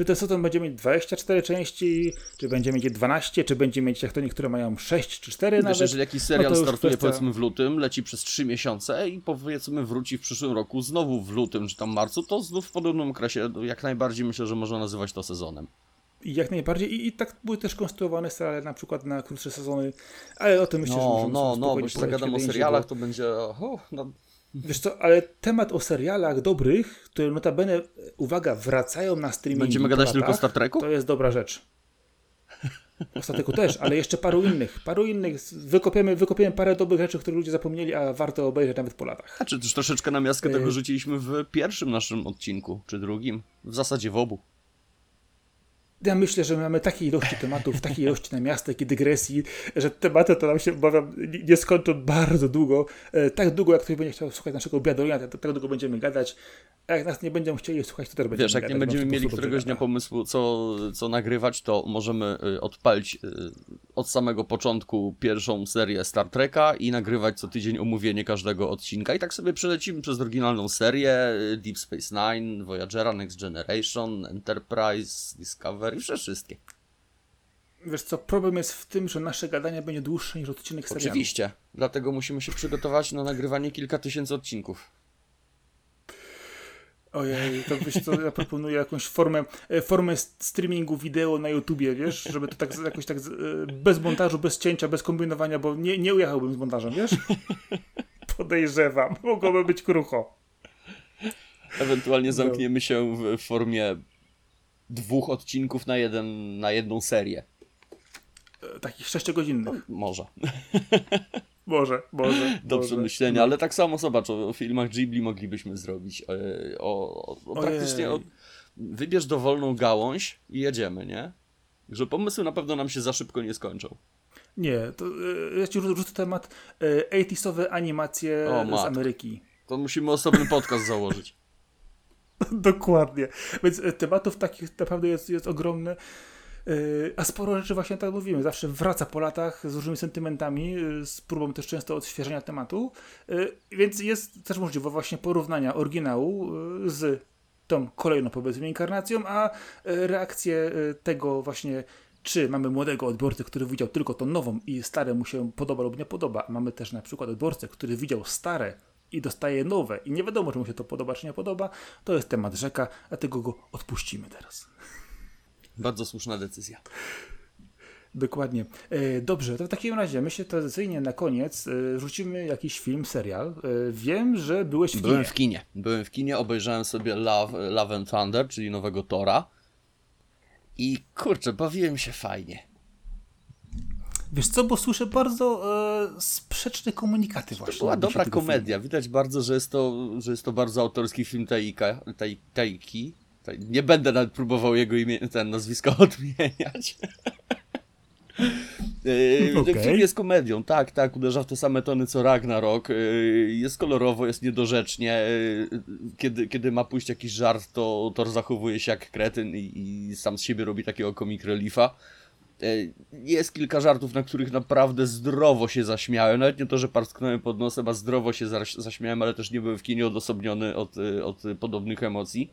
Czy ten sezon będzie mieć 24 części, czy będzie mieć 12, czy będzie mieć, jak to niektóre mają 6 czy 4 Wiesz, nawet? jeżeli jakiś serial no startuje kwestia... powiedzmy w lutym, leci przez 3 miesiące i powiedzmy wróci w przyszłym roku znowu w lutym, czy tam marcu, to znów w podobnym okresie jak najbardziej myślę, że można nazywać to sezonem. I jak najbardziej. I, I, tak były też konstruowane seriale na przykład na krótsze sezony, ale o tym myślę, no, że możemy No, no, bo jeśli zagadam o serialach, bo... to będzie... Oh, no. Wiesz co, ale temat o serialach dobrych, które notabene, uwaga, wracają na streaming. Będziemy gadać latach, tylko o Star Treku? To jest dobra rzecz. O Star Treku też, ale jeszcze paru innych. Paru innych. Wykopiemy, wykopiemy parę dobrych rzeczy, które ludzie zapomnieli, a warto obejrzeć nawet po latach. A czy też troszeczkę na miastkę tego y- rzuciliśmy w pierwszym naszym odcinku, czy drugim? W zasadzie w obu. Ja myślę, że mamy takiej ilości tematów, takiej ilości namiastek i dygresji, że tematy to nam się, obawiam, nie skończą bardzo długo. E, tak długo, jak ktoś będzie chciał słuchać naszego biadolina, to tak długo będziemy gadać. A jak nas nie będą chcieli słuchać, to też będziemy Wiesz, jak gadać, nie będziemy mieli któregoś dnia pomysłu, co, co nagrywać, to możemy y, odpalić y, od samego początku pierwszą serię Star Treka i nagrywać co tydzień omówienie każdego odcinka. I tak sobie przelecimy przez oryginalną serię Deep Space Nine, Voyagera, Next Generation, Enterprise, Discovery, wszystkie. Wiesz co, problem jest w tym, że nasze gadanie będzie dłuższe niż odcinek serialu. Oczywiście, dlatego musimy się przygotować na nagrywanie kilka tysięcy odcinków. Ojej, to wiesz co, ja proponuję jakąś formę, e, formę streamingu wideo na YouTubie, wiesz, żeby to tak jakoś tak e, bez montażu, bez cięcia, bez kombinowania, bo nie, nie ujechałbym z montażem, wiesz? Podejrzewam, mogłoby być krucho. Ewentualnie zamkniemy się w formie dwóch odcinków na, jeden, na jedną serię. E, takich sześciogodzinnych. No, może. Może, może. Do może. przemyślenia, ale tak samo zobacz, o, o filmach Ghibli moglibyśmy zrobić. E, o, o, o praktycznie wybierz dowolną gałąź i jedziemy, nie? Że pomysły na pewno nam się za szybko nie skończą. Nie, to e, ja ci rzucę temat e, 80 animacje o, z Ameryki. To musimy osobny podcast założyć. Dokładnie. Więc e, tematów takich naprawdę jest, jest ogromne. E, a sporo rzeczy właśnie tak mówimy, zawsze wraca po latach z różnymi sentymentami, e, z próbą też często odświeżenia tematu, więc jest też możliwość właśnie porównania oryginału z tą kolejną powiedzmy inkarnacją, a reakcję tego właśnie czy mamy młodego odbiorcę, który widział tylko tą nową i stare mu się podoba lub nie podoba, mamy też na przykład odbiorcę, który widział stare i dostaje nowe i nie wiadomo, czy mu się to podoba, czy nie podoba, to jest temat rzeka, dlatego go odpuścimy teraz. Bardzo słuszna decyzja. Dokładnie. E, dobrze, to w takim razie my się tradycyjnie na koniec e, rzucimy jakiś film, serial. E, wiem, że byłeś w kinie. Byłem w kinie. Byłem w kinie, obejrzałem sobie Love, Love and Thunder, czyli nowego Tora. I kurczę, bawiłem się fajnie. Wiesz co, bo słyszę bardzo e, sprzeczne komunikaty właśnie. To była dobra komedia. Filmu. Widać bardzo, że jest to, że jest to bardzo autorski film Taika, taj, Taiki. Taj, nie będę nawet próbował jego imię, ten nazwisko odmieniać. E, okay. Film jest komedią, tak, tak, uderza w te same tony co Ragnarok, e, jest kolorowo, jest niedorzecznie, e, kiedy, kiedy ma pójść jakiś żart, to Thor zachowuje się jak kretyn i, i sam z siebie robi takiego comic reliefa. E, jest kilka żartów, na których naprawdę zdrowo się zaśmiałem. Nawet nie to, że parsknąłem pod nosem, a zdrowo się zaśmiałem, ale też nie byłem w kinie odosobniony od, e, od podobnych emocji.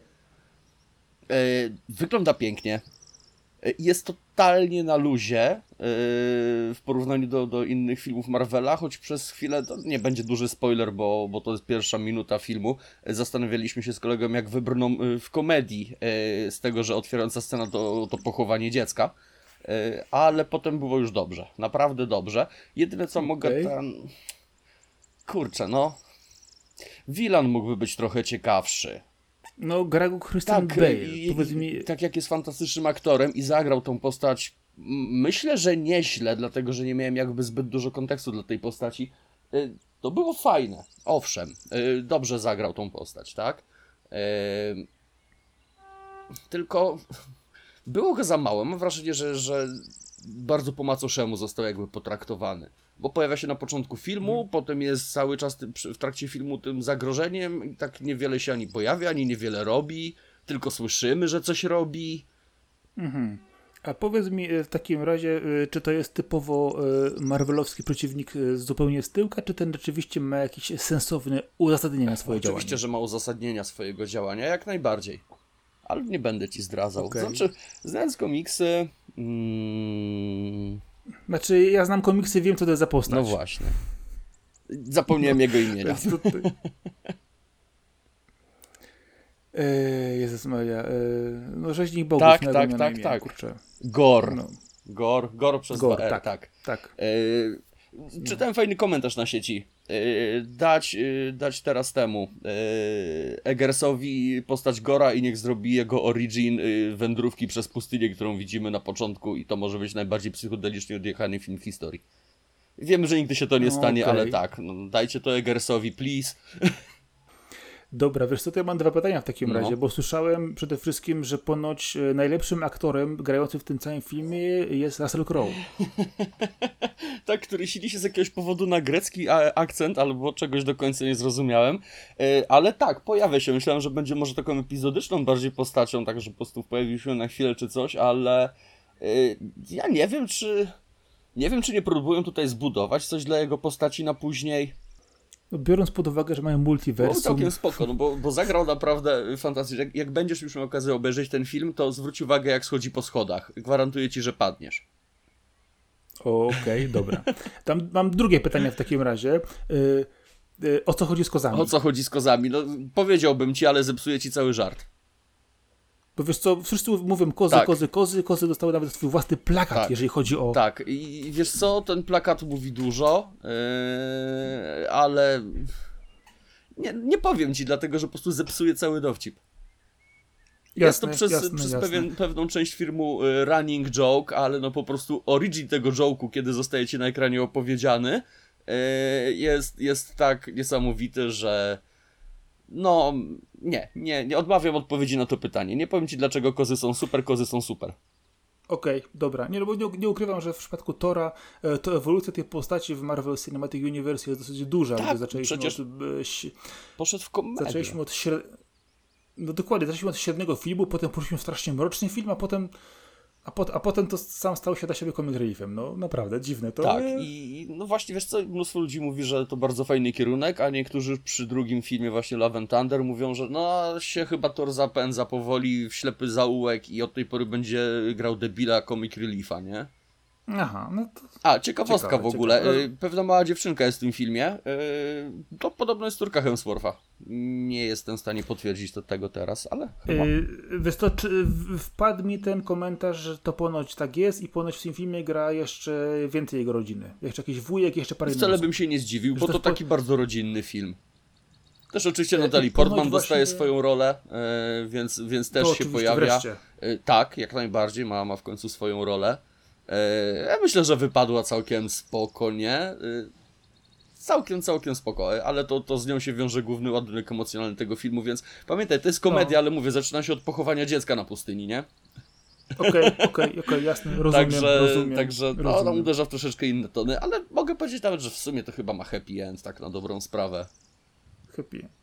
E, wygląda pięknie. Jest totalnie na luzie w porównaniu do, do innych filmów Marvela, choć przez chwilę, to nie będzie duży spoiler, bo, bo to jest pierwsza minuta filmu, zastanawialiśmy się z kolegą, jak wybrną w komedii z tego, że otwierająca scena to, to pochowanie dziecka. E, ale potem było już dobrze, naprawdę dobrze. Jedyne co okay. mogę ten... Kurczę, no... Wilan mógłby być trochę ciekawszy. No, gra go Christian tak, Bale. I, mi... Tak jak jest fantastycznym aktorem i zagrał tą postać, myślę, że nieźle, dlatego że nie miałem jakby zbyt dużo kontekstu dla tej postaci. E, to było fajne, owszem, e, dobrze zagrał tą postać, tak? Tylko było go za mało. Mam wrażenie, że, że bardzo po macoszemu został jakby potraktowany. Bo pojawia się na początku filmu, hmm. potem jest cały czas w trakcie filmu tym zagrożeniem i tak niewiele się ani pojawia, ani niewiele robi, tylko słyszymy, że coś robi. Mhm. A powiedz mi e, w takim razie, e, czy to jest typowo e, marvelowski przeciwnik zupełnie z tyłka, czy ten rzeczywiście ma jakieś sensowne uzasadnienie na swoje Oczywiście, działanie? Oczywiście, że ma uzasadnienia swojego działania, jak najbardziej ale nie będę ci zdradzał. Okay. Znaczy, znając komiksy... Mm... Znaczy, ja znam komiksy, wiem, co to jest za postać. No właśnie. Zapomniałem no, jego imienia. Eee, Jezus Maria. Eee, no rzeźnik bogów. Tak, tak, tak, imię, tak. Kurczę. Gor. No. Gor. Gor przez Gor, tak, tak. tak. Eee, czytałem fajny komentarz na sieci. Eee, dać, e, dać teraz temu eee, Eggersowi postać Gora i niech zrobi jego origin e, wędrówki przez pustynię, którą widzimy na początku i to może być najbardziej psychodelicznie odjechany film w historii. Wiem, że nigdy się to nie stanie, okay. ale tak, no, dajcie to Eggersowi, please. Dobra, wiesz co, to ja mam dwa pytania w takim no. razie, bo słyszałem przede wszystkim, że ponoć e, najlepszym aktorem grającym w tym całym filmie jest Russell Crowe. tak, który sili się z jakiegoś powodu na grecki akcent albo czegoś do końca nie zrozumiałem, e, ale tak, pojawia się. Myślałem, że będzie może taką epizodyczną bardziej postacią, tak, że po prostu pojawił się na chwilę czy coś, ale e, ja nie wiem, czy nie wiem, czy nie próbują tutaj zbudować coś dla jego postaci na później. No, biorąc pod uwagę, że mają multiversum. No, całkiem spoko, no bo, bo zagrał naprawdę fantastycznie. Jak, jak będziesz już miał okazję obejrzeć ten film, to zwróć uwagę, jak schodzi po schodach. Gwarantuję ci, że padniesz. Okej, okay, dobra. Tam mam drugie pytanie w takim razie. Yy, yy, o co chodzi z kozami? O co chodzi z kozami? No, powiedziałbym ci, ale zepsuje ci cały żart. Bo wiesz co, wszyscy mówią kozy, tak. kozy, kozy, kozy dostały nawet swój własny plakat, tak. jeżeli chodzi o... Tak, i wiesz co, ten plakat mówi dużo, yy, ale nie, nie powiem ci, dlatego że po prostu zepsuje cały dowcip. Jasne, jest to przez, jasne, przez jasne. Pewien, pewną część filmu y, running joke, ale no po prostu origin tego joke'u, kiedy zostaje ci na ekranie opowiedziany, yy, jest, jest tak niesamowity, że no, nie, nie, nie odmawiam odpowiedzi na to pytanie. Nie powiem ci, dlaczego kozy są super, kozy są super. Okej, okay, dobra. Nie, no bo nie, nie, ukrywam, że w przypadku Tora e, to ewolucja tych postaci w Marvel Cinematic Universe jest dosyć duża. Tak, zaczęliśmy przecież od, e, poszedł w komedię. Zaczęliśmy od śred... No dokładnie, zaczęliśmy od średniego filmu, potem poszliśmy w strasznie mroczny film, a potem a, pot, a potem to sam stał się dla siebie comic reliefem. No naprawdę, dziwne to. Tak, i no właśnie, wiesz co, mnóstwo ludzi mówi, że to bardzo fajny kierunek, a niektórzy przy drugim filmie właśnie Love and Thunder mówią, że no się chyba Thor zapędza powoli w ślepy zaułek i od tej pory będzie grał debila comic reliefa, nie? Aha, no to... A, ciekawostka ciekawe, w ogóle. Ciekawe. Y, pewna mała dziewczynka jest w tym filmie. Y, to podobno jest córka Hemswortha. Nie jestem w stanie potwierdzić to tego teraz, ale chyba. Yy, wiesz to, wpadł mi ten komentarz, że to ponoć tak jest i ponoć w tym filmie gra jeszcze więcej jego rodziny. Jeszcze jakiś wujek, jeszcze parę Wcale bym się nie zdziwił, bo to, to taki po... bardzo rodzinny film. Też oczywiście Natalie Portman dostaje właśnie... swoją rolę, więc, więc też się pojawia. Wreszcie. Tak, jak najbardziej, ma, ma w końcu swoją rolę. E, ja myślę, że wypadła całkiem spoko, nie? E, całkiem, całkiem spoko, ale to, to z nią się wiąże główny ładunek emocjonalny tego filmu, więc pamiętaj, to jest komedia, no. ale mówię, zaczyna się od pochowania dziecka na pustyni, nie? Okej, okay, okej, okay, okay, jasne, rozumiem, Także, rozumiem, także no, no, uderza w troszeczkę inne tony, ale mogę powiedzieć nawet, że w sumie to chyba ma happy end, tak na dobrą sprawę. Happy end.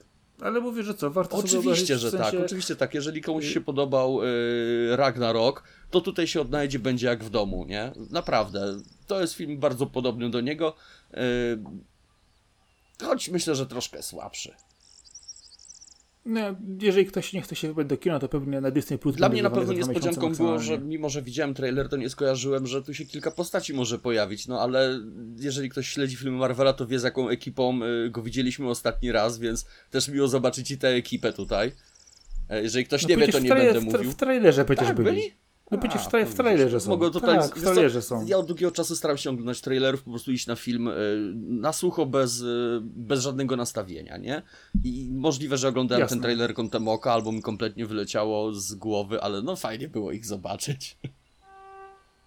Ale mówię, że co, warto Oczywiście, że w sensie... tak, oczywiście tak. Jeżeli komuś się podobał yy, Ragnarok, to tutaj się odnajdzie, będzie jak w domu, nie? Naprawdę. To jest film bardzo podobny do niego, yy, choć myślę, że troszkę słabszy. No, jeżeli ktoś nie chce się wybrać do kina, to pewnie na Disney Plus. Dla mnie na pewno niespodzianką było, że mimo, że widziałem trailer, to nie skojarzyłem, że tu się kilka postaci może pojawić. No ale jeżeli ktoś śledzi filmy Marvela, to wie z jaką ekipą y, go widzieliśmy ostatni raz, więc też miło zobaczyć i tę ekipę tutaj. E, jeżeli ktoś no, nie wie, to nie będę mówił. W trailerze przecież tak, byli. byli? No przecież w, tra w trailerze są. Mogą totalnie, tak, w trailerze są. Ja od długiego czasu staram się oglądać trailerów, po prostu iść na film y, na sucho, bez, y, bez żadnego nastawienia, nie? I możliwe, że oglądałem Jasne. ten trailer kątem oka, albo mi kompletnie wyleciało z głowy, ale no fajnie było ich zobaczyć.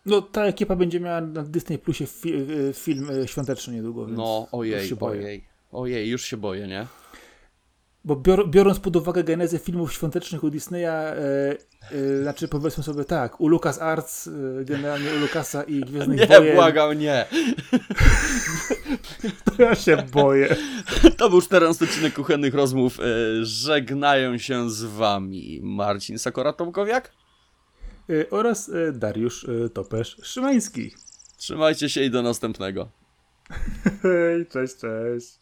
No ta ekipa będzie miała na Disney Plusie fi y, film świąteczny niedługo, więc No ojej, ojej, ojej, już się boję, nie? Bo bior, biorąc pod uwagę genezę filmów świątecznych u Disneya, e, e, znaczy powiedzmy sobie tak, u Lucas Arts, e, generalnie u Lucasa i Gwiezdnych nie, Wojen... Nie, błagam, nie. to ja się boję. To był 14 odcinek Kuchennych Rozmów. E, żegnają się z wami Marcin Sakora-Tomkowiak e, oraz e, Dariusz Topesz-Szymański. Trzymajcie się i do następnego. Hej, cześć, cześć.